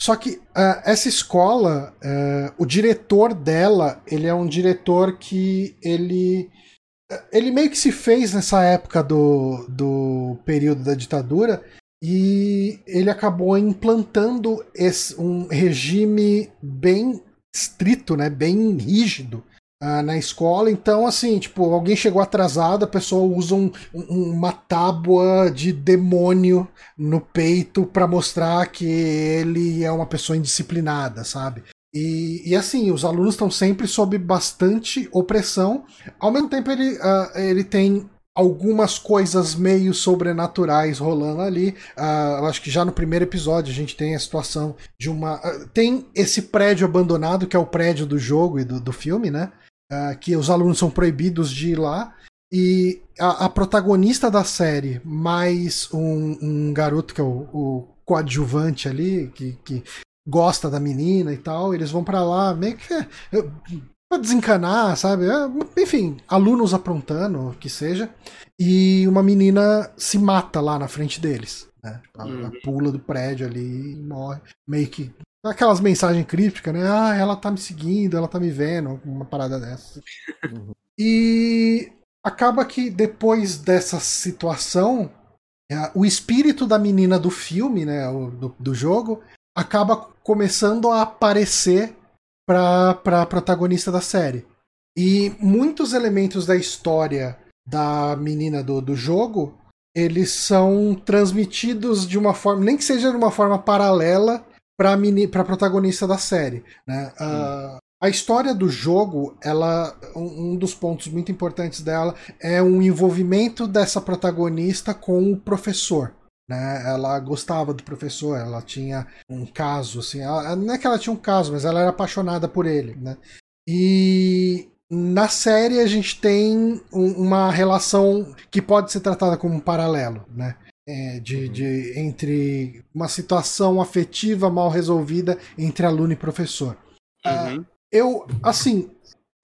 Speaker 1: só que uh, essa escola, uh, o diretor dela, ele é um diretor que ele ele meio que se fez nessa época do, do período da ditadura e ele acabou implantando esse, um regime bem estrito, né, bem rígido uh, na escola. Então, assim, tipo, alguém chegou atrasado, a pessoa usa um, um, uma tábua de demônio no peito para mostrar que ele é uma pessoa indisciplinada, sabe? E, e, assim, os alunos estão sempre sob bastante opressão. Ao mesmo tempo, ele, uh, ele tem algumas coisas meio sobrenaturais rolando ali. Uh, acho que já no primeiro episódio a gente tem a situação de uma. Uh, tem esse prédio abandonado, que é o prédio do jogo e do, do filme, né? que os alunos são proibidos de ir lá. E a, a protagonista da série, mais um, um garoto que é o, o coadjuvante ali, que, que gosta da menina e tal, eles vão para lá meio que é, pra desencanar, sabe? É, enfim, alunos aprontando, que seja. E uma menina se mata lá na frente deles. Né? Ela, uhum. pula do prédio ali e morre. Meio que. Aquelas mensagens crípticas, né? Ah, ela tá me seguindo, ela tá me vendo, uma parada dessa. Uhum. E acaba que depois dessa situação, é, o espírito da menina do filme, né, do, do jogo, acaba começando a aparecer para a protagonista da série. E muitos elementos da história da menina do, do jogo, eles são transmitidos de uma forma, nem que seja de uma forma paralela para a protagonista da série. Né? Uh, a história do jogo, ela, um, um dos pontos muito importantes dela é o envolvimento dessa protagonista com o professor. Né? Ela gostava do professor, ela tinha um caso, assim, ela, não é que ela tinha um caso, mas ela era apaixonada por ele, né? E na série a gente tem um, uma relação que pode ser tratada como um paralelo, né? É, de, uhum. de, entre uma situação afetiva mal resolvida entre aluno e professor. Ah, uhum. Uh, eu, assim,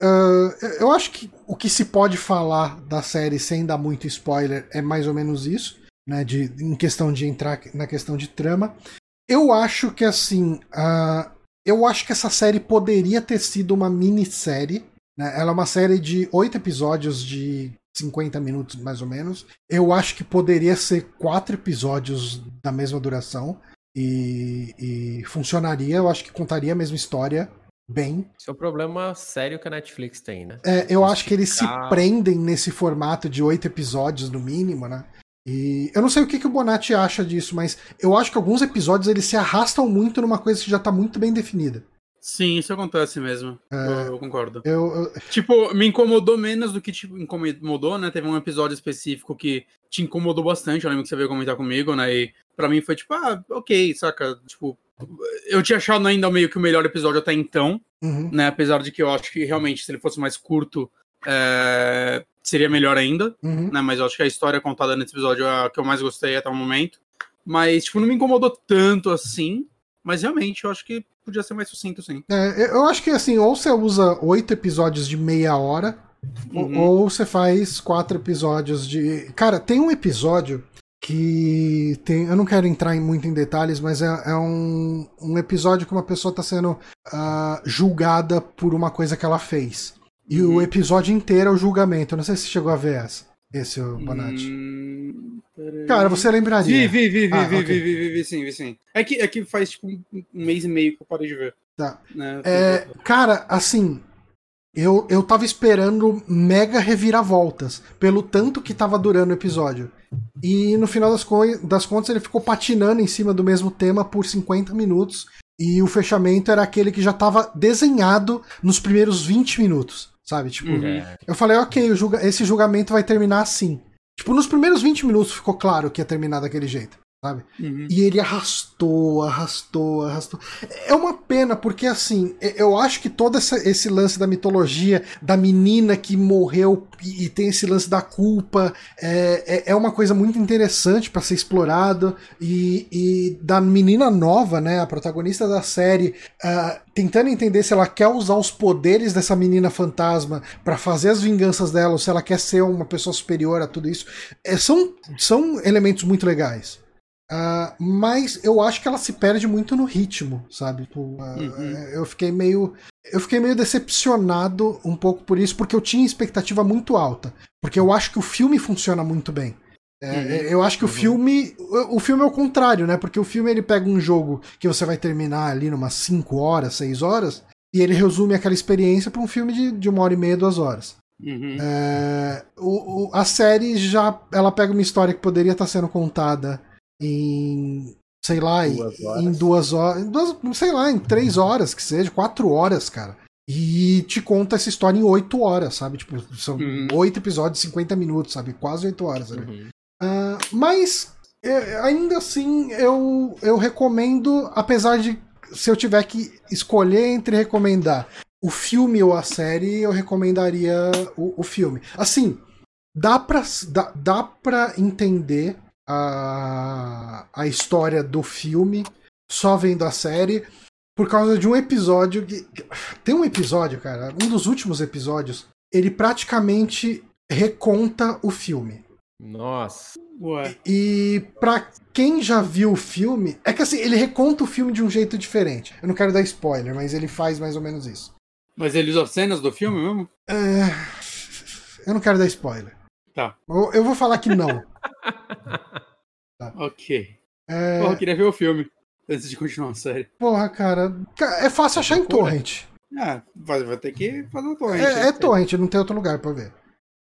Speaker 1: uh, eu acho que o que se pode falar da série sem dar muito spoiler é mais ou menos isso né, de, em questão de entrar na questão de trama. Eu acho que assim, uh, eu acho que essa série poderia ter sido uma minissérie. Né? Ela é uma série de oito episódios de 50 minutos, mais ou menos. Eu acho que poderia ser quatro episódios da mesma duração. E, e funcionaria, eu acho que contaria a mesma história bem.
Speaker 2: Esse é o problema sério que a Netflix tem, né?
Speaker 1: É, eu acho que eles se prendem nesse formato de oito episódios no mínimo, né? E eu não sei o que, que o Bonatti acha disso, mas eu acho que alguns episódios eles se arrastam muito numa coisa que já tá muito bem definida.
Speaker 3: Sim, isso acontece mesmo. É, eu, eu, concordo.
Speaker 1: Eu, eu...
Speaker 3: Tipo, me incomodou menos do que te incomodou, né? Teve um episódio específico que te incomodou bastante. Eu lembro que você veio comentar comigo, né? E pra mim foi tipo, ah, ok, saca? Tipo, eu tinha achado ainda meio que o melhor episódio até então, uhum. né? Apesar de que eu acho que realmente, se ele fosse mais curto, é, seria melhor ainda, uhum. né? Mas eu acho que a história contada nesse episódio é a que eu mais gostei até o momento. Mas, tipo, não me incomodou tanto assim. Mas realmente, eu acho que podia ser mais sucinto, sim.
Speaker 1: É, eu acho que assim, ou você usa oito episódios de meia hora, uhum. ou você faz quatro episódios de. Cara, tem um episódio que tem. Eu não quero entrar muito em detalhes, mas é, é um, um episódio que uma pessoa está sendo uh, julgada por uma coisa que ela fez. E uhum. o episódio inteiro é o julgamento. Eu não sei se chegou a ver essa. Esse, o Bonatti. Hum, Cara, você lembraria.
Speaker 3: Vi, vi, vi, ah, vi, okay. vi, vi, vi, vi, sim, vi sim. É que, é que faz tipo um mês e meio que eu parei de ver.
Speaker 1: Tá. Né? É, cara, assim, eu, eu tava esperando mega reviravoltas, pelo tanto que tava durando o episódio. E no final das, das contas ele ficou patinando em cima do mesmo tema por 50 minutos, e o fechamento era aquele que já estava desenhado nos primeiros 20 minutos, sabe? Tipo,
Speaker 3: Uhum.
Speaker 1: eu falei, ok, o julga- esse julgamento vai terminar assim. Tipo, nos primeiros 20 minutos ficou claro que ia terminar daquele jeito, sabe?
Speaker 3: Uhum.
Speaker 1: E ele arrastou, arrastou, arrastou. É uma pena, porque assim, eu acho que todo essa- esse lance da mitologia, da menina que morreu e, e tem esse lance da culpa, é, é, é uma coisa muito interessante pra ser explorado. E, e da menina nova, né, a protagonista da série, ah, tentando entender se ela quer usar os poderes dessa menina fantasma pra fazer as vinganças dela, ou se ela quer ser uma pessoa superior a tudo isso. É, são, são elementos muito legais. Ah, mas eu acho que ela se perde muito no ritmo, sabe? Ah,
Speaker 3: Uhum.
Speaker 1: Eu fiquei meio. Eu fiquei meio decepcionado um pouco por isso, porque eu tinha expectativa muito alta. Porque eu acho que o filme funciona muito bem. É,
Speaker 3: Uhum.
Speaker 1: Eu acho que o filme. O, filme é o contrário, né? Porque o filme ele pega um jogo que você vai terminar ali numas 5 horas, 6 horas, e ele resume aquela experiência pra um filme de, de uma hora e meia, duas horas.
Speaker 3: Uhum.
Speaker 1: É, o- o- a série já ela pega uma história que poderia estar sendo contada em sei lá em-
Speaker 2: Duas horas.
Speaker 1: em duas horas em duas, sei lá em três horas que seja quatro horas cara e te conta essa história em oito horas sabe tipo são
Speaker 3: Uhum.
Speaker 1: oito episódios 50 minutos sabe quase oito horas ali.
Speaker 2: Uhum.
Speaker 1: Ah, mas é, ainda assim eu eu recomendo apesar de se eu tiver que escolher entre recomendar o filme ou a série, eu recomendaria o, o filme. Assim, dá pra, dá, dá pra entender a, a história do filme só vendo a série por causa de um episódio que. Tem um episódio, cara, um dos últimos episódios, ele praticamente reconta o filme.
Speaker 2: Nossa.
Speaker 3: Ué.
Speaker 1: E pra quem já viu o filme, é que assim, ele reconta o filme de um jeito diferente. Eu não quero dar spoiler, mas ele faz mais ou menos isso.
Speaker 3: Mas ele usa cenas do filme mesmo?
Speaker 1: É, Eu não quero dar spoiler.
Speaker 3: Tá.
Speaker 1: Eu, eu vou falar que não.
Speaker 3: Ok.
Speaker 1: É,
Speaker 3: Porra, eu queria ver o filme antes de continuar a série.
Speaker 1: porra, cara. ca- É fácil achar em torrent.
Speaker 3: Ah, vai, vai ter que fazer um torrent.
Speaker 1: É, é torrent, não tem outro lugar pra ver.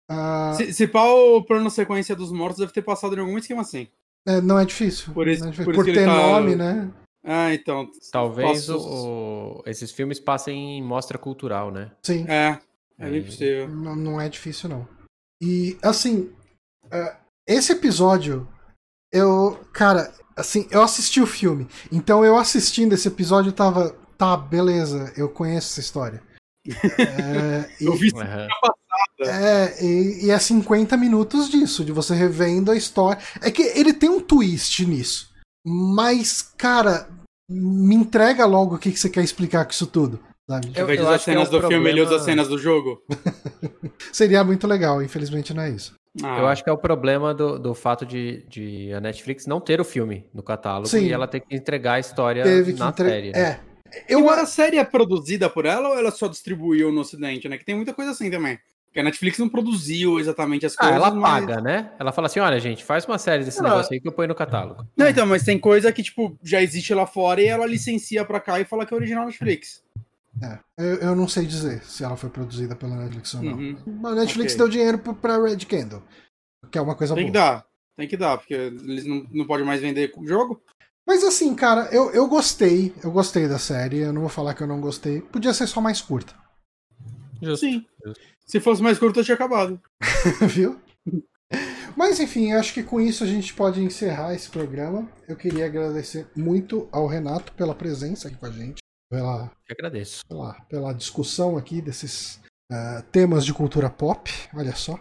Speaker 1: Ah,
Speaker 3: Se, se o plano sequência dos mortos deve ter passado em algum esquema assim.
Speaker 1: é, não é difícil.
Speaker 3: Por isso-
Speaker 1: é difícil.
Speaker 3: por isso
Speaker 1: Por
Speaker 3: que ele
Speaker 1: ter
Speaker 3: tá-
Speaker 1: nome, né?
Speaker 3: Ah, então.
Speaker 2: Talvez
Speaker 3: Posso-
Speaker 2: o- o- esses filmes passem em mostra cultural, né?
Speaker 1: Sim.
Speaker 3: É, é bem
Speaker 2: Aí-
Speaker 3: possível.
Speaker 1: Não, não é difícil, não. E, assim, é, esse episódio, eu. Cara, assim, eu assisti o filme. Então eu assistindo esse episódio eu tava. Tá, beleza, eu conheço essa história. É, e-
Speaker 3: Eu vi
Speaker 2: Aham.
Speaker 1: É, e, e é 50 minutos disso, de você revendo a história. É que ele tem um twist nisso. Mas, cara, me entrega logo o que, que você quer explicar com isso tudo. Sabe?
Speaker 2: Eu-
Speaker 3: Ao invés de
Speaker 2: eu que é
Speaker 3: cenas
Speaker 2: um
Speaker 3: do filme, ele usa
Speaker 2: problema-
Speaker 3: cenas do jogo.
Speaker 1: Seria muito legal, infelizmente não é isso.
Speaker 3: Ah,
Speaker 2: Eu acho que é o problema do, do fato de, de a Netflix não ter o filme no catálogo
Speaker 1: Sim.
Speaker 2: e ela ter que entregar a história
Speaker 1: Teve
Speaker 2: na
Speaker 1: entre...
Speaker 2: série. né?
Speaker 1: É. Eu,
Speaker 3: Agora, a série é produzida por ela ou ela só distribuiu no ocidente, né? Que tem muita coisa assim também. Porque a Netflix não produziu exatamente as
Speaker 2: Ah,
Speaker 3: coisas.
Speaker 2: ela
Speaker 3: mas-
Speaker 2: paga, né? Ela fala assim: olha, gente, faz uma série desse
Speaker 3: Ela-
Speaker 2: negócio aí que eu ponho no catálogo.
Speaker 3: Não, então, mas tem coisa que, tipo, já existe lá fora e ela licencia pra cá e fala que é original Netflix.
Speaker 1: É, eu, eu não sei dizer se ela foi produzida pela Netflix ou não.
Speaker 3: Uhum.
Speaker 1: A Netflix
Speaker 3: Ok.
Speaker 1: deu dinheiro pra Red Candle. Que é uma coisa
Speaker 3: Tem que
Speaker 1: boa.
Speaker 3: dar. Tem que dar, porque eles não, não podem mais vender o jogo.
Speaker 1: Mas assim, cara, eu, eu gostei. Eu gostei da série. Eu não vou falar que eu não gostei. Podia ser só mais curta.
Speaker 2: Justo.
Speaker 3: Sim.
Speaker 2: Justo.
Speaker 3: Se fosse mais curto, eu tinha acabado.
Speaker 1: Viu? Mas enfim, eu acho que com isso a gente pode encerrar esse programa. Eu queria agradecer muito ao Renato pela presença aqui com a gente, pela,
Speaker 2: Eu agradeço.
Speaker 1: pela, pela discussão aqui desses ah, temas de cultura pop. Olha só.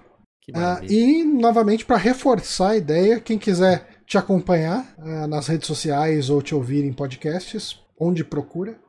Speaker 2: Maravilha.
Speaker 1: e novamente para reforçar a ideia, quem quiser te acompanhar ah, nas redes sociais ou te ouvir em podcasts, onde procura.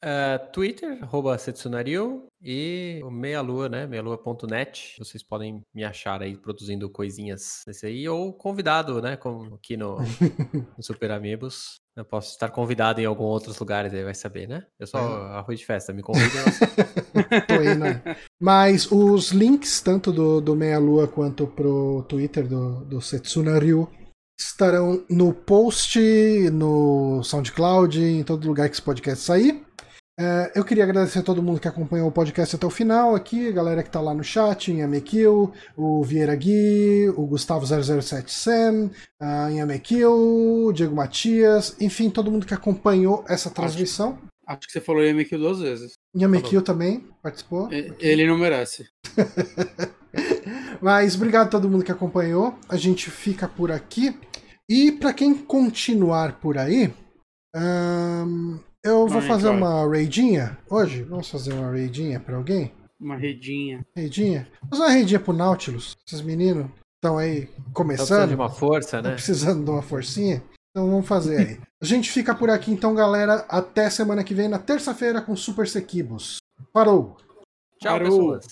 Speaker 2: Ah, Twitter, arroba Setsunario e o Meia Lua, né? Meialua.net. Vocês podem me achar aí produzindo coisinhas nesse aí, ou convidado, né? Como aqui no, no Super Amigos. Eu posso estar convidado em alguns outros lugares, aí vai saber, né? Eu sou arroz de festa, me aceito.
Speaker 1: Tô aí, né? Mas os links, tanto do, do Meia Lua quanto pro Twitter do, do Setsuna Ryu, estarão no post, no SoundCloud, em todo lugar que esse podcast sair. É, eu queria agradecer a todo mundo que acompanhou o podcast até o final aqui, a galera que tá lá no chat, Yamekil, o Vieira Gui, o Gustavo 007 Sam, a Diego Matias, enfim, todo mundo que acompanhou essa transmissão.
Speaker 3: Acho que você falou Yamekil duas vezes.
Speaker 1: Yamekil também participou.
Speaker 3: E- Ele não merece.
Speaker 1: Mas obrigado a todo mundo que acompanhou. A gente fica por aqui. E para quem continuar por aí, ahn, eu vou fazer uma raidinha hoje. Vamos fazer uma raidinha para alguém?
Speaker 3: Uma redinha.
Speaker 1: Raidinha? Vamos fazer uma raidinha pro Nautilus. Esses meninos estão aí
Speaker 2: Tá precisando
Speaker 1: começando,
Speaker 2: de uma força,
Speaker 1: estão
Speaker 2: né?
Speaker 1: precisando de uma forcinha. Então vamos fazer aí. A gente fica por aqui então, galera. Até semana que vem, na terça-feira, com Super Sequibos. Parou!
Speaker 2: Tchau,
Speaker 3: Parou.
Speaker 2: pessoas.